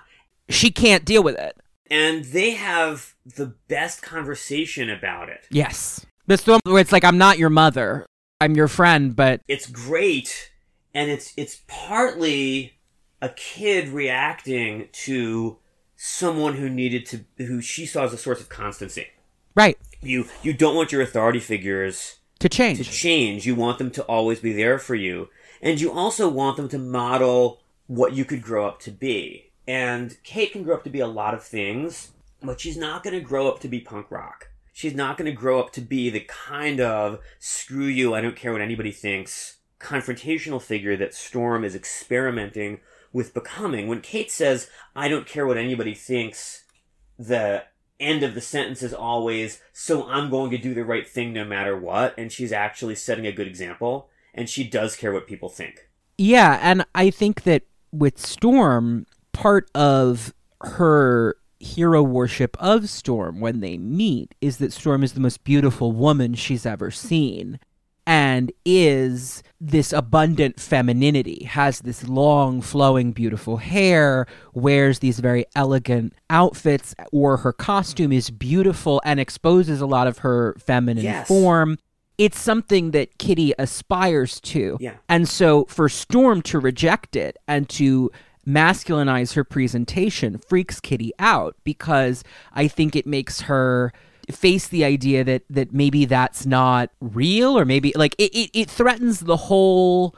She can't deal with it. And they have the best conversation about it. Yes. The Storm, where it's like, I'm not your mother, I'm your friend, but It's great, and it's it's partly a kid reacting to someone who needed to who she saw as a source of constancy. right, You you don't want your authority figures to change. to change. You want them to always be there for you, and you also want them to model what you could grow up to be. And Kate can grow up to be a lot of things, but she's not going to grow up to be punk rock. She's not going to grow up to be the kind of screw you, I don't care what anybody thinks, confrontational figure that Storm is experimenting with becoming. When Kate says, I don't care what anybody thinks, the end of the sentence is always, so I'm going to do the right thing no matter what. And she's actually setting a good example. And she does care what people think. Yeah, and I think that with Storm, part of her hero worship of Storm when they meet is that Storm is the most beautiful woman she's ever seen and is this abundant femininity, has this long, flowing, beautiful hair, wears these very elegant outfits, or her costume is beautiful and exposes a lot of her feminine Yes. form. It's something that Kitty aspires to. Yeah. And so for Storm to reject it and to masculinize her presentation freaks Kitty out because I think it makes her face the idea that that maybe that's not real or maybe like it, it, it threatens the whole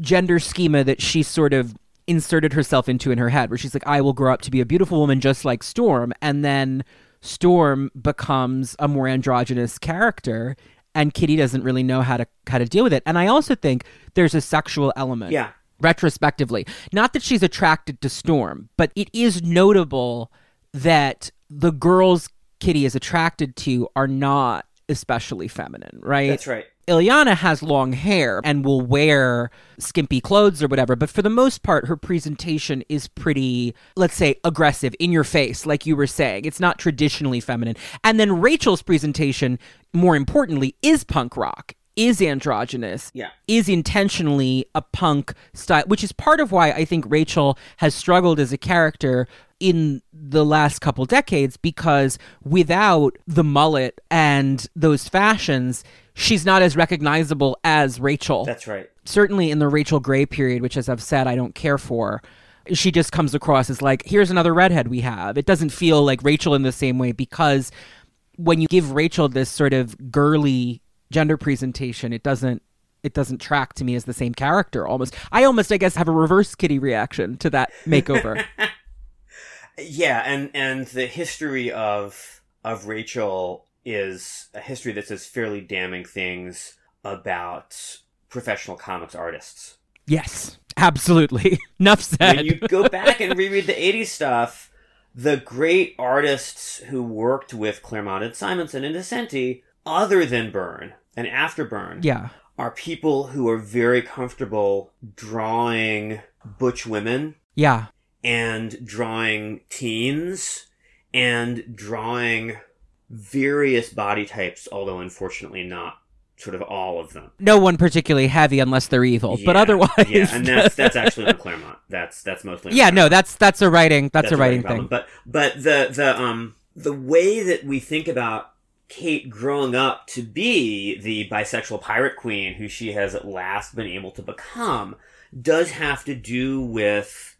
gender schema that she sort of inserted herself into in her head where she's like I will grow up to be a beautiful woman just like Storm and then Storm becomes a more androgynous character and Kitty doesn't really know how to how to deal with it. And I also think there's a sexual element Yeah. Retrospectively. Not that she's attracted to Storm, but it is notable that the girls Kitty is attracted to are not especially feminine, right? That's right. Illyana has long hair and will wear skimpy clothes or whatever, but for the most part, her presentation is pretty, let's say, aggressive, in your face, like you were saying. It's not traditionally feminine. And then Rachel's presentation, more importantly, is punk rock, is androgynous, Yeah. is intentionally a punk style, which is part of why I think Rachel has struggled as a character in the last couple decades because without the mullet and those fashions, she's not as recognizable as Rachel. That's right. Certainly in the Rachel Grey period, which, as I've said, I don't care for. She just comes across as like, here's another redhead we have. It doesn't feel like Rachel in the same way because when you give Rachel this sort of girly gender presentation, it doesn't it doesn't track to me as the same character almost. I almost I guess have a reverse kitty reaction to that makeover. <laughs> Yeah, and and the history of of Rachel is a history that says fairly damning things about professional comics artists. yes, absolutely. <laughs> Enough said. When you go back and reread the 80s stuff, the great artists who worked with Claremont and Simonson and Decenti, other than Byrne and after Byrne, yeah. are people who are very comfortable drawing butch women Yeah. and drawing teens and drawing various body types, although unfortunately not sort of all of them. No one particularly heavy unless they're evil, but otherwise yeah, and that's that's <laughs> actually on Claremont. That's that's mostly Yeah, no, that's that's a writing that's, a writing problem. thing. But but the the um the way that we think about Kate growing up to be the bisexual pirate queen who she has at last been able to become does have to do with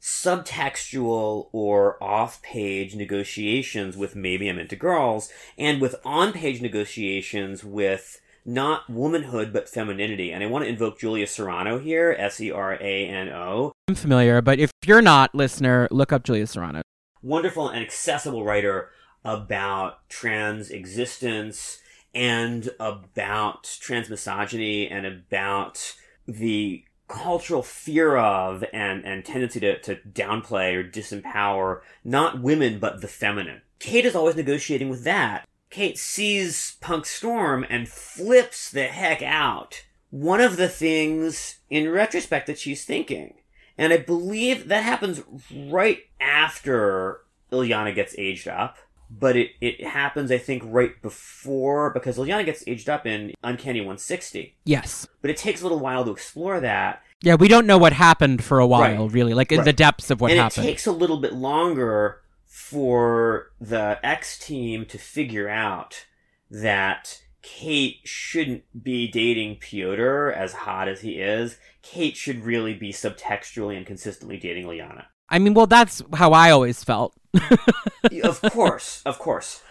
subtextual or off-page negotiations with maybe I'm into girls and with on-page negotiations with not womanhood but femininity. And I want to invoke Julia Serano here, S E R A N O, I'm familiar, but if you're not, listener, look up Julia Serano. wonderful and accessible writer about trans existence and about trans misogyny and about the cultural fear of and, and tendency to, to downplay or disempower not women but the feminine. Kate is always negotiating with that. Kate sees Punk Storm and flips the heck out. One of the things in retrospect that she's thinking and I believe that happens right after Illyana gets aged up. But it, it happens, I think, right before, because Illyana gets aged up in Uncanny 160. Yes. But it takes a little while to explore that. Yeah, we don't know what happened for a while, Right. really, like in Right. the depths of what and happened. it takes a little bit longer for the X team to figure out that Kate shouldn't be dating Piotr as hot as he is. Kate should really be subtextually and consistently dating Illyana. I mean, well, that's how I always felt. <laughs> of course, of course.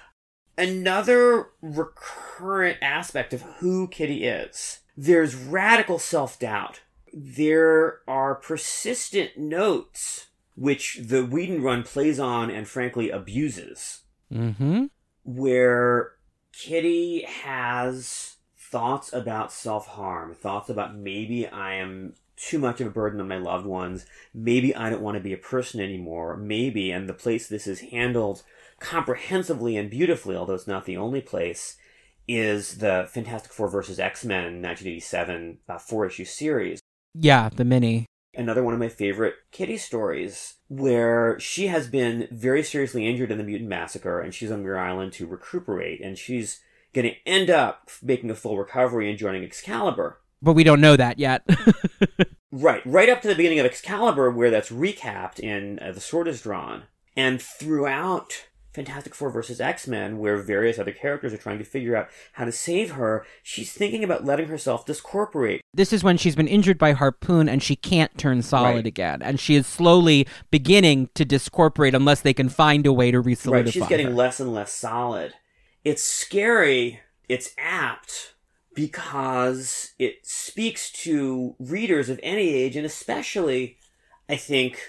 Another recurrent aspect of who Kitty is. There's radical self doubt. There are persistent notes which the Whedon run plays on and frankly abuses, Mm-hmm. where Kitty has thoughts about self harm, thoughts about maybe I am too much of a burden on my loved ones, maybe I don't want to be a person anymore, maybe, and the place this is handled comprehensively and beautifully, although it's not the only place, is the Fantastic Four versus X Men 1987 uh, four issue series. Yeah, the mini. Another one of my favorite Kitty stories, where she has been very seriously injured in the Mutant Massacre and she's on Muir Island to recuperate, and she's going to end up making a full recovery and joining Excalibur. But we don't know that yet. <laughs> Right, right up to the beginning of Excalibur, where that's recapped in uh, The Sword is Drawn. And throughout Fantastic Four versus X Men, where various other characters are trying to figure out how to save her, she's thinking about letting herself discorporate. this is when she's been injured by Harpoon and she can't turn solid Right. again. And she is slowly beginning to discorporate unless they can find a way to re Right, she's getting less and less solid. It's scary, it's apt, because it speaks to readers of any age, and especially, I think,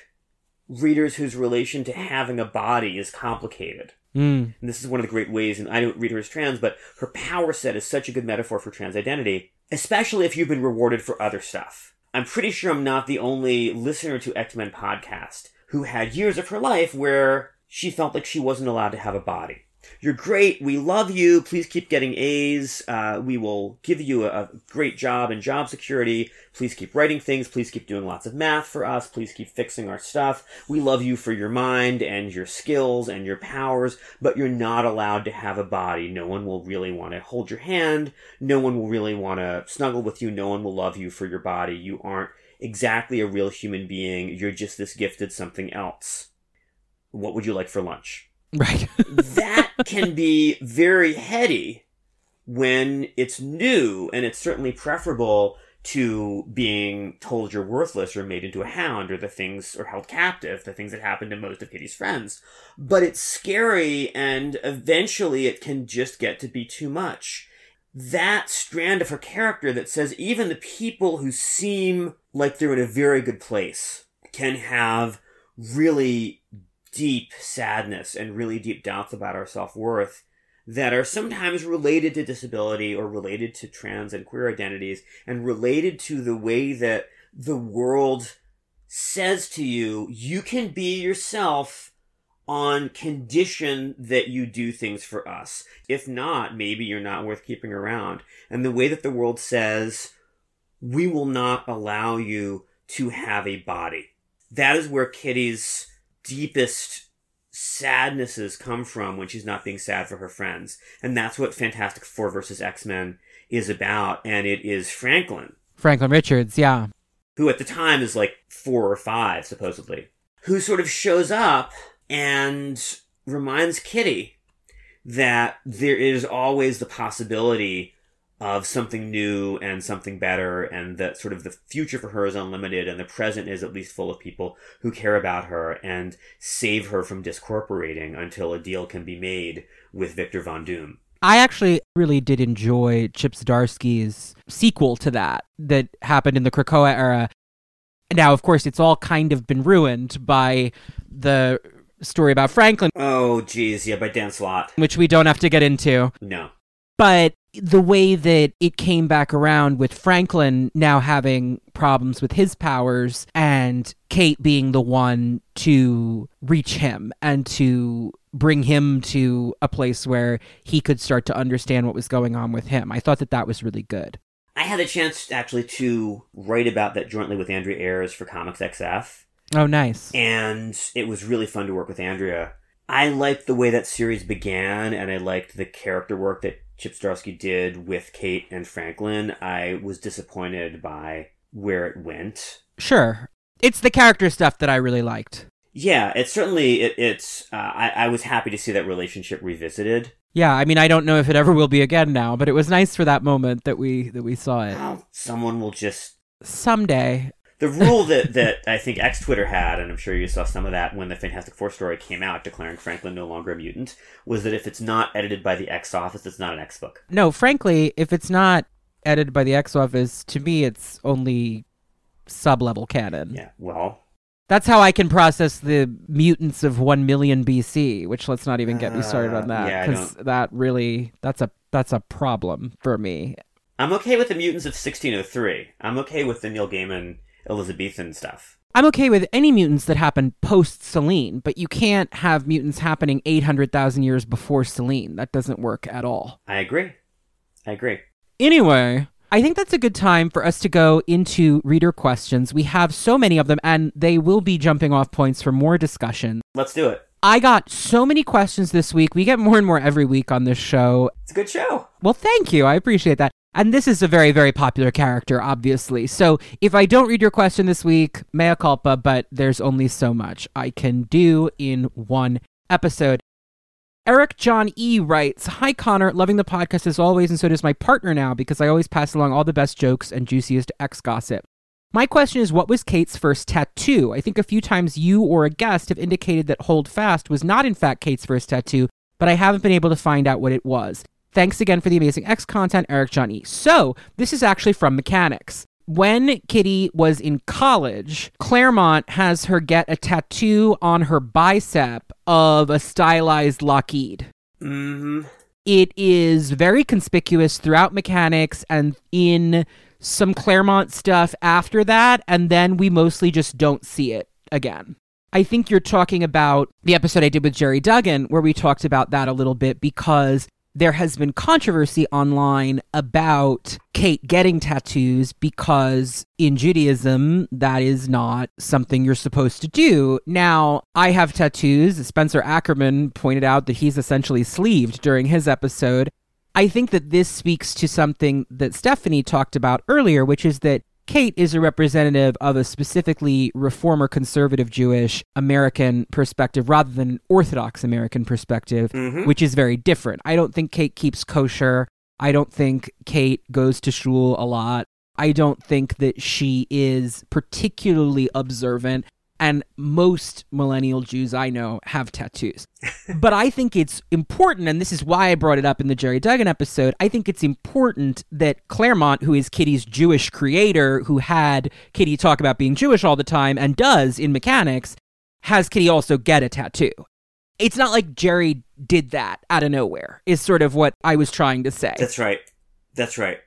readers whose relation to having a body is complicated. Mm. And this is one of the great ways, and I don't read her as trans, but her power set is such a good metaphor for trans identity, especially if you've been rewarded for other stuff. I'm pretty sure I'm not the only listener to X Men podcast who had years of her life where she felt like she wasn't allowed to have a body. You're great. We love you. Please keep getting A's. Uh, we will give you a, a great job and job security. Please keep writing things. Please keep doing lots of math for us. Please keep fixing our stuff. We love you for your mind and your skills and your powers, but you're not allowed to have a body. No one will really want to hold your hand. No one will really want to snuggle with you. No one will love you for your body. You aren't exactly a real human being. You're just this gifted something else. What would you like for lunch? Right. <laughs> that can be very heady when it's new, and it's certainly preferable to being told you're worthless or made into a hound or the things or held captive, the things that happen to most of Kitty's friends. But it's scary and eventually it can just get to be too much. That strand of her character that says even the people who seem like they're in a very good place can have really deep sadness and really deep doubts about our self worth that are sometimes related to disability or related to trans and queer identities and related to the way that the world says to you, you can be yourself on condition that you do things for us. If not, maybe you're not worth keeping around. And the way that the world says, we will not allow you to have a body. That is where Kitty's deepest sadnesses come from when she's not being sad for her friends. And that's what Fantastic Four versus X-Men is about. And it is Franklin, Franklin Richards, yeah. who at the time is like four or five, supposedly, who sort of shows up and reminds Kitty that there is always the possibility of something new and something better and that sort of the future for her is unlimited and the present is at least full of people who care about her and save her from discorporating until a deal can be made with Victor Von Doom. I actually really did enjoy Chip Zdarsky's sequel to that that happened in the Krakoa era. Now, of course, it's all kind of been ruined by the story about Franklin, Oh, geez, yeah, by Dan Slott. which we don't have to get into. No. But the way that it came back around with Franklin now having problems with his powers and Kate being the one to reach him and to bring him to a place where he could start to understand what was going on with him. I thought that that was really good. I had a chance actually to write about that jointly with Andrea Ayers for Comics XF. Oh, nice. and it was really fun to work with Andrea. I liked the way that series began, and I liked the character work that Chip Zdarsky did with Kate and Franklin. I was disappointed by where it went. Sure. It's the character stuff that I really liked. Yeah, it's certainly it, it's. Uh, I, I was happy to see that relationship revisited. Yeah, I mean, I don't know if it ever will be again now, but it was nice for that moment that we that we saw it. Well, someone will just Someday. The rule that that I think X Twitter had, and I'm sure you saw some of that when the Fantastic Four story came out, declaring Franklin no longer a mutant, was that if it's not edited by the X office, it's not an X book. No, frankly, if it's not edited by the X Office, to me, it's only sub-level canon. Yeah, well, That's how I can process the mutants of 1 million BC, which let's not even get me started on Uh, that yeah, I cuz that really that's a that's a problem for me. I'm okay with the mutants of 1603. I'm okay with the Neil Gaiman Elizabethan stuff. I'm okay with any mutants that happen post Selene, but you can't have mutants happening 800,000 years before Selene. That doesn't work at all. I agree. I agree. Anyway, I think that's a good time for us to go into reader questions. We have so many of them, and they will be jumping off points for more discussion. Let's do it. I got so many questions this week. We get more and more every week on this show. It's a good show. Well, thank you. I appreciate that. And this is a very, very popular character, obviously. So if I don't read your question this week, mea culpa, but there's only so much I can do in one episode. Eric John E writes Hi, Connor. Loving the podcast as always, and so does my partner now because I always pass along all the best jokes and juiciest ex gossip. My question is What was Kate's first tattoo? I think a few times you or a guest have indicated that Hold Fast was not, in fact, Kate's first tattoo, but I haven't been able to find out what it was. Thanks again for the amazing X content, Eric John E. So, this is actually from Mekanix. When Kitty was in college, Claremont has her get a tattoo on her bicep of a stylized Lockheed. Mm-hmm. It is very conspicuous throughout Mekanix and in some Claremont stuff after that, and then we mostly just don't see it again. I think you're talking about the episode I did with Gerry Duggan, where we talked about that a little bit because there has been controversy online about Kate getting tattoos because in Judaism, that is not something you're supposed to do. Now, I have tattoos. Spencer Ackerman pointed out that he's essentially sleeved during his episode. I think that this speaks to something that Stephanie talked about earlier, which is that Kate is a representative of a specifically reformer conservative Jewish American perspective rather than Orthodox American perspective, Mhm. which is very different. I don't think Kate keeps kosher. I don't think Kate goes to shul a lot. I don't think that she is particularly observant. And most millennial Jews I know have tattoos. but I think it's important, and this is why I brought it up in the Gerry Duggan episode. I think it's important that Claremont, who is Kitty's Jewish creator, who had Kitty talk about being Jewish all the time and does in Mekanix, has Kitty also get a tattoo. It's not like Gerry did that out of nowhere, is sort of what I was trying to say. That's right. That's right.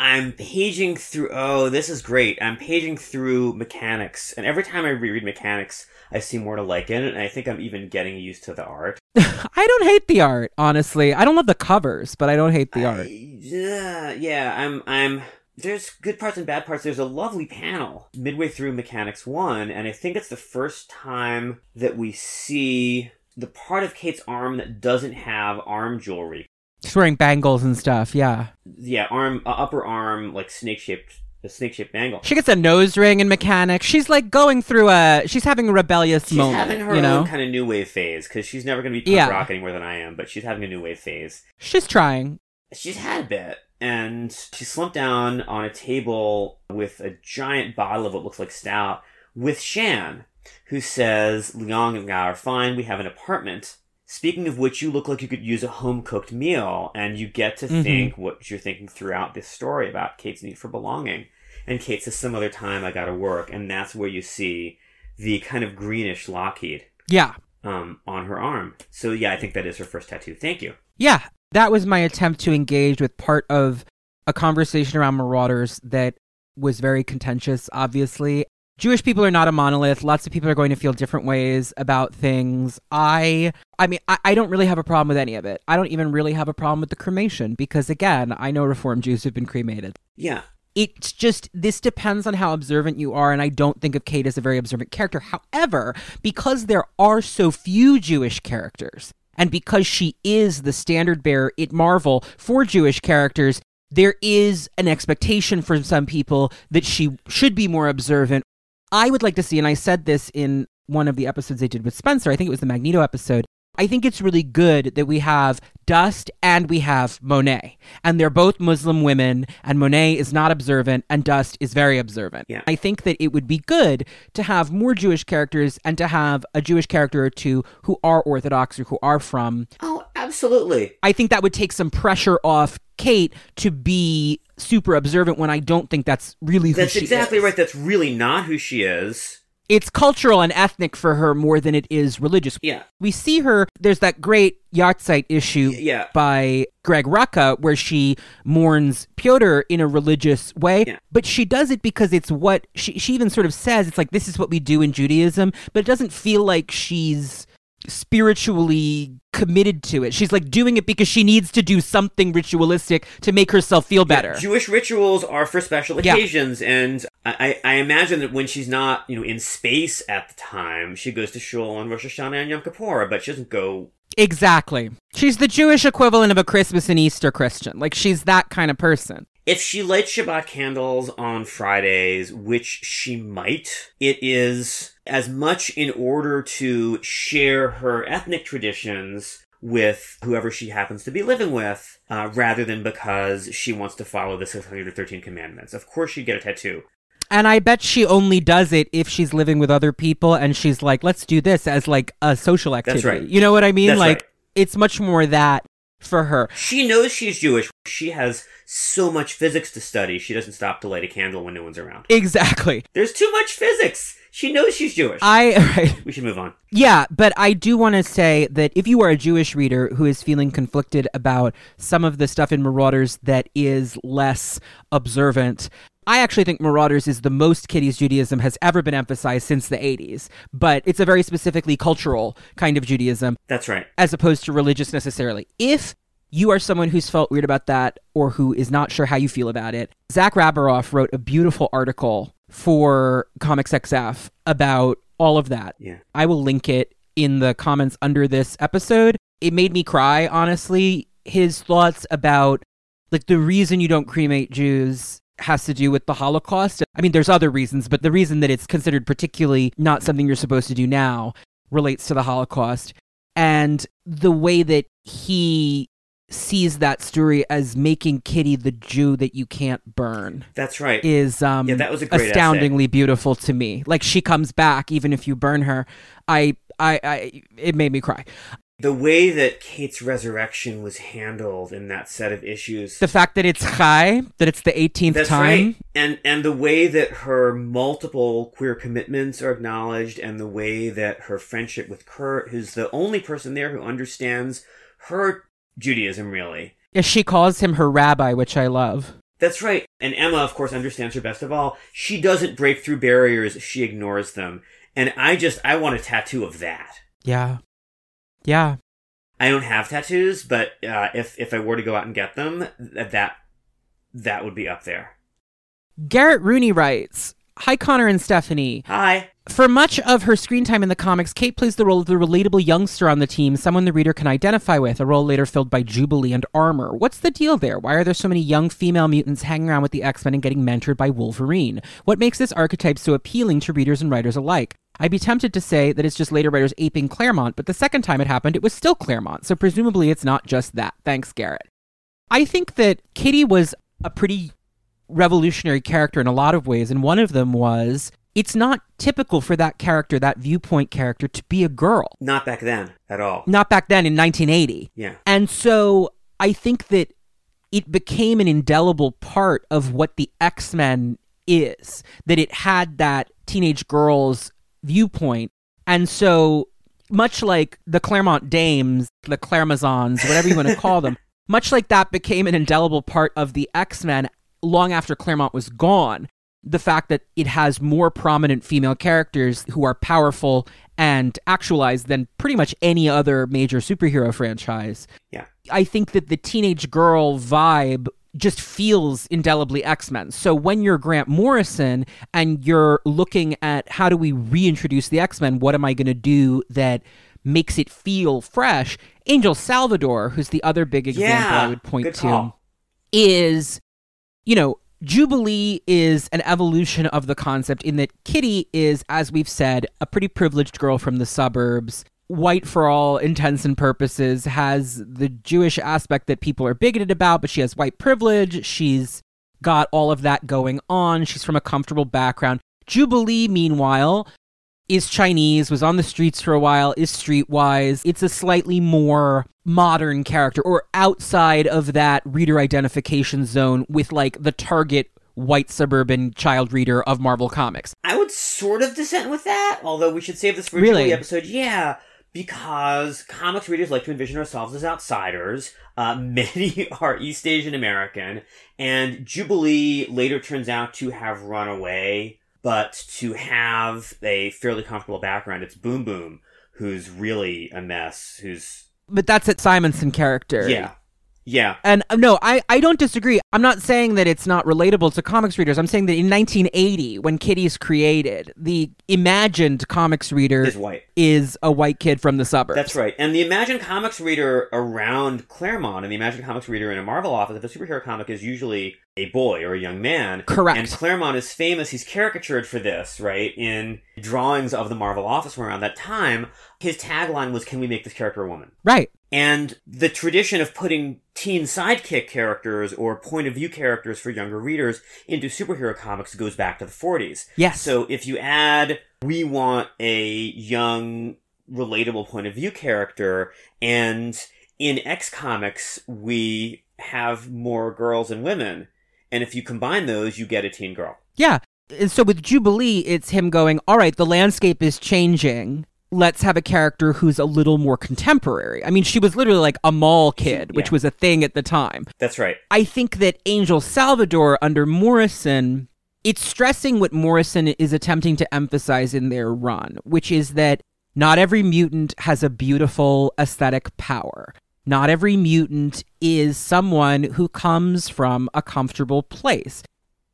I'm paging through. Oh, this is great. I'm paging through Mekanix, and every time I reread Mekanix, I see more to like in it, and I think I'm even getting used to the art. <laughs> I don't hate the art, honestly. I don't love the covers, but I don't hate the art. Yeah, yeah. I'm. I'm. There's good parts and bad parts. There's a lovely panel midway through Mekanix One, and I think it's the first time that we see the part of Kate's arm that doesn't have arm jewelry. She's wearing bangles and stuff, yeah. Yeah, arm, uh, upper arm, like snake shaped, a snake shaped bangle. She gets a nose ring in Mekanix. She's like going through a. She's having a rebellious She's moment. having her you know, own kind of new wave phase because she's never going to be punk Yeah. rock anymore than I am, but she's having a new wave phase. she's trying. She's had a bit, and she slumped down on a table with a giant bottle of what looks like stout with Shan, who says, Liang and Nga are fine, we have an apartment. Speaking of which, you look like you could use a home cooked meal, and you get to Mhm. think what you're thinking throughout this story about Kate's need for belonging. And Kate says, Some other time I gotta work, and that's where you see the kind of greenish Lockheed Yeah, um, on her arm. So, yeah, I think that is her first tattoo. Thank you. yeah. That was my attempt to engage with part of a conversation around Marauders that was very contentious. Obviously, Jewish people are not a monolith. Lots of people are going to feel different ways about things. I, I mean, I, I don't really have a problem with any of it. I don't even really have a problem with the cremation because, again, I know Reform Jews who've been cremated. Yeah, it's just this depends on how observant you are and i don't think of kate as a very observant character however because there are so few jewish characters and because she is the standard bearer at marvel for jewish characters there is an expectation for some people that she should be more observant i would like to see and i said this in one of the episodes they did with spencer i think it was the magneto episode I think it's really good that we have Dust and we have Monet. And they're both Muslim women, and Monet is not observant, and Dust is very observant. Yeah. I think that it would be good to have more Jewish characters and to have a Jewish character or two who are Orthodox or who are from. Oh, absolutely. I think that would take some pressure off Kate to be super observant when I don't think that's really who That's exactly is. right. That's really not who she is. It's cultural and ethnic for her more than it is religious. Yeah. We see her, there's that great Yahrzeit issue Yeah. by Greg Rucka where she mourns Piotr in a religious way, Yeah. but she does it because it's what she, she even sort of says it's like this is what we do in Judaism, but it doesn't feel like she's spiritually committed to it. She's like doing it because she needs to do something ritualistic to make herself feel better. Jewish rituals are for special Yeah. occasions, and I, I I imagine that when she's not, you know, in space at the time, she goes to shul on Rosh Hashanah and Yom Kippur, but she doesn't go. Exactly. She's the Jewish equivalent of a Christmas and Easter Christian. Like she's that kind of person. If she lights Shabbat candles on Fridays, which she might, it is as much in order to share her ethnic traditions with whoever she happens to be living with, uh, rather than because she wants to follow the 613 commandments. Of course, she'd get a tattoo. And I bet she only does it if she's living with other people and she's like, let's do this as like a social activity. That's right. You know what I mean? That's like right. it's much more that for her. She knows she's Jewish. She has so much physics to study, she doesn't stop to light a candle when no one's around. Exactly. There's too much physics. She knows she's Jewish. I <laughs> right. we should move on. Yeah, but I do want to say that if you are a Jewish reader who is feeling conflicted about some of the stuff in Marauders that is less observant, I actually think Marauders is the most Kitty's Judaism has ever been emphasized since the 80s, but it's a very specifically cultural kind of Judaism That's right. as opposed to religious necessarily. If you are someone who's felt weird about that or who is not sure how you feel about it, Zach Rabaroff wrote a beautiful article for Comics XF about all of that. Yeah. I will link it in the comments under this episode. It made me cry, honestly. His thoughts about like the reason you don't cremate Jews has to do with the Holocaust. I mean, there's other reasons, but the reason that it's considered particularly not something you're supposed to do now relates to the Holocaust. And the way that he sees that story as making Kitty the Jew that you can't burn That's right. is um Yeah, that was a great essay. astoundingly beautiful to me. Like she comes back even if you burn her. I I I it made me cry. the way that Kate's resurrection was handled in that set of issues. The fact that it's Chai, that it's the 18th That's time. right. And and the way that her multiple queer commitments are acknowledged and the way that her friendship with Kurt, who's the only person there who understands her Judaism really. Yeah, She calls him her rabbi, which I love. That's right. And Emma, of course, understands her best of all. She doesn't break through barriers, she ignores them. And I just, I want a tattoo of that. Yeah. Yeah. I don't have tattoos, but uh, if if I were to go out and get them, th- that that would be up there. Garrett Rooney writes Hi, Connor and Stephanie. Hi. For much of her screen time in the comics, Kate plays the role of the relatable youngster on the team, someone the reader can identify with, a role later filled by Jubilee and Armor. What's the deal there? Why are there so many young female mutants hanging around with the X Men and getting mentored by Wolverine? What makes this archetype so appealing to readers and writers alike? I'd be tempted to say that it's just later writers aping Claremont, but the second time it happened, it was still Claremont, so presumably it's not just that. Thanks, Garrett. I think that Kitty was a pretty revolutionary character in a lot of ways, and one of them was it's not typical for that character, that viewpoint character, to be a girl. Not back then at all. Not back then in 1980. Yeah. And so I think that it became an indelible part of what the X Men is, that it had that teenage girl's viewpoint. And so, much like the Claremont Dames, the Claremazons, whatever you want to call them, <laughs> much like that became an indelible part of the X Men long after Claremont was gone. The fact that it has more prominent female characters who are powerful and actualized than pretty much any other major superhero franchise. Yeah. I think that the teenage girl vibe just feels indelibly X-Men. So when you're Grant Morrison and you're looking at how do we reintroduce the X-Men, what am I going to do that makes it feel fresh? Angel Salvador, who's the other big example Yeah, I would point to, call. is you know, Jubilee is an evolution of the concept in that Kitty is, as we've said, a pretty privileged girl from the suburbs, white for all intents and purposes, has the Jewish aspect that people are bigoted about, but she has white privilege. She's got all of that going on. She's from a comfortable background. Jubilee, meanwhile, is Chinese, was on the streets for a while, is streetwise. It's a slightly more modern character or outside of that reader identification zone with like the target white suburban child reader of Marvel Comics. I would sort of dissent with that, although we should save this for a Really? Episode. Yeah, because comics readers like to envision ourselves as outsiders. Uh, <laughs> many are East Asian American, and Jubilee later turns out to have run away, but to have a fairly comfortable background. It's Boom Boom, who's really a mess, who's But that's a Simonson character. yeah, yeah, And uh, no, I, I don't disagree. I'm not saying that it's not relatable to comics readers. I'm saying that in 1980, when Kitty's created, the imagined comics reader is white. is a white kid from the suburbs. That's right. And the imagined Comics reader around Claremont and the imagined Comics reader in a Marvel office, if a superhero comic is usually a boy or a young man. Correct. And Claremont is famous. He's caricatured for this, right? In drawings of the Marvel office from around that time. His tagline was, Can we make this character a woman? Right. And the tradition of putting teen sidekick characters or point of view characters for younger readers into superhero comics goes back to the 40s. Yes. So if you add, we want a young, relatable point of view character, and in X Comics, we have more girls and women. And if you combine those, you get a teen girl. Yeah. And so with Jubilee, it's him going, all right, the landscape is changing. Let's have a character who's a little more contemporary. I mean, she was literally like a mall kid, which Yeah. was a thing at the time. That's right. I think that Angel Salvador under Morrison, it's stressing what Morrison is attempting to emphasize in their run, which is that not every mutant has a beautiful aesthetic power. Not every mutant is someone who comes from a comfortable place.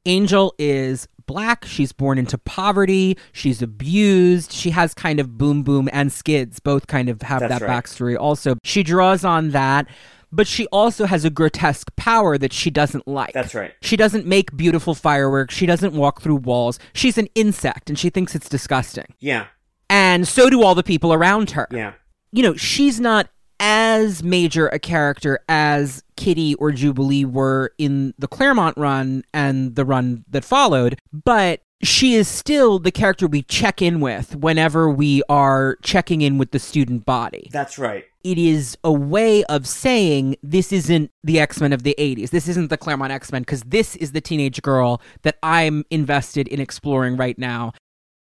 Angel is black. She's born into poverty. She's abused. She has kind of boom boom and skids, both kind of have That's that right. backstory also. She draws on that, but she also has a grotesque power that she doesn't like. That's right. She doesn't make beautiful fireworks. She doesn't walk through walls. She's an insect and she thinks it's disgusting. Yeah. And so do all the people around her Yeah. you know, she's not as major a character as Kitty or Jubilee were in the Claremont run and the run that followed, but she is still the character we check in with whenever we are checking in with the student body. That's right. It is a way of saying this isn't the X Men of the 80s. This isn't the Claremont X Men because this is the teenage girl that I'm invested in exploring right now.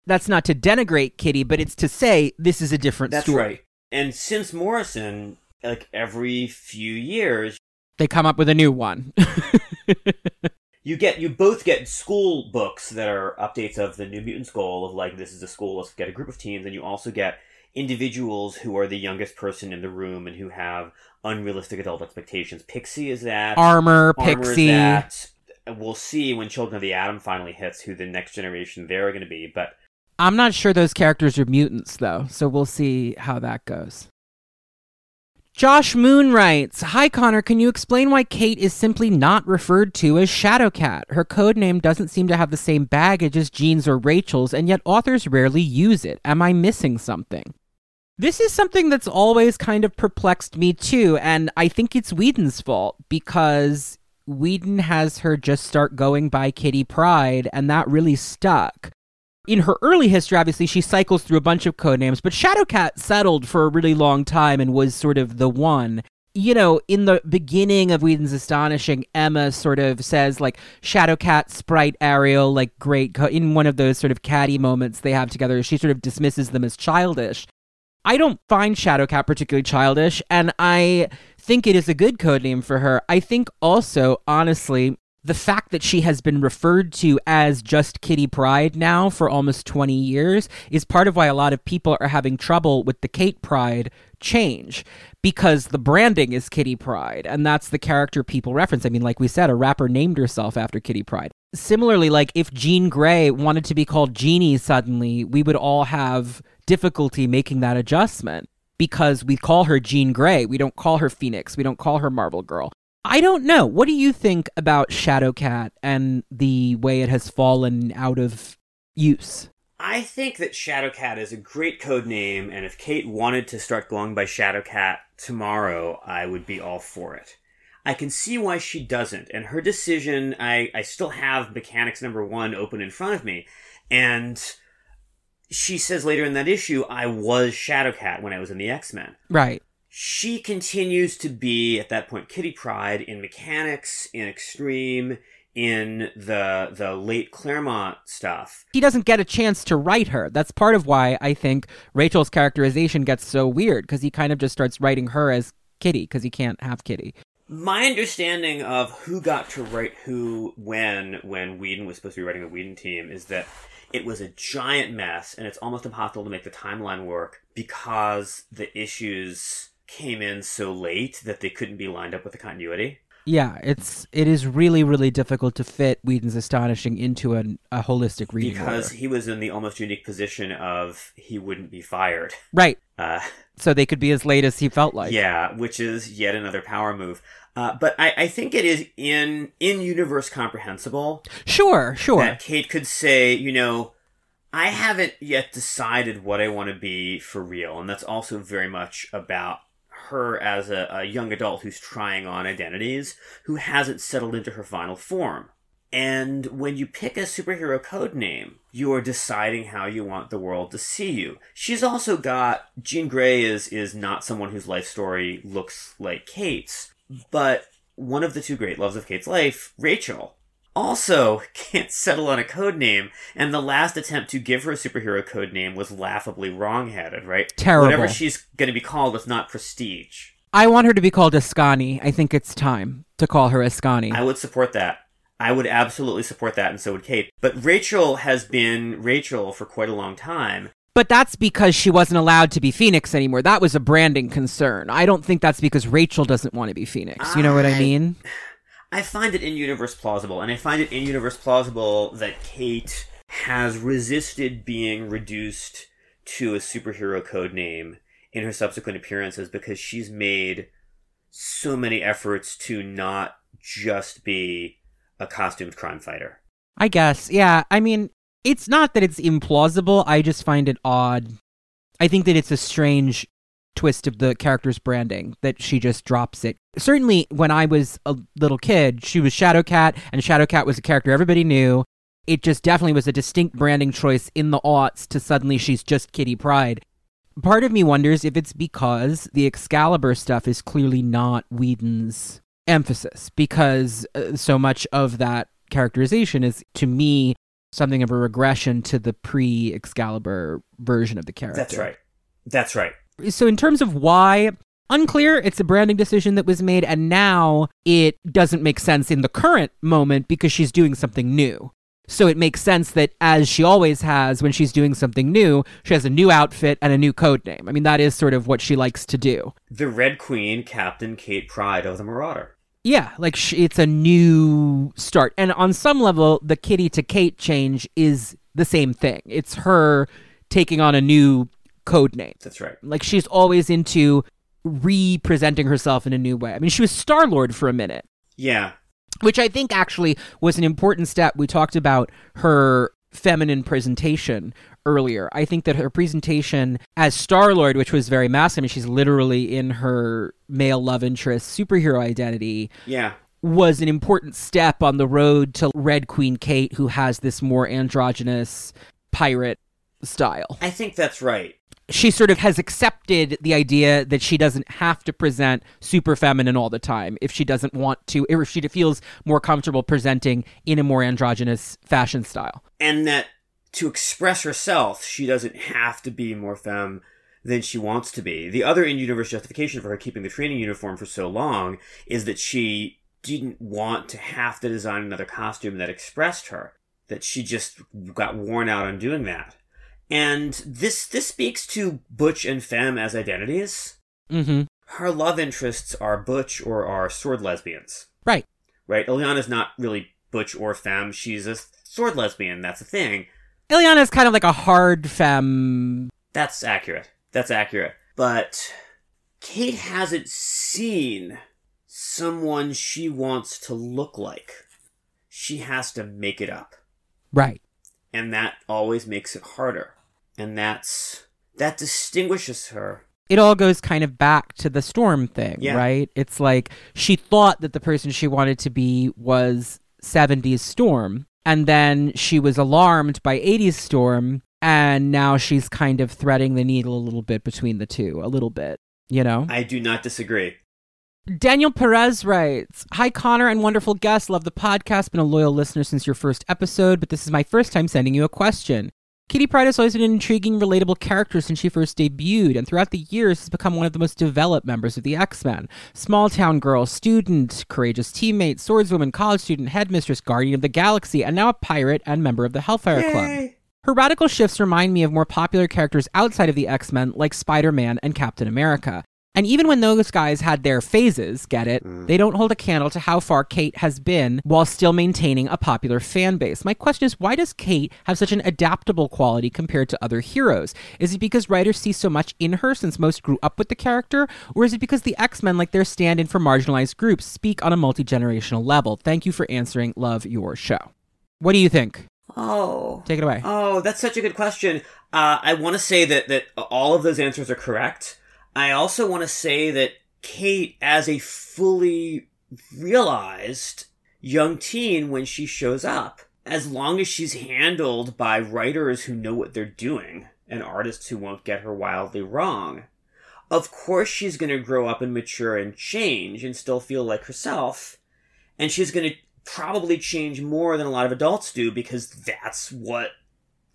That's not to denigrate Kitty, but it's to say this is a different story. That's story. right. And since Morrison, like every few years, they come up with a new one. <laughs> you get you both get school books that are updates of the New Mutants goal of like this is a school, let's get a group of teens, and you also get individuals who are the youngest person in the room and who have unrealistic adult expectations. Pixie is that. Armor, Armor Pixie. that. We'll see when Children of the Atom finally hits who the next generation they're going to be, but I'm not sure those characters are mutants, though, so we'll see how that goes. Josh Moon writes Hi, Connor. Can you explain why Kate is simply not referred to as Shadowcat? Her code name doesn't seem to have the same baggage as Jean's or Rachel's, and yet authors rarely use it. Am I missing something? This is something that's always kind of perplexed me, too, and I think it's Whedon's fault because Whedon has her just start going by Kitty Pryde, and that really stuck in her early history, obviously, she cycles through a bunch of code names, but Shadowcat settled for a really long time and was sort of the one. You know, in the beginning of Whedon's Astonishing, Emma sort of says, like, Shadowcat, Sprite, Ariel, like, great. Co-. In one of those sort of catty moments they have together, she sort of dismisses them as childish. I don't find Shadowcat particularly childish, and I think it is a good code name for her. I think also, honestly, the fact that she has been referred to as just Kitty Pryde now for almost 20 years is part of why a lot of people are having trouble with the Kate Pryde change because the branding is Kitty Pryde and that's the character people reference. I mean, like we said, a rapper named herself after Kitty Pryde. Similarly, like if Jean Grey wanted to be called Jeannie suddenly, we would all have difficulty making that adjustment because we call her Jean Grey. We don't call her Phoenix. We don't call her Marvel Girl. I don't know. What do you think about Shadowcat and the way it has fallen out of use? I think that Shadowcat is a great code name, and if Kate wanted to start going by Shadowcat tomorrow, I would be all for it. I can see why she doesn't, and her decision, I, I still have Mekanix number one open in front of me, and she says later in that issue, I was Shadowcat when I was in the X Men. Right. She continues to be, at that point, Kitty Pryde in Mekanix, in X-Treme, in the the late Claremont stuff. He doesn't get a chance to write her. That's part of why I think Rachel's characterization gets so weird because he kind of just starts writing her as Kitty because he can't have Kitty. My understanding of who got to write who when when Whedon was supposed to be writing the Whedon team is that it was a giant mess, and it's almost impossible to make the timeline work because the issues came in so late that they couldn't be lined up with the continuity. Yeah, it's it is really really difficult to fit Whedon's astonishing into an, a holistic reading because order. he was in the almost unique position of he wouldn't be fired. right. Uh, So they could be as late as he felt like. yeah, which is yet another power move. Uh, but I, I think it is in in universe comprehensible Sure, sure. that Kate could say, you know, I haven't yet decided what I want to be for real, and that's also very much about her as a, a young adult who's trying on identities, who hasn't settled into her final form. And when you pick a superhero code name, you are deciding how you want the world to see you. She's also got Jean Grey is is not someone whose life story looks like Kate's, but one of the two great loves of Kate's life, Rachel, also <laughs> can't settle on a code name, and the last attempt to give her a superhero code name was laughably wrong-headed, right? Terrible. Whatever she's going to be called, it's not prestige. I want her to be called Askani. I think it's time to call her Askani. I would support that. I would absolutely support that, and so would Kate. But Rachel has been Rachel for quite a long time. But that's because she wasn't allowed to be Phoenix anymore. That was a branding concern. I don't think that's because Rachel doesn't want to be Phoenix. You know what I I- mean? I find it in universe plausible, and I find it in universe plausible that Kate has resisted being reduced to a superhero code name in her subsequent appearances because she's made so many efforts to not just be a costumed crime fighter. I guess. Yeah. I mean, it's not that it's implausible. I just find it odd. I think that it's a strange twist of the character's branding that she just drops it. Certainly, when I was a little kid, she was Shadowcat, and Shadowcat was a character everybody knew. It just definitely was a distinct branding choice in the aughts to suddenly she's just Kitty Pryde. Part of me wonders if it's because the Excalibur stuff is clearly not Whedon's emphasis, because uh, so much of that characterization is, to me, something of a regression to the pre Excalibur version of the character. That's right. That's right. So, in terms of why, unclear. It's a branding decision that was made, and now it doesn't make sense in the current moment because she's doing something new. So it makes sense that, as she always has when she's doing something new, she has a new outfit and a new code name. I mean, that is sort of what she likes to do. The Red Queen, Captain Kate Pryde of the Marauder. Yeah, like sh- it's a new start. And on some level, the Kitty to Kate change is the same thing. It's her taking on a new code name. That's right. Like she's always into representing herself in a new way. I mean, she was Star Lord for a minute, Yeah. which I think actually was an important step. We talked about her feminine presentation earlier. I think that her presentation as Star Lord, which was very masculine, I mean, she's literally in her male love interest superhero identity, Yeah. was an important step on the road to Red Queen Kate, who has this more androgynous pirate style I think that's right. she sort of has accepted the idea that she doesn't have to present super feminine all the time if she doesn't want to, or if she feels more comfortable presenting in a more androgynous fashion style. and that to express herself, she doesn't have to be more femme than she wants to be. The other in-universe justification for her keeping the training uniform for so long is that she didn't want to have to design another costume that expressed her. That she just got worn out on doing that. And this this speaks to butch and femme as identities. Mm-hmm. Her love interests are butch or are sword lesbians. Right. Right? Illyana's not really butch or femme. She's a sword lesbian. That's a thing. Illyana is kind of like a hard femme. That's accurate. That's accurate. But Kate hasn't seen someone she wants to look like. She has to make it up. Right. And that always makes it harder. And that's that distinguishes her. It all goes kind of back to the storm thing, Yeah. right? It's like she thought that the person she wanted to be was 70s Storm, and then she was alarmed by 80s Storm, and now she's kind of threading the needle a little bit between the two, a little bit, you know? I do not disagree. Daniel Perez writes Hi, Connor and wonderful guest. Love the podcast. Been a loyal listener since your first episode, but this is my first time sending you a question. Kitty Pryde has always been an intriguing, relatable character since she first debuted, and throughout the years has become one of the most developed members of the X Men. Small town girl, student, courageous teammate, swordswoman, college student, headmistress, guardian of the galaxy, and now a pirate and member of the Hellfire Club. Her radical shifts remind me of more popular characters outside of the X Men, like Spider Man and Captain America. And even when those guys had their phases, get it, they don't hold a candle to how far Kate has been while still maintaining a popular fan base. My question is why does Kate have such an adaptable quality compared to other heroes? Is it because writers see so much in her since most grew up with the character? Or is it because the X Men, like their stand in for marginalized groups, speak on a multi generational level? Thank you for answering. Love your show. What do you think? Oh. Take it away. Oh, that's such a good question. Uh, I want to say that, that all of those answers are correct. I also want to say that Kate, as a fully realized young teen when she shows up, as long as she's handled by writers who know what they're doing and artists who won't get her wildly wrong, of course she's going to grow up and mature and change and still feel like herself. And she's going to probably change more than a lot of adults do because that's what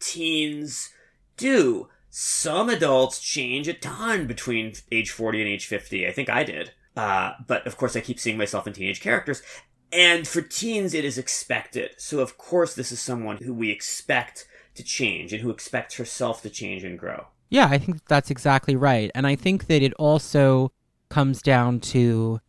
teens do. Some adults change a ton between age 40 and age 50. I think I did. Uh, but of course, I keep seeing myself in teenage characters. And for teens, it is expected. So, of course, this is someone who we expect to change and who expects herself to change and grow. Yeah, I think that's exactly right. And I think that it also comes down to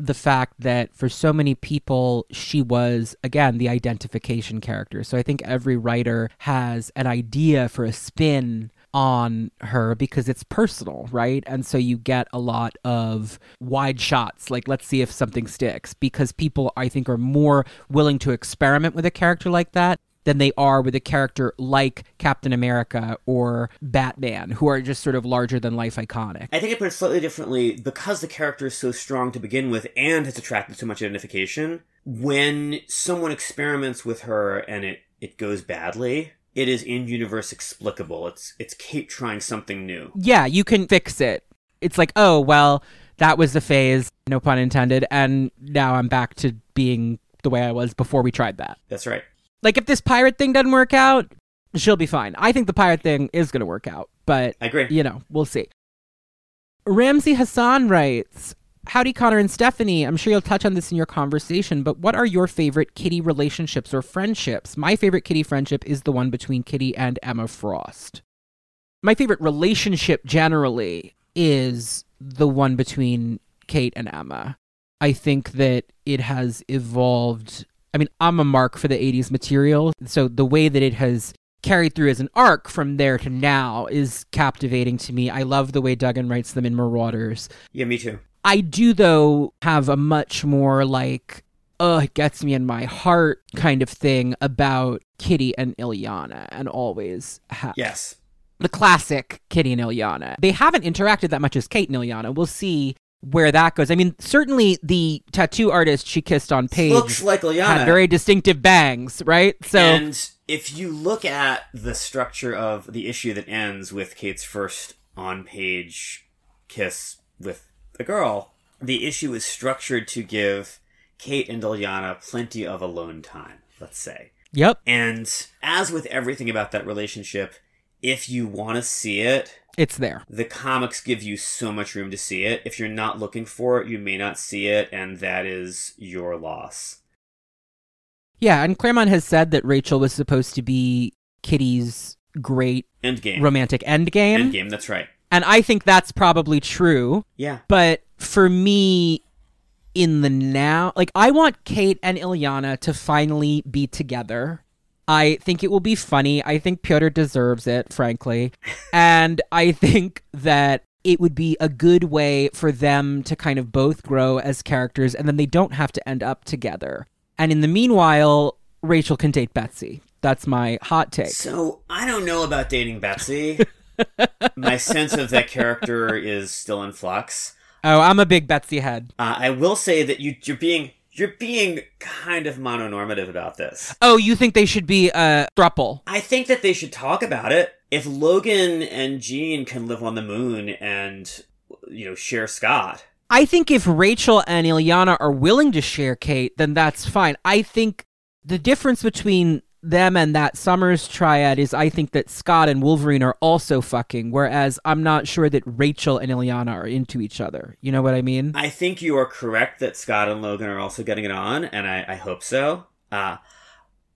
the fact that for so many people, she was, again, the identification character. So I think every writer has an idea for a spin on her because it's personal, right? And so you get a lot of wide shots, like let's see if something sticks, because people, I think, are more willing to experiment with a character like that than they are with a character like Captain America or Batman, who are just sort of larger than life iconic. I think I put it slightly differently because the character is so strong to begin with and has attracted so much identification. When someone experiments with her and it, it goes badly, it is in universe explicable. It's it's Kate trying something new. Yeah, you can fix it. It's like, oh, well, that was the phase, no pun intended, and now I'm back to being the way I was before we tried that. That's right. Like if this pirate thing doesn't work out, she'll be fine. I think the pirate thing is going to work out, but I agree. you know, we'll see. Ramsey Hassan writes, Howdy, Connor and Stephanie. I'm sure you'll touch on this in your conversation, but what are your favorite kitty relationships or friendships? My favorite kitty friendship is the one between Kitty and Emma Frost. My favorite relationship generally is the one between Kate and Emma. I think that it has evolved. I mean, I'm a mark for the 80s material, so the way that it has carried through as an arc from there to now is captivating to me. I love the way Duggan writes them in Marauders. Yeah, me too. I do, though, have a much more like, oh, it gets me in my heart kind of thing about Kitty and Illyana, and always have. Yes. The classic Kitty and Illyana. They haven't interacted that much as Kate and Illyana. We'll see where that goes. I mean, certainly the tattoo artist she kissed on page Looks like Illyana. had very distinctive bangs, right? So And if you look at the structure of the issue that ends with Kate's first on page kiss with the girl, the issue is structured to give Kate and Illyana plenty of alone time, let's say. yep, And as with everything about that relationship, if you want to see it, it's there. the comics give you so much room to see it. If you're not looking for it, you may not see it, and that is your loss. Yeah, and Claremont has said that Rachel was supposed to be Kitty's great Endgame. romantic endgame. Endgame, that's right. And I think that's probably true. Yeah. But for me, in the now, like, I want Kate and Illyana to finally be together. I think it will be funny. I think Piotr deserves it, frankly. <laughs> and I think that it would be a good way for them to kind of both grow as characters and then they don't have to end up together. And in the meanwhile, Rachel can date Betsy. That's my hot take. So I don't know about dating Betsy. <laughs> My sense of that character is still in flux. Oh, I'm a big Betsy head. Uh, I will say that you, you're being you're being kind of mononormative about this. Oh, you think they should be a thruple? I think that they should talk about it. If Logan and Jean can live on the moon and you know share Scott, I think if Rachel and Illyana are willing to share Kate, then that's fine. I think the difference between them and that Summers triad is I think that Scott and Wolverine are also fucking, whereas I'm not sure that Rachel and Illyana are into each other. You know what I mean? I think you are correct that Scott and Logan are also getting it on, and I, I hope so. Uh,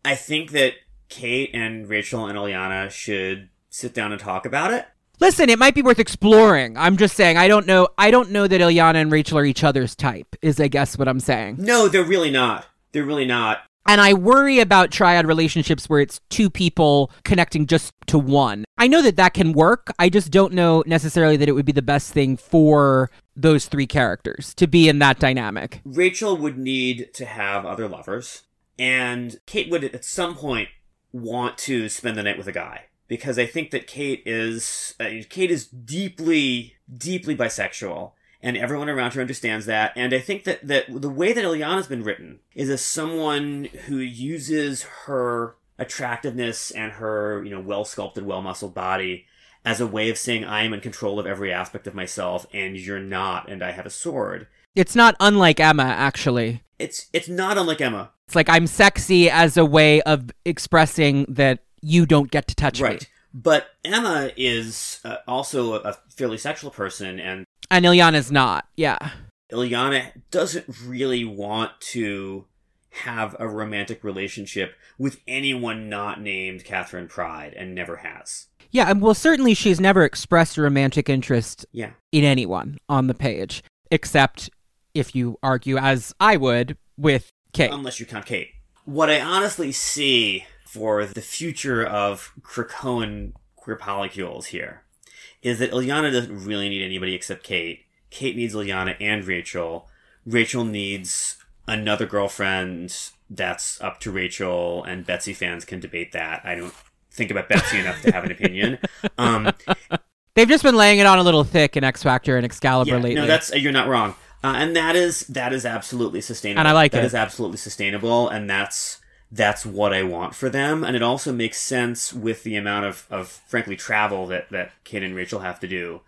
I think that Kate and Rachel and Illyana should sit down and talk about it. Listen, it might be worth exploring. I'm just saying I don't know I don't know that Illyana and Rachel are each other's type, is I guess what I'm saying. No, they're really not. They're really not. And I worry about triad relationships where it's two people connecting just to one. I know that that can work. I just don't know necessarily that it would be the best thing for those three characters to be in that dynamic. Rachel would need to have other lovers, and Kate would at some point want to spend the night with a guy because I think that Kate is uh, Kate is deeply deeply bisexual and everyone around her understands that. And I think that, that the way that Illyana's been written is as someone who uses her attractiveness and her, you know, well sculpted, well muscled body as a way of saying I am in control of every aspect of myself and you're not and I have a sword. It's not unlike Emma, actually. It's it's not unlike Emma. It's like I'm sexy as a way of expressing that you don't get to touch right. me. But Emma is uh, also a fairly sexual person, and And Illyana's not. Yeah. Illyana doesn't really want to have a romantic relationship with anyone not named Catherine Pryde, and never has. Yeah, and well certainly she's never expressed a romantic interest Yeah. in anyone on the page, except if you argue as I would with Kate. unless you count Kate. What I honestly see for the future of Krakoan queer polycules here is that Illyana doesn't really need anybody except Kate. Kate needs Illyana and Rachel. Rachel needs another girlfriend that's up to Rachel, and Betsy fans can debate that. I don't think about Betsy enough to have an opinion. <laughs> Um, They've just been laying it on a little thick in X Factor and Excalibur yeah, lately. no, that's you're not wrong, uh, and that is that is absolutely sustainable. And I like That it. is absolutely sustainable, and that's that's what I want for them, and it also makes sense with the amount of, of frankly travel that that Kate and Rachel have to do.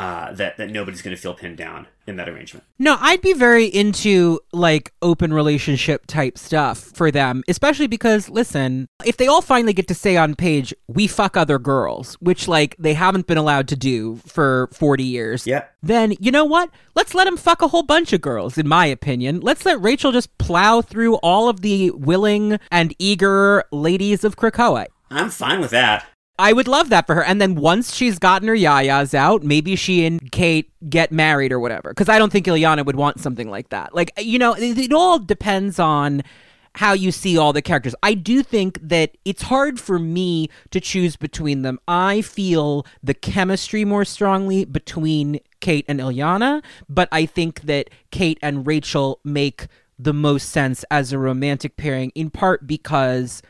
Uh, that that nobody's going to feel pinned down in that arrangement. No, I'd be very into like open relationship type stuff for them, especially because listen, if they all finally get to say on page, we fuck other girls, which like they haven't been allowed to do for 40 years. Yep. Then, you know what? Let's let them fuck a whole bunch of girls, in my opinion. Let's let Rachel just plow through all of the willing and eager ladies of Krakoa. I'm fine with that. I would love that for her. And then once she's gotten her yayas out, maybe she and Kate get married or whatever. Because I don't think Illyana would want something like that. Like, you know, it, it all depends on how you see all the characters. I do think that it's hard for me to choose between them. I feel the chemistry more strongly between Kate and Illyana, but I think that Kate and Rachel make the most sense as a romantic pairing, in part because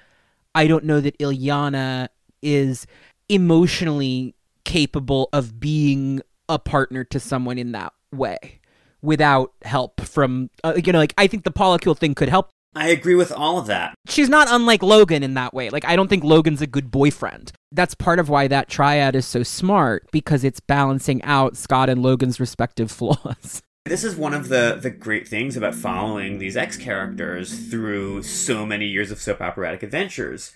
I don't know that Illyana is emotionally capable of being a partner to someone in that way without help from uh, you know like I think the polycule thing could help. I agree with all of that. She's not unlike Logan in that way. Like I don't think Logan's a good boyfriend. That's part of why that triad is so smart because it's balancing out Scott and Logan's respective <laughs> flaws. This is one of the, the great things about following these X characters through so many years of soap operatic adventures.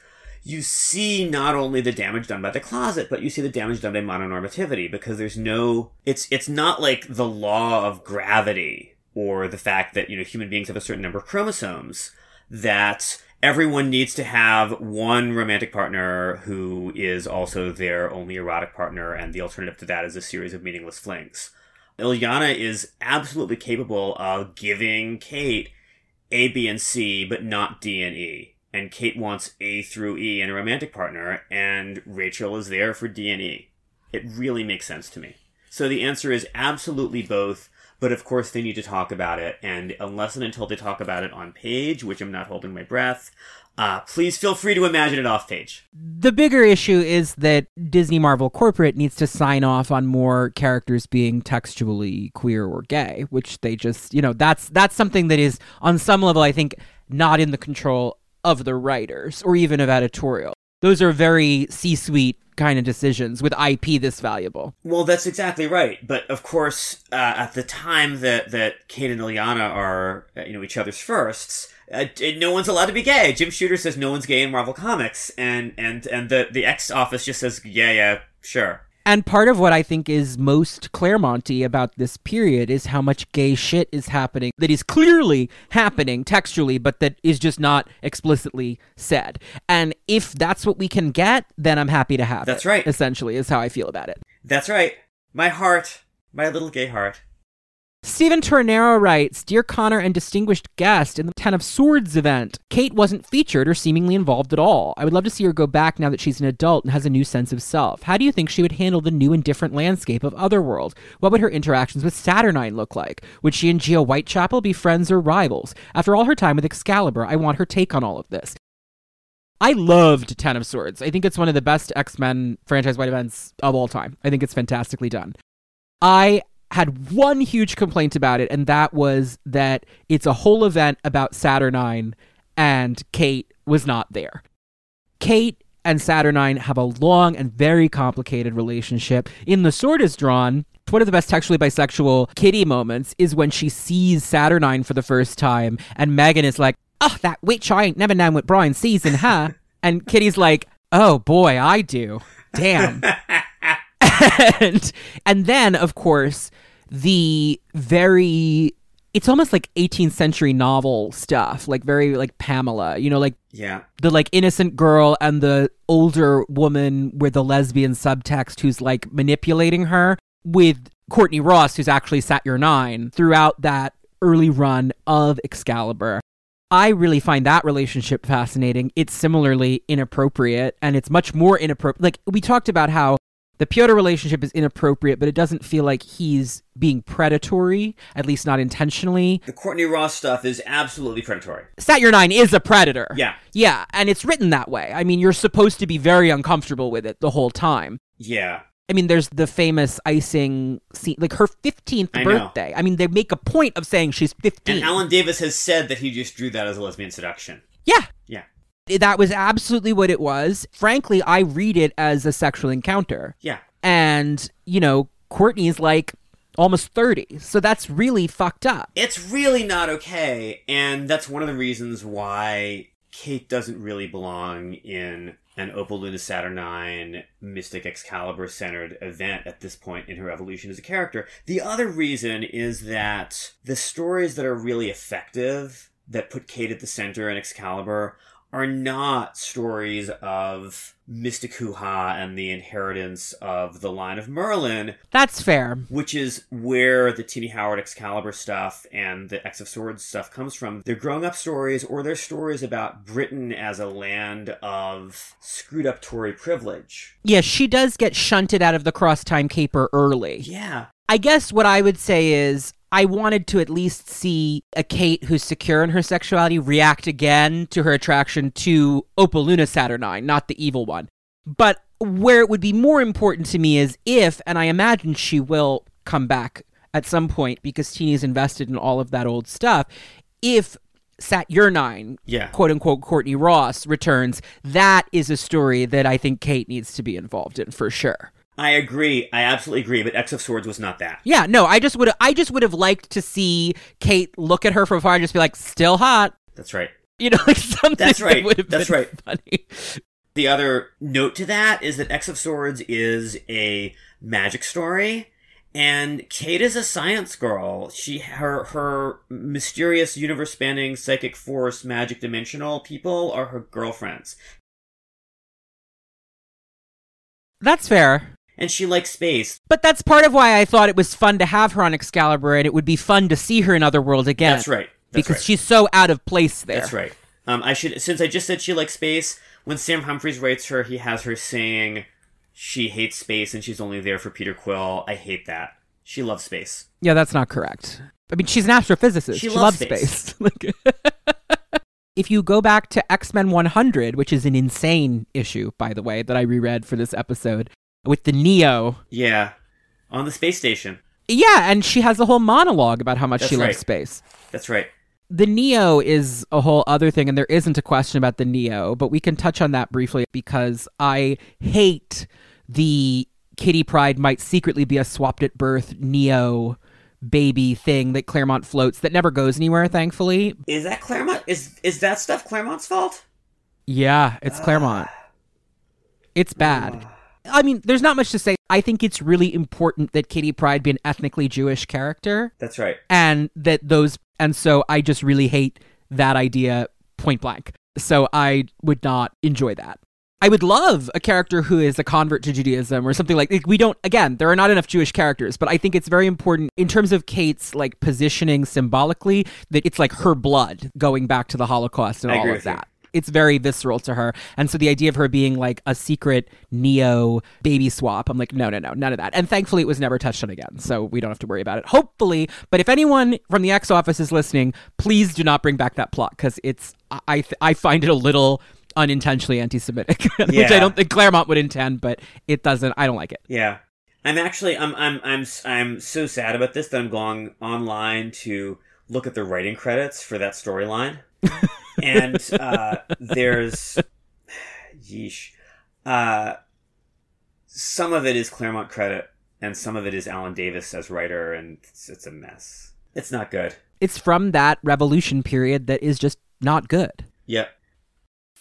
You see not only the damage done by the closet, but you see the damage done by mononormativity because there's no it's it's not like the law of gravity or the fact that, you know, human beings have a certain number of chromosomes that everyone needs to have one romantic partner who is also their only erotic partner and the alternative to that is a series of meaningless flings. Illyana is absolutely capable of giving Kate A, B, and C, but not D and E. And Kate wants A through E in a romantic partner, and Rachel is there for D and E. It really makes sense to me. So the answer is absolutely both, but of course they need to talk about it, and unless and until they talk about it on page, which I'm not holding my breath, uh, please feel free to imagine it off page. The bigger issue is that Disney Marvel Corporate needs to sign off on more characters being textually queer or gay, which they just, you know, that's that's something that is on some level I think not in the control of the writers or even of editorial. Those are very C-suite kind of decisions with IP this valuable. Well, that's exactly right. But of course, uh, at the time that that Kate and Illyana are uh, you know each other's firsts, uh, no one's allowed to be gay. Jim Shooter says no one's gay in Marvel Comics, and and and the the X office just says yeah yeah sure. And part of what I think is most Claremonty about this period is how much gay shit is happening that is clearly happening textually, but that is just not explicitly said. And if that's what we can get, then I'm happy to have That's it, right. Essentially, is how I feel about it. That's right. My heart, my little gay heart. Stephen Tornero writes Dear Connor and distinguished guest, in the Ten of Swords event, Kate wasn't featured or seemingly involved at all. I would love to see her go back now that she's an adult and has a new sense of self. How do you think she would handle the new and different landscape of Otherworld? What would her interactions with Saturnyne look like? Would she and Geo Whitechapel be friends or rivals? After all her time with Excalibur, I want her take on all of this. I loved Ten of Swords. I think it's one of the best X Men franchise wide events of all time. I think it's fantastically done. I had one huge complaint about it, and that was that it's a whole event about Saturnyne, and Kate was not there. Kate and Saturnyne have a long and very complicated relationship. In The Sword is Drawn, one of the best textually bisexual kitty moments is when she sees Saturnyne for the first time, and Meggan is like, Oh, that witch, I ain't never known what Brian sees in her. <laughs> and Kitty's like, Oh boy, I do. Damn. <laughs> <laughs> and, and then, of course, the very it's almost like 18th century novel stuff like very like pamela you know like Yeah. the like innocent girl and the older woman with the lesbian subtext who's like manipulating her with courtney ross who's actually Sat-yr-9 throughout that early run of excalibur I really find that relationship fascinating. It's similarly inappropriate, and it's much more inappropriate. Like, we talked about how the Piotr relationship is inappropriate, but it doesn't feel like he's being predatory, at least not intentionally. The Courtney Ross stuff is absolutely predatory. Sat-yr-9 is a predator. Yeah. Yeah, and it's written that way. I mean, you're supposed to be very uncomfortable with it the whole time. Yeah. I mean, there's the famous icing scene, like her 15th I know. birthday. I mean, they make a point of saying she's 15. And Alan Davis has said that he just drew that as a lesbian seduction. yeah. Yeah. That was absolutely what it was. Frankly, I read it as a sexual encounter. Yeah. And, you know, Courtney's like almost 30. So that's really fucked up. It's really not okay, and that's one of the reasons why Kate doesn't really belong in an Opal Luna Saturnyne Mystic Excalibur centered event at this point in her evolution as a character. The other reason is that the stories that are really effective, that put Kate at the center in Excalibur, are not stories of mystic hoo-ha and the inheritance of the line of Merlin, That's fair. which is where the Tini Howard Excalibur stuff and the X of Swords stuff comes from. They're growing up stories, or they're stories about Britain as a land of screwed up Tory privilege. Yeah, she does get shunted out of the cross time caper early. Yeah. I guess what I would say is I wanted to at least see a Kate who's secure in her sexuality react again to her attraction to Opal Luna Saturnyne, not the evil one. But where it would be more important to me is if, and I imagine she will come back at some point because Tini's invested in all of that old stuff, if Saturnyne, Yeah. quote unquote Courtney Ross, returns, that is a story that I think Kate needs to be involved in for sure. I agree. I absolutely agree, but X of Swords was not that. Yeah, no, I just would I just would have liked to see Kate look at her from afar and just be like, still hot. That's right. You know, like <laughs> something That's right. would That's been right. funny. The other note to that is that X of Swords is a magic story, and Kate is a science girl. She her her mysterious universe spanning psychic force magic dimensional people are her girlfriends. That's fair. And she likes space. But that's part of why I thought it was fun to have her on Excalibur and it would be fun to see her in Otherworld again. That's right. That's because right. she's so out of place there. That's right. Um, I should since I just said she likes space. When Sam Humphries writes her, he has her saying she hates space and she's only there for Peter Quill. I hate that. She loves space. Yeah, that's not correct. I mean, she's an astrophysicist. She She, loves loves space. space. <laughs> <laughs> If you go back to X Men 100, which is an insane issue, by the way, that I reread for this episode, with the Neo. Yeah, on the space station. Yeah, and she has a whole monologue about how much That's she right. loves space. That's right. The Neo is a whole other thing, and there isn't a question about the Neo, but we can touch on that briefly because I hate the Kitty Pryde might secretly be a swapped at birth Neo baby thing that Claremont floats that never goes anywhere, thankfully. Is that Claremont? Is is that stuff Claremont's fault? Yeah, it's Claremont. Ah. It's bad. Ah. I mean, there's not much to say. I think it's really important that Kitty Pryde be an ethnically Jewish character. That's right. And that those, and so I just really hate that idea point blank. So I would not enjoy that. I would love a character who is a convert to Judaism or something like, like we don't again there are not enough Jewish characters but I think it's very important in terms of Kate's like positioning symbolically that it's like her blood going back to the Holocaust and all of that. you. It's very visceral to her. And so the idea of her being like a secret neo baby swap, I'm like, no, no, no, none of that. And thankfully, it was never touched on again. So we don't have to worry about it. Hopefully. But if anyone from the X office is listening, please do not bring back that plot because it's, I, th- I find it a little unintentionally anti Semitic, <laughs> which I don't think Claremont would intend, but it doesn't, I don't like it. Yeah. I'm actually I'm I'm I'm I'm so sad about this that I'm going online to look at the writing credits for that storyline. And uh, there's yeesh. Uh, some of it is Claremont credit and some of it is Alan Davis as writer and it's, it's a mess. It's not good. It's from that revolution period that is just not good. Yep.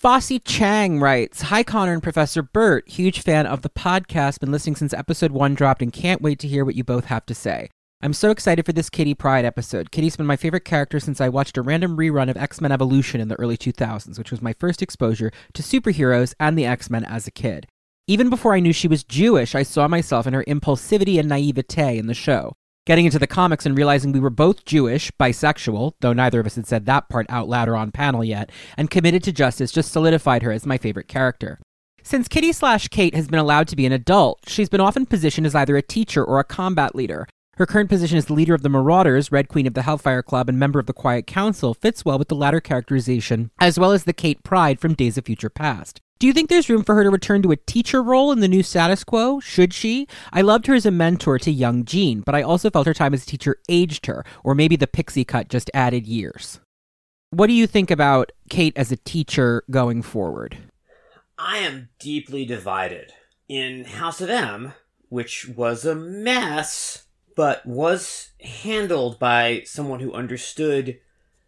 Fossey Chang writes Hi, Connor and Professor Burt. Huge fan of the podcast. Been listening since episode one dropped and can't wait to hear what you both have to say. I'm so excited for this Kitty Pryde episode. Kitty's been my favorite character since I watched a random rerun of X Men Evolution in the early 2000s, which was my first exposure to superheroes and the X Men as a kid. Even before I knew she was Jewish, I saw myself in her impulsivity and naivete in the show. Getting into the comics and realizing we were both Jewish, bisexual, though neither of us had said that part out loud or on panel yet, and committed to justice just solidified her as my favorite character. Since Kitty slash Kate has been allowed to be an adult, she's been often positioned as either a teacher or a combat leader. Her current position as leader of the Marauders, Red Queen of the Hellfire Club, and member of the Quiet Council fits well with the latter characterization, as well as the Kate Pryde from Days of Future Past. Do you think there's room for her to return to a teacher role in the new status quo? Should she? I loved her as a mentor to young Jean, but I also felt her time as a teacher aged her, or maybe the pixie cut just added years. What do you think about Kate as a teacher going forward? I am deeply divided. In House of M, which was a mess, but was handled by someone who understood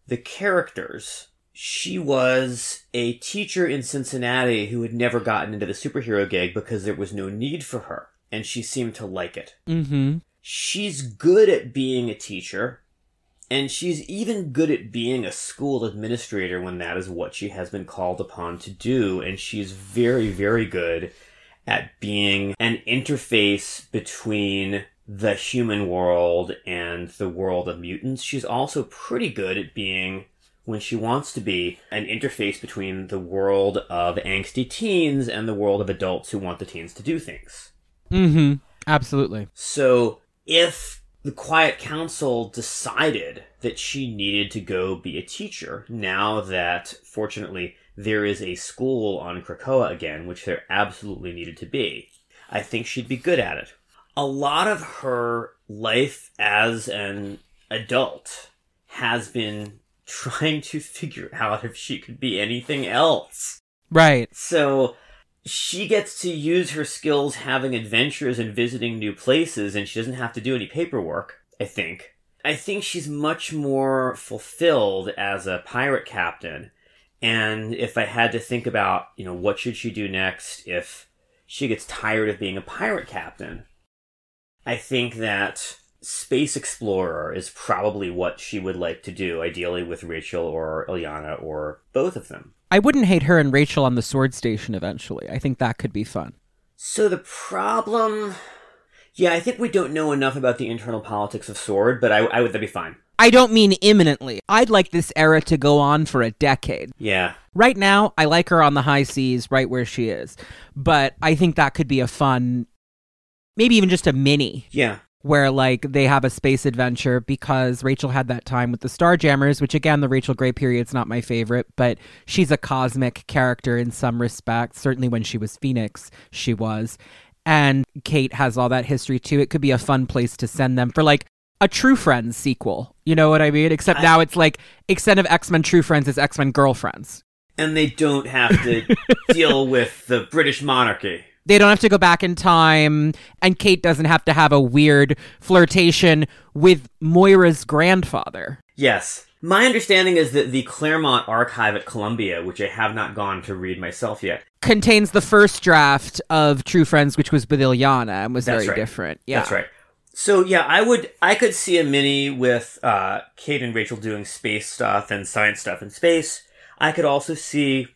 the characters. She was a teacher in Cincinnati who had never gotten into the superhero gig because there was no need for her, and she seemed to like it. Mm-hmm. She's good at being a teacher, and she's even good at being a school administrator when that is what she has been called upon to do. And she's very, very good at being an interface between the human world and the world of mutants. She's also pretty good at being, when she wants to be, an interface between the world of angsty teens and the world of adults who want the teens to do things. Mm-hmm. Absolutely. So if the Quiet Council decided that she needed to go be a teacher, now that fortunately there is a school on Krakoa again, which there absolutely needed to be, I think she'd be good at it. A lot of her life as an adult has been <laughs> trying to figure out if she could be anything else. Right. So she gets to use her skills having adventures and visiting new places, and she doesn't have to do any paperwork, I think. I think she's much more fulfilled as a pirate captain. And if I had to think about, you know, what should she do next if she gets tired of being a pirate captain, I think that Space Explorer is probably what she would like to do, ideally with Rachel or Illyana or both of them. I wouldn't hate her and Rachel on the sword station eventually. I think that could be fun. So the problem, yeah, I think we don't know enough about the internal politics of Sword, but I, I would that'd be fine. I don't mean imminently. I'd like this era to go on for a decade. Yeah, Right now, I like her on the high seas, right where she is. But I think that could be a fun, maybe even just a mini, yeah, where like they have a space adventure because Rachel had that time with the Starjammers, which again, the Rachel Grey period's not my favorite, but she's a cosmic character in some respects. Certainly when she was Phoenix, she was. And Kate has all that history too. It could be a fun place to send them for like a True Friends sequel. You know what I mean? Except I- now it's like extent of X Men True Friends, is X Men Girlfriends. and they don't have to <laughs> deal with the British monarchy. They don't have to go back in time, and Kate doesn't have to have a weird flirtation with Moira's grandfather. Yes, My understanding is that the Claremont archive at Columbia, which I have not gone to read myself yet, Contains the first draft of True Friends, which was with Illyana and was That's very right. different. Yeah. That's right. So yeah, I would I could see a mini with uh, Kate and Rachel doing space stuff and science stuff in space. I could also see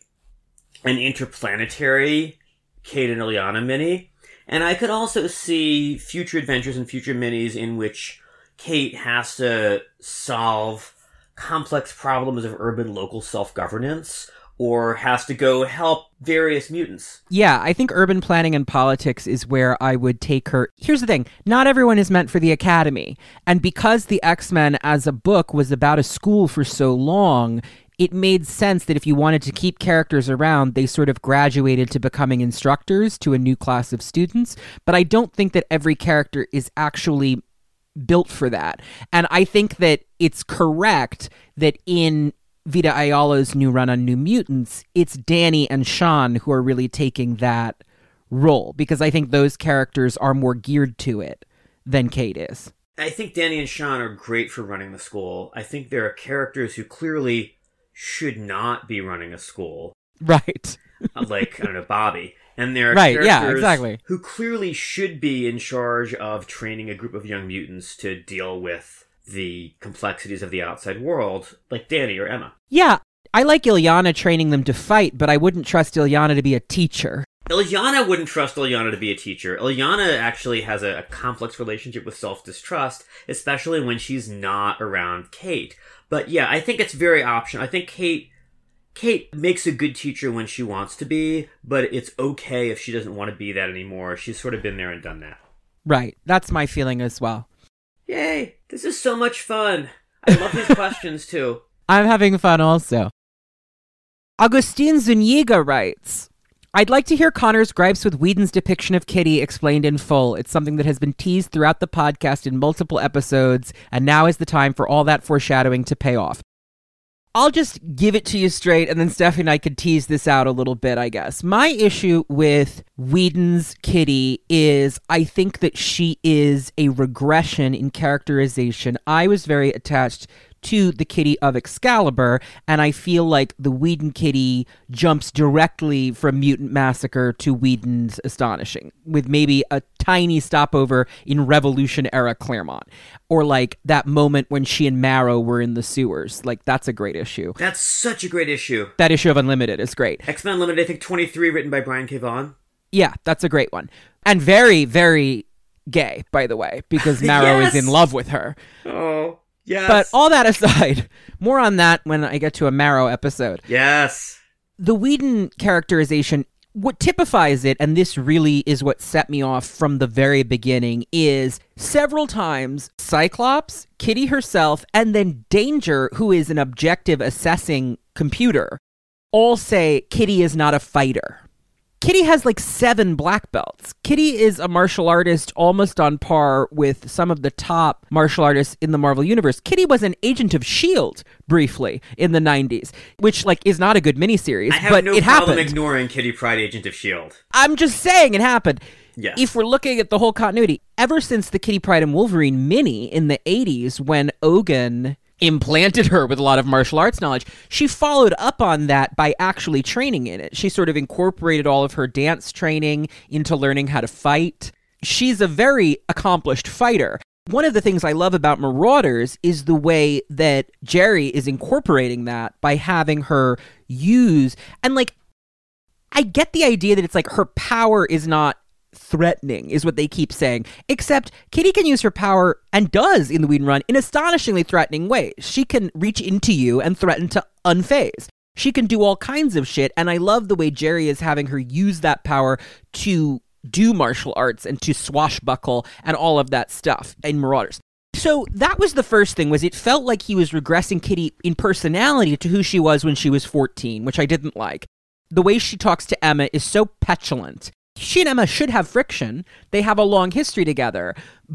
an interplanetary Kate and Illyana mini, and I could also see future adventures and future minis in which Kate has to solve complex problems of urban local self governance or has to go help various mutants. Yeah, I think urban planning and politics is where I would take her. Here's the thing not everyone is meant for the academy. And because the X Men as a book was about a school for so long, it made sense that if you wanted to keep characters around, they sort of graduated to becoming instructors to a new class of students. But I don't think that every character is actually built for that. And I think that it's correct that in Vita Ayala's new run on New Mutants, it's Dani and Sean who are really taking that role because I think those characters are more geared to it than Kate is. I think Dani and Sean are great for running the school. I think there are characters who clearly should not be running a school, Right. uh, like I don't know Bobby, and there are Right, yeah, characters exactly. who clearly should be in charge of training a group of young mutants to deal with the complexities of the outside world, like Dani or Emma. Yeah, I like Illyana training them to fight, but I wouldn't trust Illyana to be a teacher. Illyana wouldn't trust Illyana to be a teacher. Illyana actually has a, a complex relationship with self distrust, especially when she's not around Kate. But yeah, I think it's very optional. I think Kate Kate makes a good teacher when she wants to be, but it's okay if she doesn't want to be that anymore. She's sort of been there and done that. Right. That's my feeling as well. Yay! This is so much fun. I love these <laughs> questions too. I'm having fun also. Augustine Zuniga writes I'd like to hear Connor's gripes with Whedon's depiction of Kitty explained in full. It's something that has been teased throughout the podcast in multiple episodes, and now is the time for all that foreshadowing to pay off. I'll just give it to you straight, and then Stephanie and I could tease this out a little bit, I guess. My issue with Whedon's Kitty is I think that she is a regression in characterization. I was very attached to the Kitty of Excalibur, and I feel like the Whedon Kitty jumps directly from Mutant Massacre to Whedon's Astonishing, with maybe a tiny stopover in Revolution era Claremont. Or like that moment when she and Marrow were in the sewers. Like, that's a great issue. That's such a great issue. That issue of Unlimited is great. X Men Unlimited, I think 23, written by Brian K. Vaughan. Yeah, that's a great one. And very, very gay, by the way, because <laughs> Marrow Yes! is in love with her. Oh, yes. But all that aside, <laughs> more on that when I get to a Marrow episode. yes. The Whedon characterization, what typifies it, and this really is what set me off from the very beginning, is several times Cyclops, Kitty herself, and then Danger, who is an objective assessing computer, all say Kitty is not a fighter. Kitty has like seven black belts. Kitty is a martial artist almost on par with some of the top martial artists in the Marvel universe. Kitty was an agent of Shield briefly in the 90s, which like is not a good miniseries, I have but no it problem happened. ignoring Kitty Pryde, Agent of S.H.I.E.L.D. I'm just saying it happened. Yes. If we're looking at the whole continuity, ever since the Kitty Pryde and Wolverine mini in the 80s, when Ogun implanted her with a lot of martial arts knowledge, she followed up on that by actually training in it. She sort of incorporated all of her dance training into learning how to fight. She's a very accomplished fighter. One of the things I love about Marauders is the way that Gerry is incorporating that by having her use and like I get the idea that it's like her power is not threatening, is what they keep saying. Except Kitty can use her power and does in the Whedon run in astonishingly threatening ways. She can reach into you and threaten to unphase. She can do all kinds of shit, and I love the way Gerry is having her use that power to do martial arts and to swashbuckle and all of that stuff in Marauders. So that was the first thing was it felt like he was regressing Kitty in personality to who she was when she was 14, which I didn't like the way she talks to Emma is so petulant. She and Emma should have friction. They have a long history together,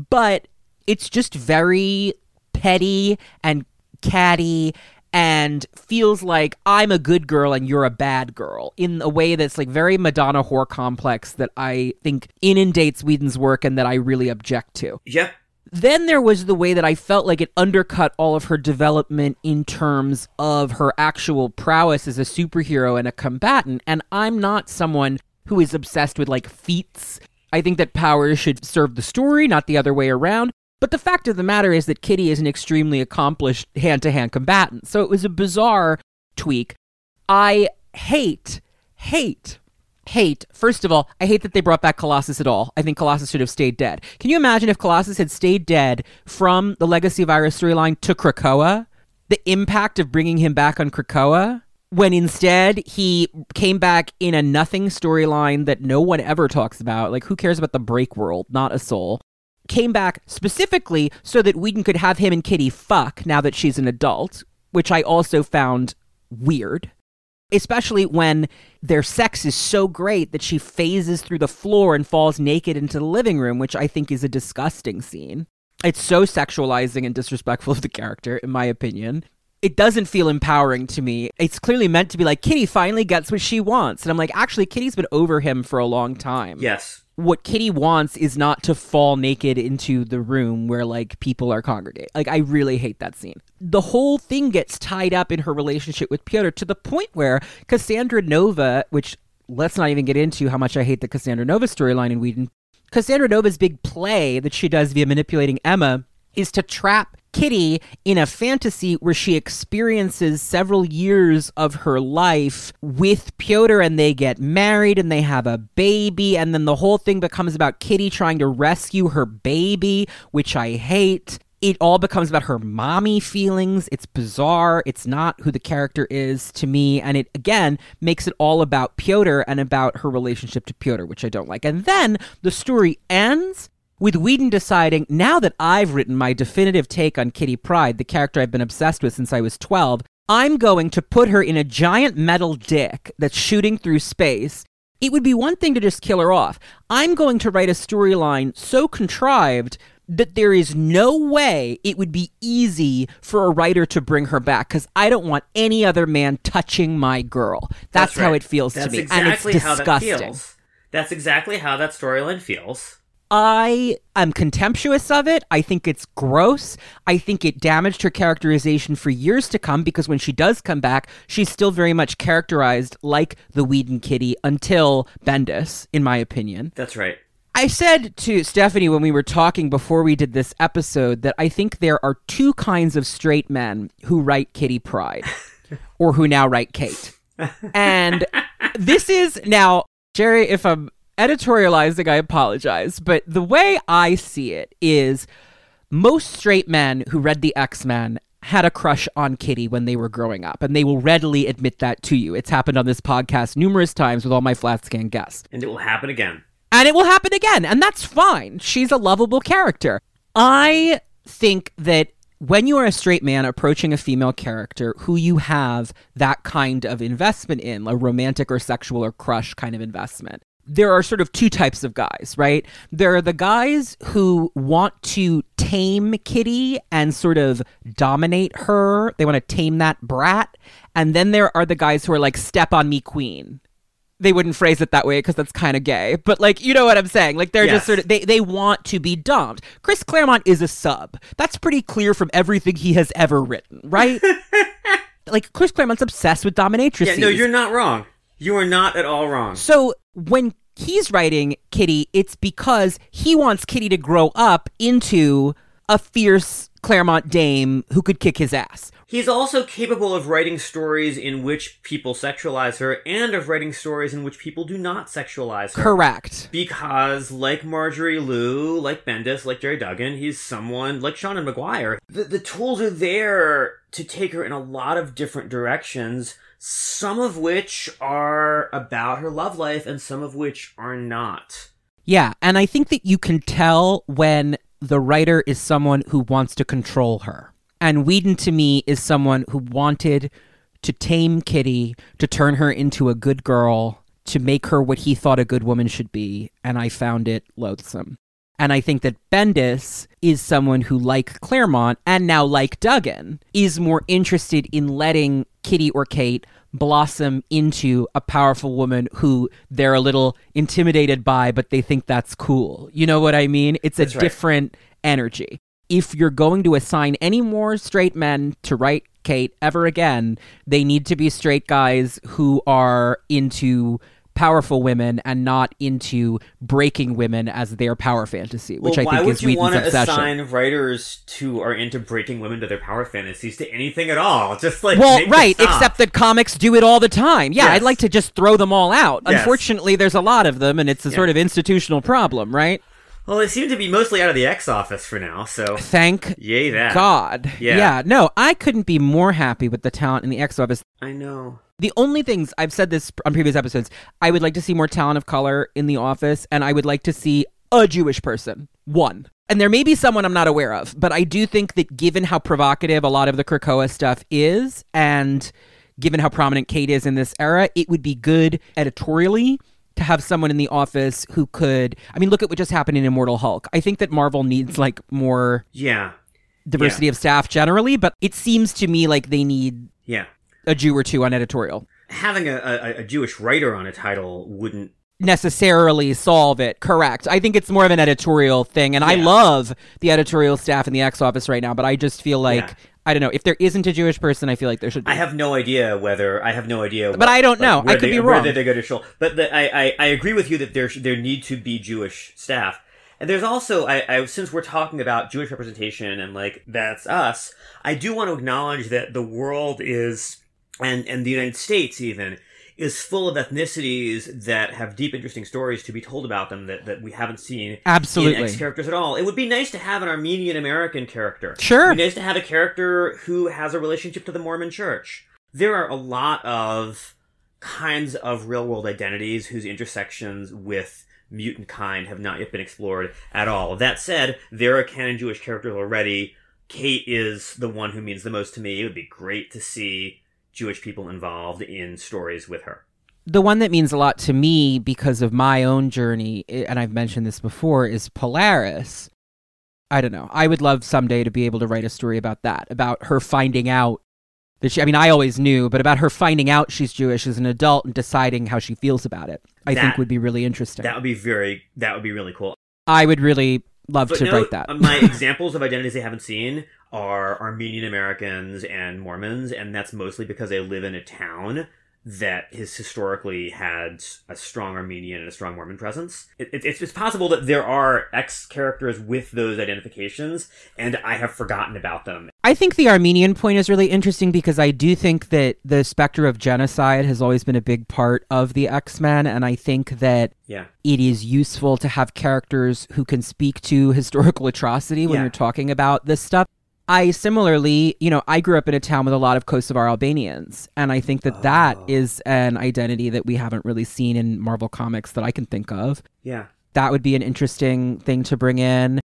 but it's just very petty and catty and feels like I'm a good girl and you're a bad girl in a way that's like very Madonna whore complex that I think inundates Whedon's work and that I really object to. Yep. Then there was the way that I felt like it undercut all of her development in terms of her actual prowess as a superhero and a combatant. And I'm not someone who is obsessed with like feats. I think that powers should serve the story, not the other way around. But the fact of the matter is that Kitty is an extremely accomplished hand to hand combatant. So it was a bizarre tweak. I hate, hate hate, first of all, I hate that they brought back Colossus at all. I think Colossus should have stayed dead. Can you imagine if Colossus had stayed dead from the Legacy Virus storyline to Krakoa? The impact of bringing him back on Krakoa? When instead he came back in a nothing storyline that no one ever talks about. Like, who cares about the break world? Not a soul. Came back specifically so that Whedon could have him and Kitty fuck now that she's an adult, which I also found weird especially when their sex is so great that she phases through the floor and falls naked into the living room, which I think is a disgusting scene. It's so sexualizing and disrespectful of the character, in my opinion. It doesn't feel empowering to me. It's clearly meant to be like Kitty finally gets what she wants. And I'm like, actually, Kitty's been over him for a long time. Yes what Kitty wants is not to fall naked into the room where like people are congregating. Like I really hate that scene. The whole thing gets tied up in her relationship with Piotr to the point where Cassandra Nova, which let's not even get into how much I hate the Cassandra Nova storyline in Whedon. Cassandra Nova's big play that she does via manipulating Emma is to trap Kitty in a fantasy where she experiences several years of her life with Piotr and they get married and they have a baby. And then the whole thing becomes about Kitty trying to rescue her baby, which I hate. It all becomes about her mommy feelings. It's bizarre. It's not who the character is to me. And it, again, makes it all about Piotr and about her relationship to Piotr, which I don't like. And then the story ends with Whedon deciding, now that I've written my definitive take on Kitty Pryde, the character I've been obsessed with since I was 12, I'm going to put her in a giant metal dick that's shooting through space. It would be one thing to just kill her off. I'm going to write a storyline so contrived that there is no way it would be easy for a writer to bring her back because I don't want any other man touching my girl. That's, That's right. how it feels That's to me. Exactly and it's disgusting. How that feels. That's exactly how that storyline feels. I am contemptuous of it. I think it's gross. I think it damaged her characterization for years to come because when she does come back, she's still very much characterized like the Whedon Kitty until Bendis, in my opinion. That's right. I said to Stephanie when we were talking before we did this episode that I think there are two kinds of straight men who write Kitty Pryde <laughs> or who now write Kate. And this is now, Gerry, if I'm editorializing, I apologize. But the way I see it is most straight men who read the X Men had a crush on Kitty when they were growing up, and they will readily admit that to you. It's happened on this podcast numerous times with all my flat scan guests. And it will happen again. And it will happen again, and that's fine. She's a lovable character. I think that when you are a straight man approaching a female character who you have that kind of investment in, a romantic or sexual or crush kind of investment, there are sort of two types of guys, right? There are the guys who want to tame Kitty and sort of dominate her. They want to tame that brat. And then there are the guys who are like, step on me, queen. They wouldn't phrase it that way because that's kind of gay, but like, you know what I'm saying? Like, they're yes. just sort of, they, they want to be domed. Chris Claremont is a sub. That's pretty clear from everything he has ever written, right? <laughs> like, Chris Claremont's obsessed with dominatrix. Yeah, no, you're not wrong. You are not at all wrong. So when he's writing Kitty, it's because he wants Kitty to grow up into a fierce Claremont dame who could kick his ass. He's also capable of writing stories in which people sexualize her and of writing stories in which people do not sexualize her. Correct. Because, like Marjorie Liu, like Bendis, like Gerry Duggan, he's someone like Seanan McGuire. The, the tools are there to take her in a lot of different directions some of which are about her love life and some of which are not. Yeah, and I think that you can tell when the writer is someone who wants to control her. And Whedon to me is someone who wanted to tame Kitty, to turn her into a good girl, to make her what he thought a good woman should be, and I found it loathsome. And I think that Bendis is someone who, like Claremont and now like Duggan, is more interested in letting Kitty or Kate blossom into a powerful woman who they're a little intimidated by, but they think that's cool. You know what I mean? It's a different energy. If you're going to assign any more straight men to write Kate ever again, they need to be straight guys who are into powerful women and not into breaking women as their power fantasy, which well, I think why would is you want to assign writers who are into breaking women to their power fantasies to anything at all? Just like Well, right, except that comics do it all the time. Yeah, Yes. I'd like to just throw them all out. Yes. Unfortunately, there's a lot of them, and it's a Yeah. sort of institutional problem, right? Well, they seem to be mostly out of the X office for now. So Thank yay that. God. Yeah. no, I couldn't be more happy with the talent in the X Office. I know. The only things I've said this on previous episodes, I would like to see more talent of color in the office, and I would like to see a Jewish person. One. And there may be someone I'm not aware of, but I do think that given how provocative a lot of the Krakoa stuff is, and given how prominent Kate is in this era, it would be good editorially to have someone in the office who could. I mean, look at what just happened in Immortal Hulk. I think that Marvel needs like more Yeah. diversity of staff generally, but it seems to me like they need Yeah. a Jew or two on editorial. Having a, a, a Jewish writer on a title wouldn't. necessarily solve it. Correct. I think it's more of an editorial thing, and I love the editorial staff in the X office right now. But I just feel like Yeah. I don't know if there isn't a Jewish person. I feel like there should be. I have no idea whether I have no idea. But I don't know. I could they, be wrong. They, they go to show. But the, I, I I agree with you that there there need to be Jewish staff. And there's also I, I since we're talking about Jewish representation and like that's us. I do want to acknowledge that the world is and and the United States even is full of ethnicities that have deep, interesting stories to be told about them that, that we haven't seen in Absolutely. X characters at all. It would be nice to have an Armenian American character. Sure. Nice to have a character who has a relationship to the Mormon Church. There are a lot of kinds of real world identities whose intersections with mutant kind have not yet been explored at all. That said, there are canon Jewish characters already. Kate is the one who means the most to me. It would be great to see Jewish people involved in stories with her. the one that means a lot to me because of my own journey, and I've mentioned this before, is Polaris. I don't know. I would love someday to be able to write a story about that, about her finding out that she, I mean, I always knew, but about her finding out she's Jewish as an adult and deciding how she feels about it, I think would be really interesting. That would be very, that would be really cool. I would really love to Footnote, write that. my <laughs> examples of identities I haven't seen are Armenian Americans and Mormons, and that's mostly because they live in a town that has historically had a strong Armenian and a strong Mormon presence. It, it, it's, it's possible that there are X characters with those identifications, and I have forgotten about them. I think the Armenian point is really interesting because I do think that the specter of genocide has always been a big part of the X Men, and I think that Yeah. it is useful to have characters who can speak to historical atrocity when Yeah. you're talking about this stuff. I similarly, you know, I grew up in a town with a lot of Kosovar Albanians, and I think that that Oh. is an identity that we haven't really seen in Marvel comics that I can think of. Yeah. That would be an interesting thing to bring in.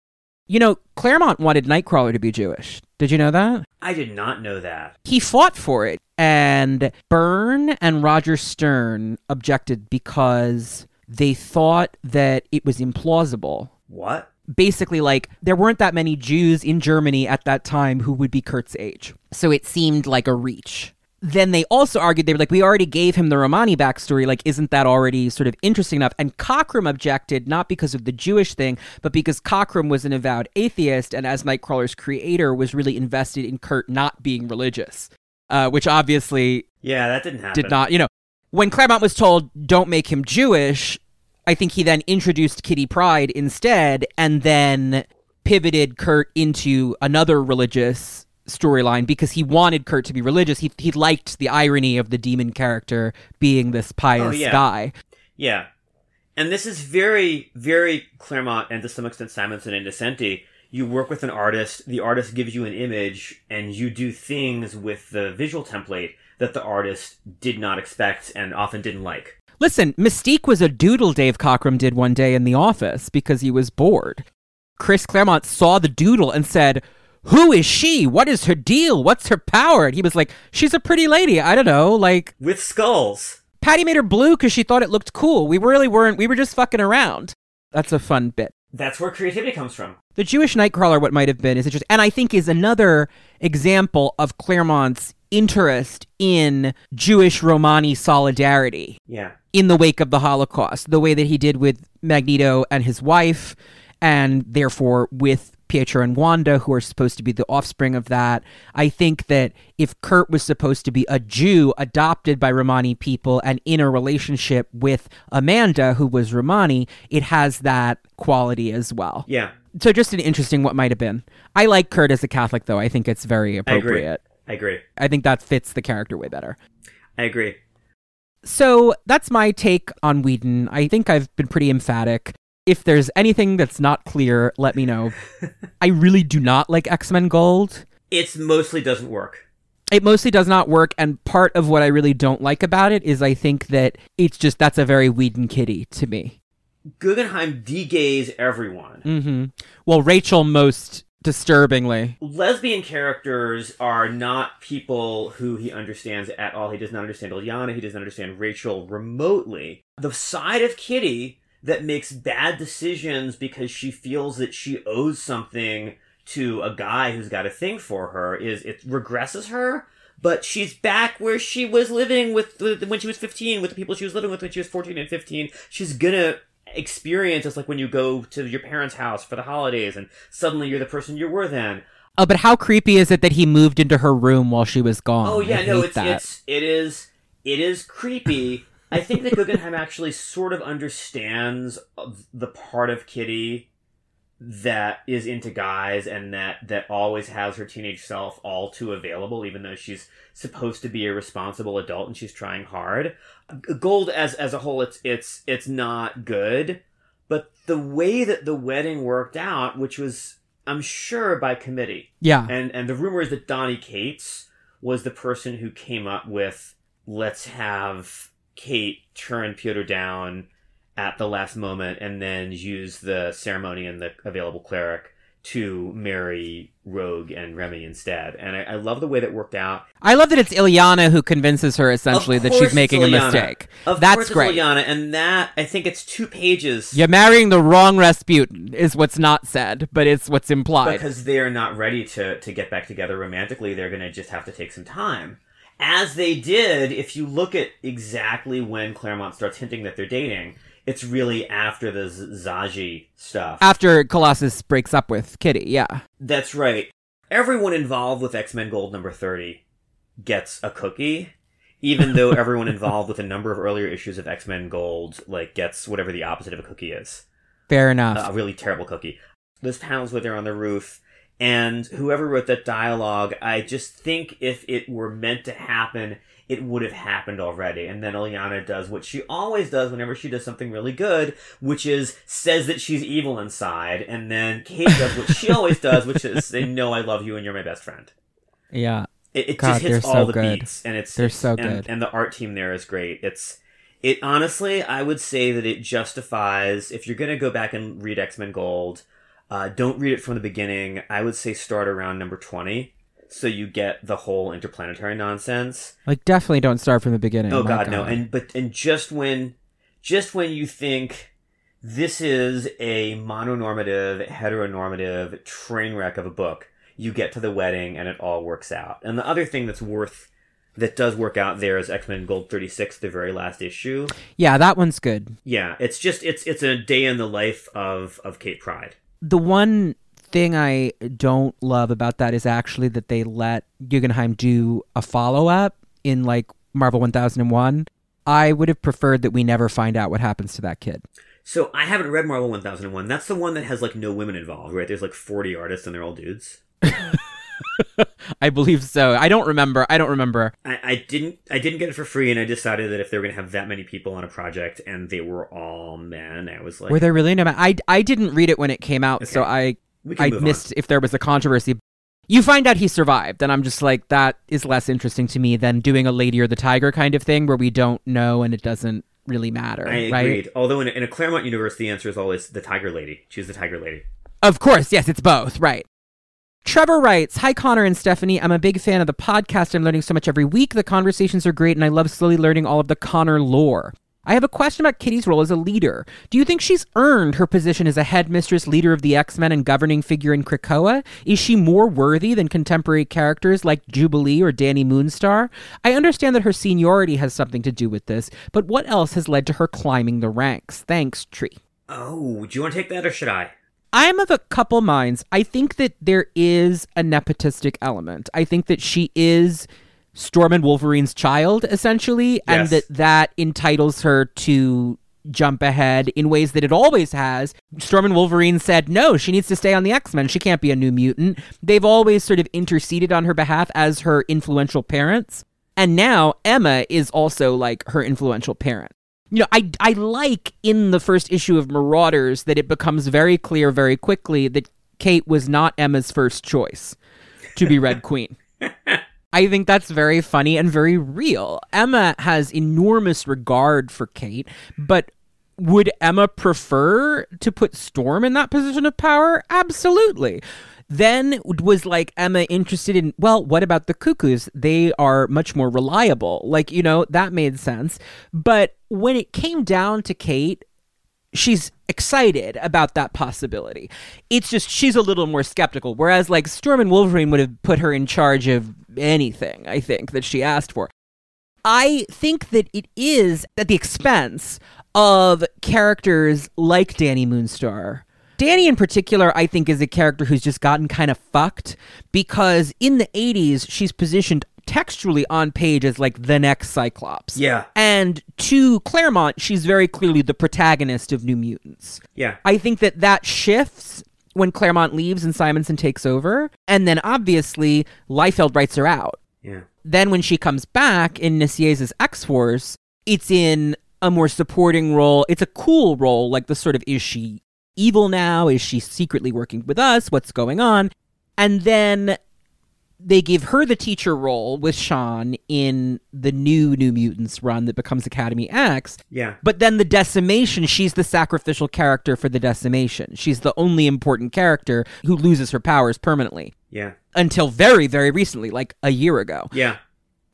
You know, Claremont wanted Nightcrawler to be Jewish. Did you know that? I did not know that. he fought for it and byrne and roger stern objected because they thought that it was implausible What? Basically like there weren't that many jews in germany at that time who would be kurt's age. So it seemed like a reach. Then they also argued they were like we already gave him the romani backstory. Like isn't that already sort of interesting enough? And cockrum objected not because of the jewish thing but because cockrum was an avowed atheist and as nightcrawler's creator was really invested in kurt not being religious uh, which obviously Yeah, that didn't happen. did not you know. When claremont was told don't make him jewish i think he then introduced kitty pryde instead and then pivoted kurt into another religious storyline because he wanted kurt to be religious he, he liked the irony of the demon character being this pious Oh, yeah. guy Yeah. And this is very, very Claremont and to some extent Simonson and Decenti. You work with an artist, the artist gives you an image, and you do things with the visual template that the artist did not expect and often didn't like. Listen, Mystique was a doodle Dave Cockrum did one day in the office because he was bored. Chris Claremont saw the doodle and said, Who is she? What is her deal? What's her power? And he was like, She's a pretty lady. I don't know. Like, With skulls. Paty made her blue because she thought it looked cool. We really weren't, we were just fucking around. That's a fun bit. That's where creativity comes from. The Jewish Nightcrawler, what might have been, is interesting, and I think is another example of Claremont's interest in Jewish Romani solidarity Yeah. In the wake of the Holocaust, the way that he did with Magneto and his wife, and therefore with Pietro and Wanda, who are supposed to be the offspring of that. I think that if Kurt was supposed to be a Jew adopted by Romani people and in a relationship with Amanda, who was Romani, it has that quality as well. Yeah. So just an interesting what might have been. I like Kurt as a Catholic, though. I think it's very I agree. appropriate. I agree. I think that fits the character way better. I agree. So that's my take on Whedon. I think I've been pretty emphatic. If there's anything that's not clear, let me know. <laughs> I really do not like X Men Gold. It mostly doesn't work. It mostly does not work, and part of what I really don't like about it is I think that it's just that's a very Whedon kitty to me. Guggenheim de-gays everyone. hmm Well, Rachel most disturbingly. lesbian characters are not people who he understands at all. He does not understand Illyana. He doesn't understand Rachel remotely. The side of Kitty that makes bad decisions because she feels that she owes something to a guy who's got a thing for her is it regresses her. But she's back where she was living with with- when she was 15 with the people she was living with when she was 14 and 15. She's gonna experience it's like when you go to your parents' house for the holidays and suddenly you're the person you were then. Oh, but how creepy is it that he moved into her room while she was gone? Oh yeah, no, it's that. it's it is it is creepy. <laughs> I think that Guggenheim actually sort of understands the part of Kitty that is into guys and that that always has her teenage self all too available, even though she's supposed to be a responsible adult and she's trying hard. Gold as as a whole, it's it's it's not good, but the way that the wedding worked out, which was I'm sure by committee, yeah. and and the rumor is that Donny Cates was the person who came up with let's have Kate turn Piotr down at the last moment and then use the ceremony and the available cleric to marry Rogue and Remy instead. And I, I love the way that worked out. I love that it's Illyana who convinces her essentially that she's making a mistake. Of That's course it's great. Illyana, and that I think it's two pages You're marrying the wrong Rasputin is what's not said, but it's what's implied. because they're not ready to to get back together romantically they're going to just have to take some time as they did if you look at exactly when claremont starts hinting that they're dating it's really after the zsaji stuff After Colossus breaks up with Kitty, yeah. that's right everyone involved with x-men gold number 30 gets a cookie even though <laughs> everyone involved with a number of earlier issues of x-men gold like gets whatever the opposite of a cookie is Fair enough. a really terrible cookie. Those panels where they're on the roof, and whoever wrote that dialogue, I just think if it were meant to happen, it would have happened already. And then Illyana does what she always does whenever she does something really good, which is says that she's evil inside, and then Kate does what she always does, which is say, "No, I love you, and you're my best friend." yeah. It, it God, just hits they're all so the good. beats, and it's They're so and- good. And the art team there is great. It's it honestly, I would say that it justifies if you're gonna go back and read X Men Gold. Uh, don't read it from the beginning. I would say start around number twenty, so you get the whole interplanetary nonsense. Like definitely don't start from the beginning. Oh my God, no! And but and just when, just when you think this is a mononormative, heteronormative train wreck of a book, you get to the wedding and it all works out. And the other thing that's worth that does work out there is X Men Gold thirty six, the very last issue. yeah, that one's good. Yeah, it's just it's it's a day in the life of of Kate Pryde. The one thing I don't love about that is actually that they let Guggenheim do a follow up in like Marvel 1001. I would have preferred that we never find out what happens to that kid. So I haven't read Marvel one thousand and one. That's the one that has like no women involved, right? There's like forty artists and they're all dudes. <laughs> I believe so. I don't remember. I don't remember. I, I didn't I didn't get it for free, and I decided that if they were going to have that many people on a project and they were all men, I was like, Were there really no? I I didn't read it when it came out, so I I missed if there was a controversy. You find out he survived, and I'm just like that is less interesting to me than doing a Lady or the Tiger kind of thing where we don't know and it doesn't really matter, on. I right? agreed. Although in a, in a Claremont universe, the answer is always the Tiger Lady. She's the Tiger Lady. Of course, yes, it's both, right. Trevor writes, Hi, Connor and Stephanie. I'm a big fan of the podcast. I'm learning so much every week. The conversations are great, and I love slowly learning all of the Connor lore. I have a question about Kitty's role as a leader. Do you think she's earned her position as a headmistress, leader of the X Men, and governing figure in Krakoa? Is she more worthy than contemporary characters like Jubilee or Dani Moonstar? I understand that her seniority has something to do with this, but what else has led to her climbing the ranks? Thanks, Tree. Oh, do you want to take that or should I? I'm of a couple minds. I think that there is a nepotistic element. I think that she is Storm and Wolverine's child, essentially, and that that entitles her to jump ahead in ways that it always has. Storm and Wolverine said no, she needs to stay on the X Men. She can't be a new mutant. They've always sort of interceded on her behalf as her influential parents. And now Emma is also like her influential parent. You know, I, I like in the first issue of Marauders that it becomes very clear very quickly that Kate was not Emma's first choice to be Red <laughs> Queen. <laughs> I think that's very funny and very real. Emma has enormous regard for Kate, but would Emma prefer to put Storm in that position of power? Absolutely. Then was like Emma interested in, well, what about the cuckoos? They are much more reliable. Like, you know, that made sense. But when it came down to Kate, she's excited about that possibility. It's just she's a little more skeptical. Whereas like Storm and Wolverine would have put her in charge of anything, I think, that she asked for. I think that it is at the expense of characters like Dani Moonstar. Dani, in particular, I think is a character who's just gotten kind of fucked because in the 80s, she's positioned textually on page as like the next Cyclops. Yeah. And to Claremont, she's very clearly the protagonist of New Mutants. Yeah. I think that that shifts when Claremont leaves and Simonson takes over. And then obviously, Liefeld writes her out. Yeah. Then when she comes back in Nicieza's X Force, it's in a more supporting role. It's a cool role, like the sort of is she evil now? Is she secretly working with us? What's going on? And then they give her the teacher role with Sean in the new New Mutants run that becomes Academy X. Yeah. But then the decimation, she's the sacrificial character for the decimation. She's the only important character who loses her powers permanently Yeah. until very, very recently, like a year ago. Yeah.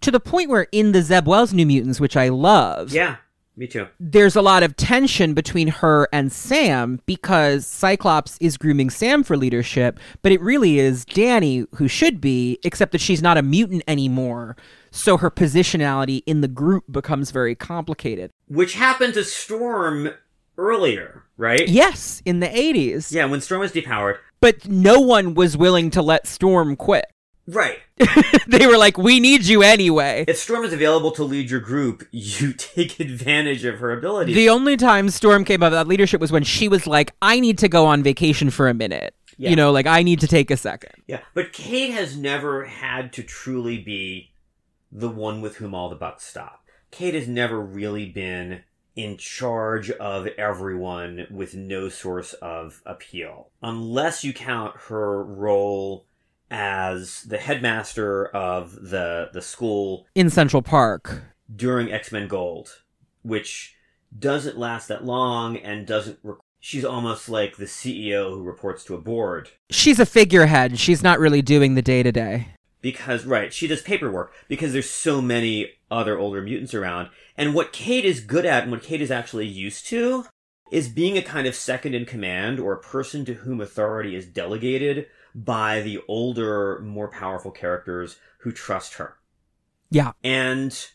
To the point where in the Zeb Wells New Mutants, which I love, Yeah. Me too. there's a lot of tension between her and Sam because Cyclops is grooming Sam for leadership, but it really is Dani who should be, except that she's not a mutant anymore. So her positionality in the group becomes very complicated. Which happened to Storm earlier, right? Yes, in the 80s. Yeah, when Storm was depowered. But no one was willing to let Storm quit. Right. <laughs> they were like, we need you anyway. If Storm is available to lead your group, you <laughs> take advantage of her ability. The only time Storm came up with that leadership was when she was like, I need to go on vacation for a minute. Yeah. You know, like, I need to take a second. yeah, but Kate has never had to truly be the one with whom all the bucks stop. Kate has never really been in charge of everyone with no source of appeal. Unless you count her role as the headmaster of the the school In Central Park. during X-Men Gold, which doesn't last that long and doesn't re- she's almost like the CEO who reports to a board She's a figurehead. She's not really doing the day to day. because right she does paperwork because there's so many other older mutants around and what kate is good at and what kate is actually used to is being a kind of second in command or a person to whom authority is delegated by the older more powerful characters who trust her Yeah. and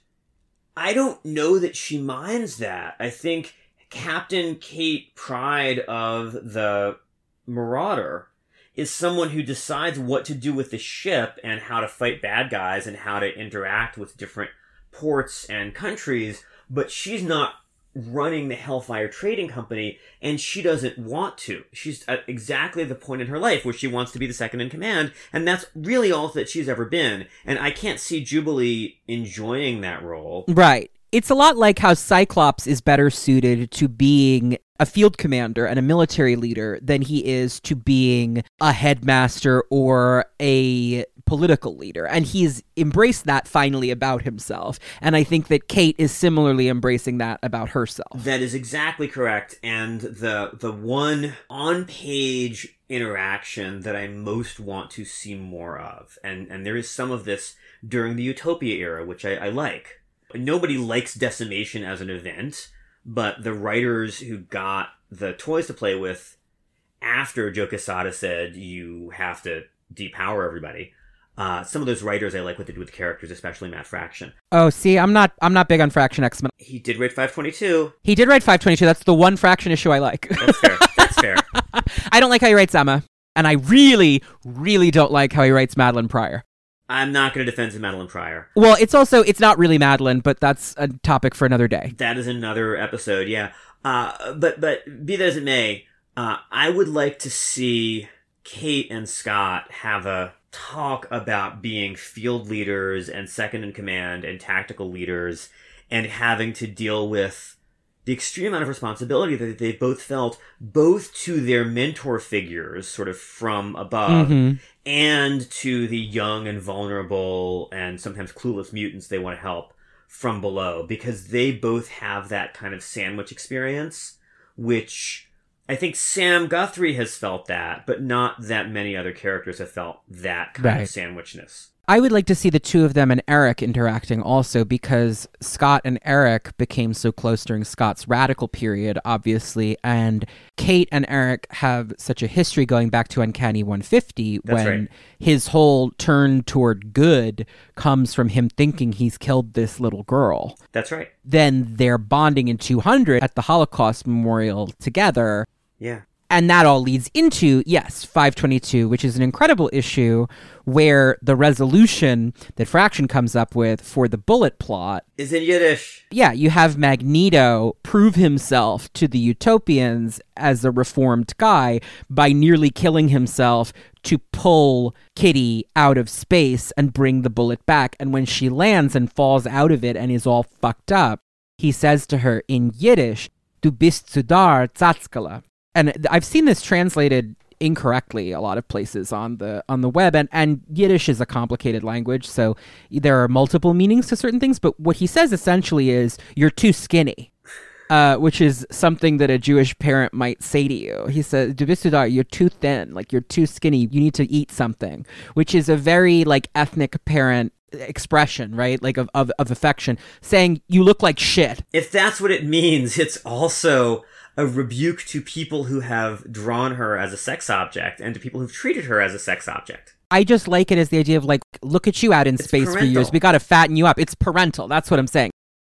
i don't know that she minds that i think captain kate pryde of the marauder is someone who decides what to do with the ship and how to fight bad guys and how to interact with different ports and countries, but she's not running the Hellfire Trading Company and she doesn't want to. She's at exactly the point in her life where she wants to be the second in command, and that's really all that she's ever been. And I can't see Jubilee enjoying that role. Right. It's a lot like how Cyclops is better suited to being a field commander and a military leader than he is to being a headmaster or a political leader. And he's embraced that finally about himself. And I think that Kate is similarly embracing that about herself. That is exactly correct. And the the one on page interaction that I most want to see more of, and and there is some of this during the Utopia era, which I, I like. Nobody likes decimation as an event, but the writers who got the toys to play with after Joe Quesada said you have to depower everybody. Uh, some of those writers I like what they do with the characters, especially Matt Fraction. Oh, see, I'm not I'm not big on Fraction X-Men. He did rate 522. He did write 522. That's the one Fraction issue I like. That's fair. That's fair. <laughs> I don't like how he writes Emma, and I really, really don't like how he writes Madelyne Pryor. I'm not going to defend Madelyne Pryor. Well, it's also it's not really Madelyne, but that's a topic for another day. That is another episode, yeah. Uh, but but be that as it may, uh, I would like to see Kate and Scott have a talk about being field leaders and second in command and tactical leaders and having to deal with the extreme amount of responsibility that they've both felt, both to their mentor figures, sort of from above, Mhm. and to the young and vulnerable and sometimes clueless mutants they want to help from below, because they both have that kind of sandwich experience, which I think Sam Guthrie has felt that, but not that many other characters have felt that kind Right. of sandwichness. I would like to see the two of them and Eric interacting also because Scott and Eric became so close during Scott's radical period, obviously, and Kate and Eric have such a history going back to Uncanny 150 That's when right. his whole turn toward good comes from him thinking he's killed this little girl. That's right. Then they're bonding in 200 at the Holocaust Memorial together. Yeah. And that all leads into, yes, 522, which is an incredible issue where the resolution that Fraction comes up with for the bullet plot. Is in Yiddish. Yeah, you have Magneto prove himself to the Utopians as a reformed guy by nearly killing himself to pull Kitty out of space and bring the bullet back. And when she lands and falls out of it and is all fucked up, he says to her in Yiddish, Du bist zu dar, Zatskala. And I've seen this translated incorrectly a lot of places on the on the web and and Yiddish is a complicated language so there are multiple meanings to certain things but what he says essentially is you're too skinny uh, which is something that a Jewish parent might say to you. He says, "Du bist you're too thin, like you're too skinny. You need to eat something," which is a very like ethnic parent expression, right? Like of, of, of affection, saying you look like shit. If that's what it means, it's also a rebuke to people who have drawn her as a sex object and to people who've treated her as a sex object. I just like it as the idea of like, look at you out in It's space for years. We got to fatten you up. It's parental. That's what I'm saying.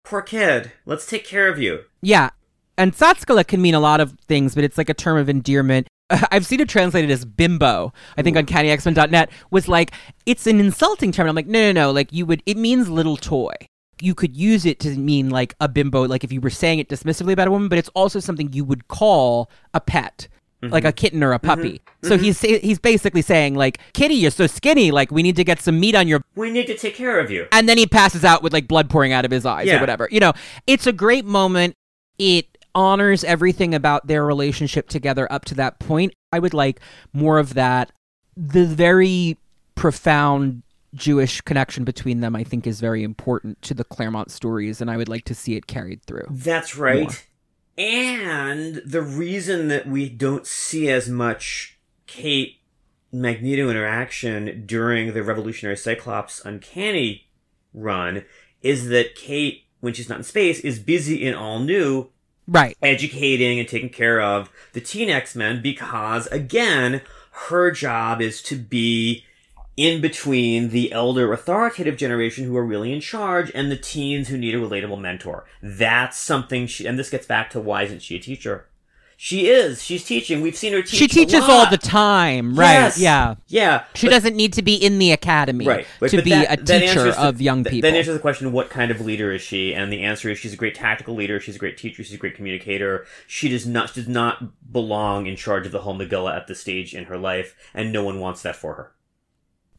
Poor kid. Let's take care of you. Yeah. And Satskala can mean a lot of things, but it's like a term of endearment. <laughs> I've seen it translated as bimbo. I think on CannyXmen.net was like, it's an insulting term. I'm like, no, no, no. Like, you would, it means little toy. You could use it to mean like a bimbo, like if you were saying it dismissively about a woman, but it's also something you would call a pet. Mm-hmm. Like a kitten or a mm-hmm. puppy. So mm-hmm. he's say- he's basically saying like, "Kitty, you're so skinny. Like we need to get some meat on your We need to take care of you. and then he passes out with like blood pouring out of his eyes or whatever. You know, it's a great moment. It honors everything about their relationship together up to that point. I would like more of that. The very profound Jewish connection between them, I think, is very important to the Claremont stories, and I would like to see it carried through. That's right. And the reason that we don't see as much Kate Magneto interaction during the Revolutionary Cyclops Uncanny run is that Kate, when she's not in space, is busy in All New Right. educating and taking care of the teen X-Men because, again, her job is to be in between the elder authoritative generation who are really in charge and the teens who need a relatable mentor. That's something she, and this gets back to why isn't she a teacher? She is. She's teaching. We've seen her teach. She teaches all the time, right? Yes. Yeah. Yeah. She but- doesn't need to be in the academy Right. To be that- a teacher the- of young people. That answers the question, what kind of leader is she? And the answer is she's a great tactical leader, she's a great teacher, she's a great communicator. She does not she does not belong in charge of the whole Megillah at this stage in her life, and no one wants that for her.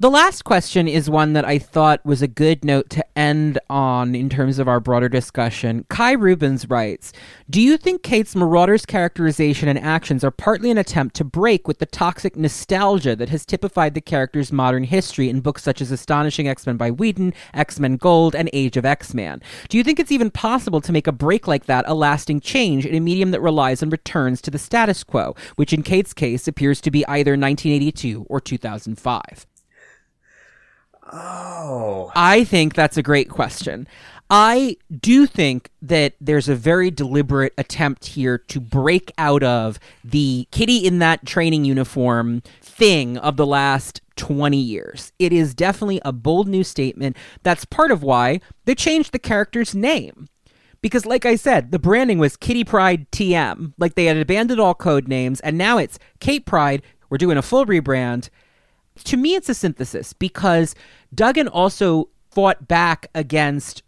The last question is one that I thought was a good note to end on in terms of our broader discussion. Kai Rubens writes Do you think Kate's Marauder's characterization and actions are partly an attempt to break with the toxic nostalgia that has typified the character's modern history in books such as Astonishing X Men by Whedon, X Men Gold, and Age of X Man? Do you think it's even possible to make a break like that a lasting change in a medium that relies on returns to the status quo, which in Kate's case appears to be either 1982 or 2005? Oh. I think that's a great question. I do think that there's a very deliberate attempt here to break out of the kitty in that training uniform thing of the last 20 years. It is definitely a bold new statement. That's part of why they changed the character's name. Because, like I said, the branding was Kitty Pryde TM. Like they had abandoned all code names, and now it's Kate Pryde. We're doing a full rebrand. To me, it's a synthesis because Duggan also fought back against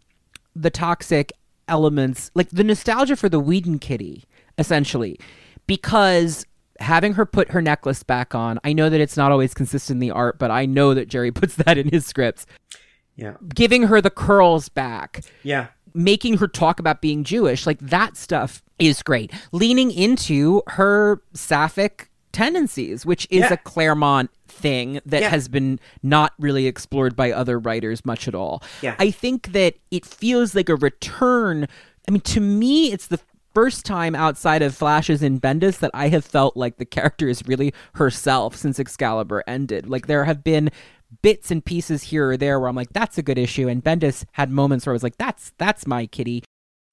the toxic elements, like the nostalgia for the Whedon Kitty, essentially, because having her put her necklace back on, I know that it's not always consistent in the art, but I know that Gerry <laughs> puts that in his scripts. Yeah. Giving her the curls back. Yeah. Making her talk about being Jewish, like that stuff is great. Leaning into her sapphic tendencies, which is Yeah. a Claremont thing that Yeah. has been not really explored by other writers much at all. Yeah. I think that it feels like a return. I mean, to me, it's the first time outside of flashes in Bendis that I have felt like the character is really herself since Excalibur ended. Like there have been bits and pieces here or there where I'm like, that's a good issue, and Bendis had moments where I was like, that's that's my kitty.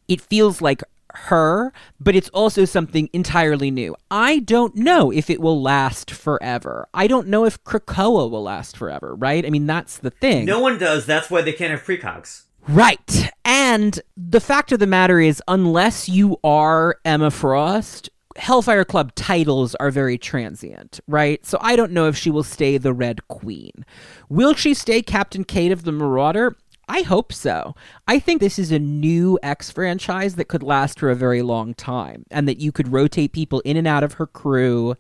It feels like her, but it's also something entirely new. I don't know if it will last forever. I don't know if Krakoa will last forever, right? I mean, that's the thing. No one does. That's why they can't have precogs. Right. And the fact of the matter is, unless you are Emma Frost, Hellfire Club titles are very transient, right? So I don't know if she will stay the Red Queen. Will she stay Captain Kate of the Marauder? I hope so. I think this is a new X franchise that could last for a very long time, and that you could rotate people in and out of her crew,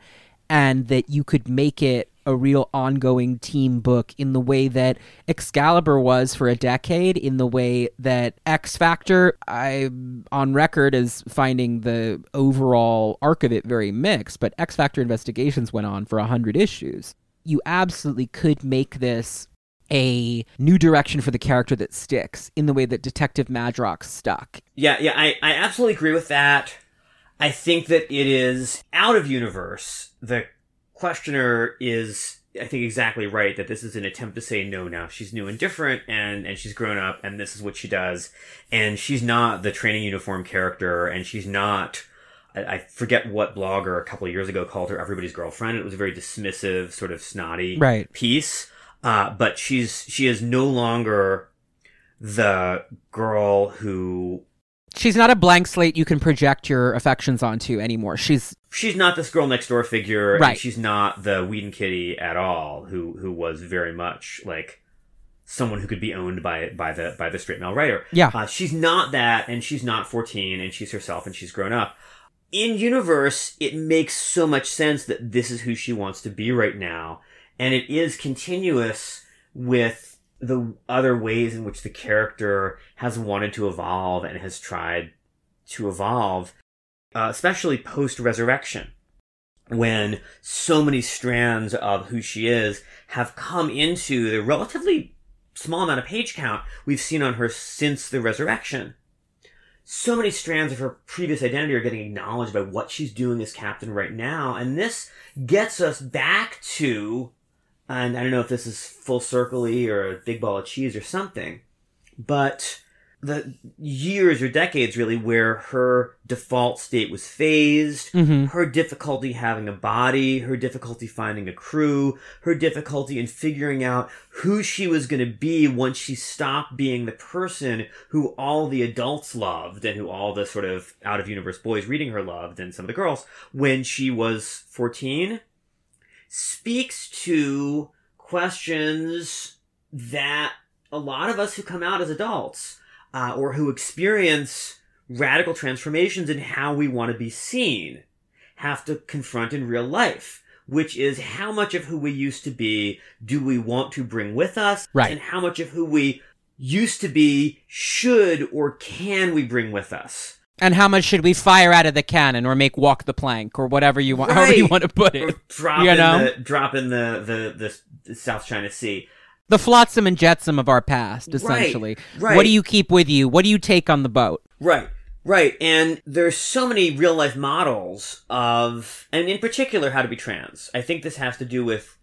and that you could make it a real ongoing team book in the way that Excalibur was for a decade, in the way that X Factor, I'm on record as finding the overall arc of it very mixed, but X Factor investigations went on for a hundred issues. You absolutely could make this a new direction for the character that sticks in the way that Detective Madrox stuck. Yeah, yeah, I, I absolutely agree with that. I think that it is out of universe. The questioner is, I think, exactly right that this is an attempt to say no now. She's new and different and, and she's grown up and this is what she does. And she's not the training uniform character and she's not, I, I forget what blogger a couple of years ago called her everybody's girlfriend. It was a very dismissive, sort of snotty Right. piece. Uh, but she's, she is no longer the girl who She's not a blank slate you can project your affections onto anymore. She's she's not this girl next door figure, Right. and she's not the Whedon Kitty at all, who who was very much like someone who could be owned by by the by the straight male writer. Yeah. uh, she's not that, and she's not fourteen, and she's herself, and she's grown up. In universe, it makes so much sense that this is who she wants to be right now, and it is continuous with the other ways in which the character has wanted to evolve and has tried to evolve uh, especially post resurrection, when so many strands of who she is have come into the relatively small amount of page count we've seen on her since the resurrection. So many strands of her previous identity are getting acknowledged by what she's doing as captain right now, and this gets us back to, and I don't know if this is full circle or a big ball of cheese or something, but the years or decades really where her default state was phased, Mhm. her difficulty having a body, her difficulty finding a crew, her difficulty in figuring out who she was going to be once she stopped being the person who all the adults loved and who all the sort of out of universe boys reading her loved and some of the girls when she was 14 speaks to questions that a lot of us who come out as adults uh, or who experience radical transformations in how we want to be seen have to confront in real life, which is how much of who we used to be do we want to bring with us, Right. and how much of who we used to be should or can we bring with us. And how much should we fire out of the cannon or make walk the plank or whatever you want, <laughs> however you want to put it? <laughs> drop You in know? the drop in the, the, the, South China Sea. The flotsam and jetsam of our past, essentially. right. What do you keep with you? What do you take on the boat? Right, right. And there's so many real life models of, and in particular, how to be trans. I think this has to do with,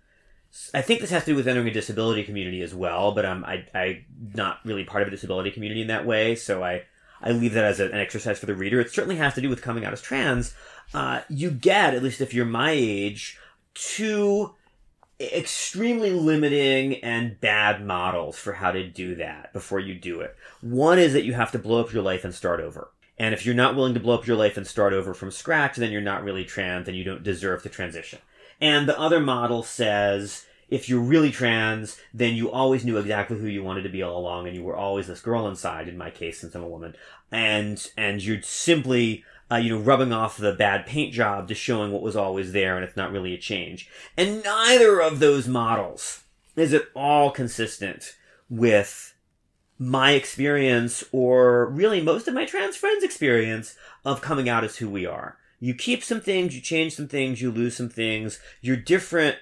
I think this has to do with entering a disability community as well, but I'm, I, I'm not really part of a disability community in that way, so I, I leave that as a, an exercise for the reader. It certainly has to do with coming out as trans. Uh, you get, at least if you're my age, two extremely limiting and bad models for how to do that before you do it. One is that you have to blow up your life and start over. And if you're not willing to blow up your life and start over from scratch, then you're not really trans and you don't deserve to transition. And the other model says, if you're really trans, then you always knew exactly who you wanted to be all along and you were always this girl inside, in my case, since I'm a woman. And, and you're simply, uh, you know, rubbing off the bad paint job to showing what was always there and it's not really a change. And neither of those models is at all consistent with my experience or really most of my trans friends' experience of coming out as who we are. You keep some things, you change some things, you lose some things. You're different,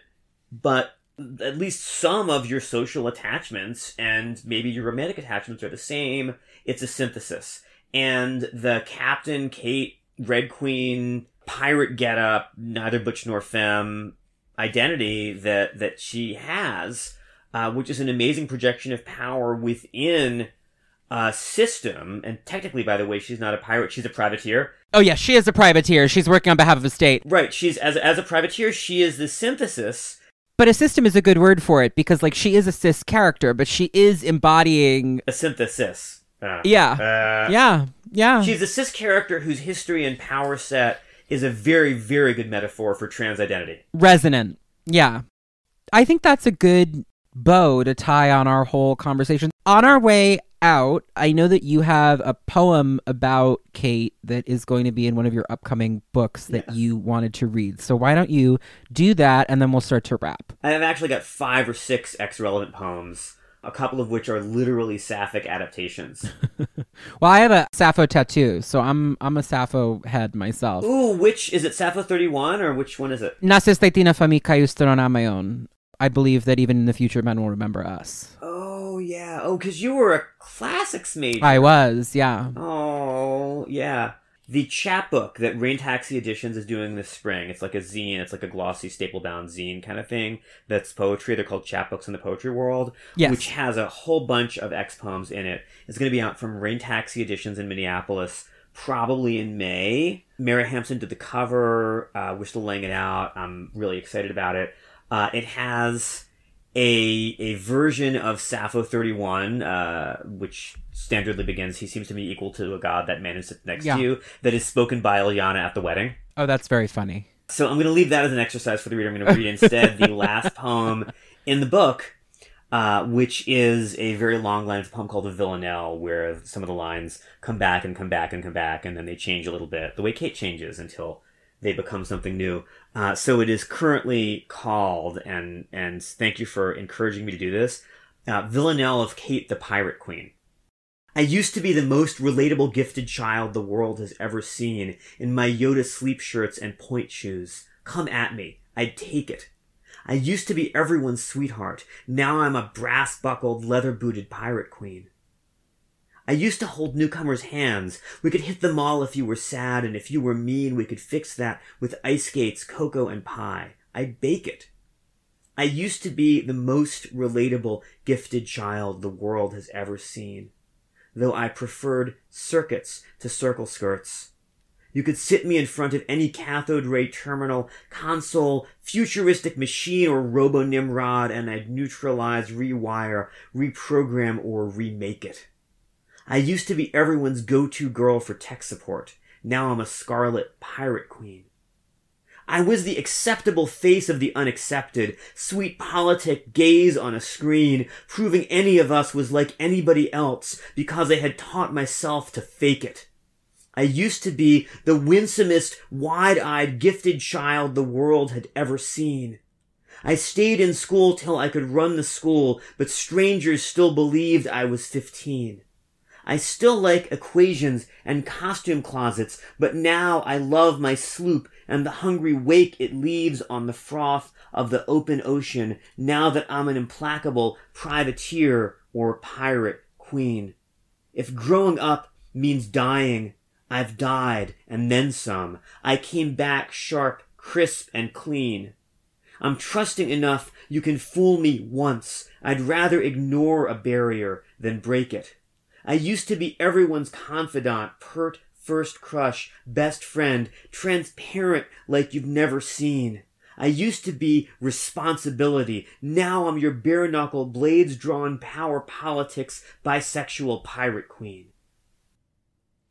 but at least some of your social attachments and maybe your romantic attachments are the same. It's a synthesis. And the Captain, Kate, Red Queen, pirate getup, neither butch nor femme identity that, that she has uh, which is an amazing projection of power within a system. And technically, by the way, she's not a pirate; she's a privateer. Oh yeah, she is a privateer. She's working on behalf of a state. Right. She's as as a privateer, she is the synthesis. But a system is a good word for it because, like, she is a cis character, but she is embodying a synthesis. Uh, yeah, uh, yeah, yeah. She's a cis character whose history and power set is a very, very good metaphor for trans identity. Resonant. Yeah. I think that's a good bow to tie on our whole conversation. On our way out, I know that you have a poem about Kate that is going to be in one of your upcoming books that yes. you wanted to read. So why don't you do that and then we'll start to wrap. I've actually got five or six X relevant poems. A couple of which are literally sapphic adaptations. <laughs> well, I have a Sappho tattoo, so I'm I'm a Sappho head myself. Ooh, which is it? Sappho thirty one, or which one is it? Nasestetina fami kayustron amayon. I believe that even in the future, men will remember us. Oh yeah. Oh, because you were a classics major. I was. Yeah. Oh yeah. The chapbook that Rain Taxi Editions is doing this spring. It's like a zine. It's like a glossy staple bound zine kind of thing. That's poetry. They're called chapbooks in the poetry world. Yes. Which has a whole bunch of X poems in it. It's going to be out from Rain Taxi Editions in Minneapolis probably in May. Mary Hampson did the cover. Uh, we're still laying it out. I'm really excited about it. Uh, it has a a version of Sappho 31, uh, which standardly begins, "He seems to be equal to a god that man who sits next yeah. to you," that is spoken by Illyana at the wedding. Oh, that's very funny. So I'm going to leave that as an exercise for the reader. I'm going to read instead the <laughs> last poem in the book, uh, which is a very long line of poem called the Villanelle, where some of the lines come back and come back and come back, and then they change a little bit, the way Kate changes until they become something new. Uh, so it is currently called, and and thank you for encouraging me to do this, uh, Villanelle of Kate the Pirate Queen. I used to be the most relatable gifted child the world has ever seen in my Yoda sleep shirts and point shoes. Come at me. I'd take it. I used to be everyone's sweetheart. Now I'm a brass buckled, leather booted pirate queen. I used to hold newcomers' hands. We could hit them all if you were sad, and if you were mean, we could fix that with ice skates, cocoa, and pie. I bake it. I used to be the most relatable, gifted child the world has ever seen, though I preferred circuits to circle skirts. You could sit me in front of any cathode ray terminal, console, futuristic machine, or robo Nimrod, and I'd neutralize, rewire, reprogram, or remake it. I used to be everyone's go-to girl for tech support. Now I'm a scarlet pirate queen. I was the acceptable face of the unaccepted, sweet politic gaze on a screen, proving any of us was like anybody else because I had taught myself to fake it. I used to be the winsomest, wide-eyed, gifted child the world had ever seen. I stayed in school till I could run the school, but strangers still believed I was fifteen. I still like equations and costume closets, but now I love my sloop and the hungry wake it leaves on the froth of the open ocean now that I'm an implacable privateer or pirate queen. If growing up means dying, I've died and then some. I came back sharp, crisp, and clean. I'm trusting enough you can fool me once. I'd rather ignore a barrier than break it. I used to be everyone's confidant, pert first crush, best friend, transparent like you've never seen. I used to be responsibility. Now I'm your bare knuckle, blades drawn power politics, bisexual pirate queen.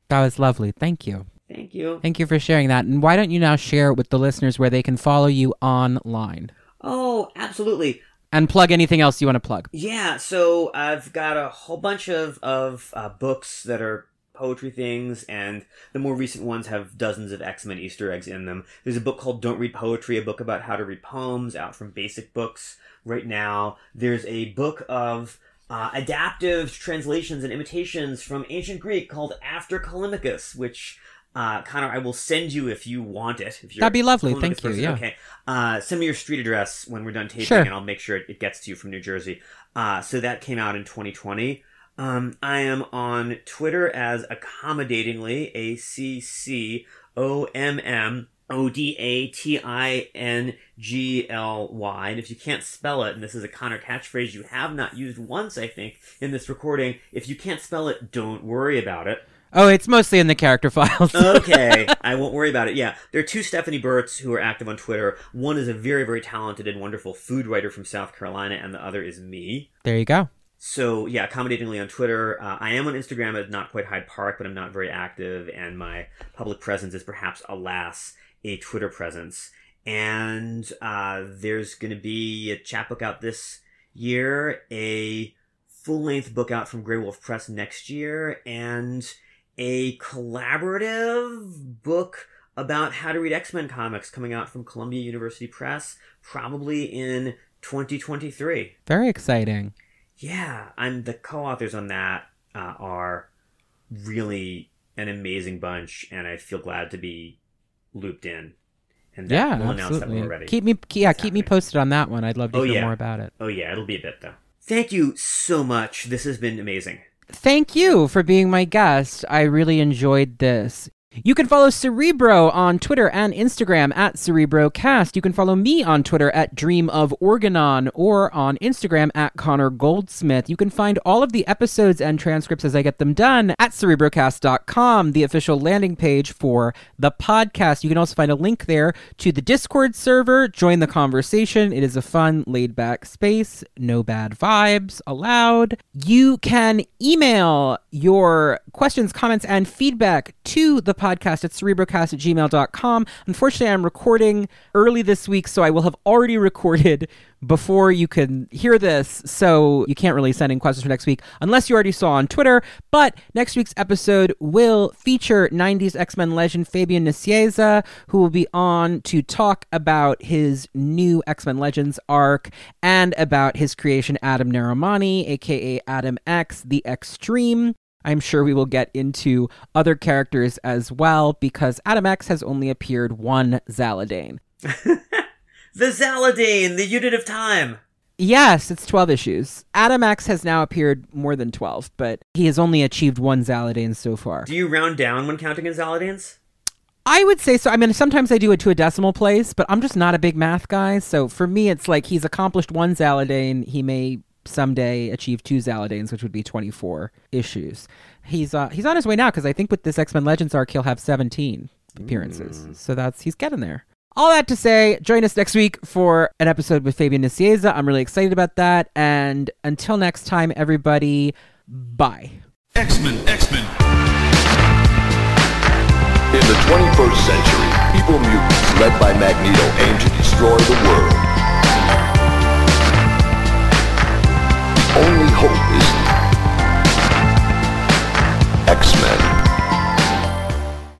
That was lovely. Thank you. Thank you. Thank you for sharing that. And why don't you now share with the listeners where they can follow you online Oh, absolutely. And plug anything else you want to plug? Yeah, so I've got a whole bunch of of uh, books that are poetry things, and the more recent ones have dozens of X Men Easter eggs in them. There's a book called Don't Read Poetry, a book about how to read poems, out from Basic Books right now. There's a book of uh, adaptive translations and imitations from ancient Greek called After Callimachus, which uh, Connor, I will send you if you want it. If you're That'd be lovely. Thank you, person. yeah. Okay. Uh, send me your street address when we're done taping, Sure. and I'll make sure it, it gets to you from New Jersey. Uh, so that came out in 2020. Um, I am on Twitter as accommodatingly, A C C O M M O D A T I N G L Y. And if you can't spell it, and this is a Connor catchphrase you have not used once, I think, in this recording, if you can't spell it, don't worry about it. Oh, it's mostly in the character files. <laughs> okay, I won't worry about it. Yeah, there are two Stephanie Burts who are active on Twitter. One is a very, very talented and wonderful food writer from South Carolina, and the other is me. there you go. So yeah, accommodatingly on Twitter. Uh, I am on Instagram at not quite Hyde Park, but I'm not very active, and my public presence is perhaps, alas, a Twitter presence. And uh, there's going to be a chapbook out this year, a full length book out from Graywolf Press next year, and a collaborative book about how to read X Men comics coming out from Columbia University Press, probably in 2023. Very exciting. Yeah, and the co-authors on that uh, are really an amazing bunch, and I feel glad to be looped in. And that, Yeah, we'll announce that when absolutely. we're ready. Keep me, yeah, It's keep me posted on that one. I'd love to Oh, hear yeah. more about it. oh yeah, it'll be a bit though. Thank you so much. This has been amazing. Thank you for being my guest. I really enjoyed this. You can follow Cerebro on Twitter and Instagram at CerebroCast. You can follow me on Twitter at Dream of Organon or on Instagram at Connor Goldsmith. You can find all of the episodes and transcripts as I get them done at cerebrocast.com, the official landing page for the podcast. You can also find a link there to the Discord server. Join the conversation. It is a fun, laid back space. No bad vibes allowed. You can email your questions, comments, and feedback to the podcast at cerebrocast at gmail.com. Unfortunately, I'm recording early this week, so I will have already recorded before you can hear this. So you can't really send in questions for next week unless you already saw on Twitter. But next week's episode will feature 90s X Men legend Fabian Nicieza, who will be on to talk about his new X Men Legends arc and about his creation, Adam Neramani, aka Adam X, the X-Treme. I'm sure we will get into other characters as well because Adam X has only appeared one Zaladane. <laughs> The Zaladane, the unit of time. Yes, it's 12 issues. Adam X has now appeared more than 12, but he has only achieved one Zaladane so far. Do you round down when counting in Zaladanes? I would say so. I mean, sometimes I do it to a decimal place, but I'm just not a big math guy. So for me, it's like he's accomplished one Zaladane. He may someday achieve two Zaladanes, which would be 24 issues. He's uh, he's on his way now because I think with this X Men Legends arc, he'll have 17 appearances. So that's he's getting there. All that to say, join us next week for an episode with Fabian Nicieza. I'm really excited about that. And until next time, everybody, bye. X-Men, X-Men. In the 21st century, evil mutants led by Magneto aim to destroy the world. only hope is X-Men.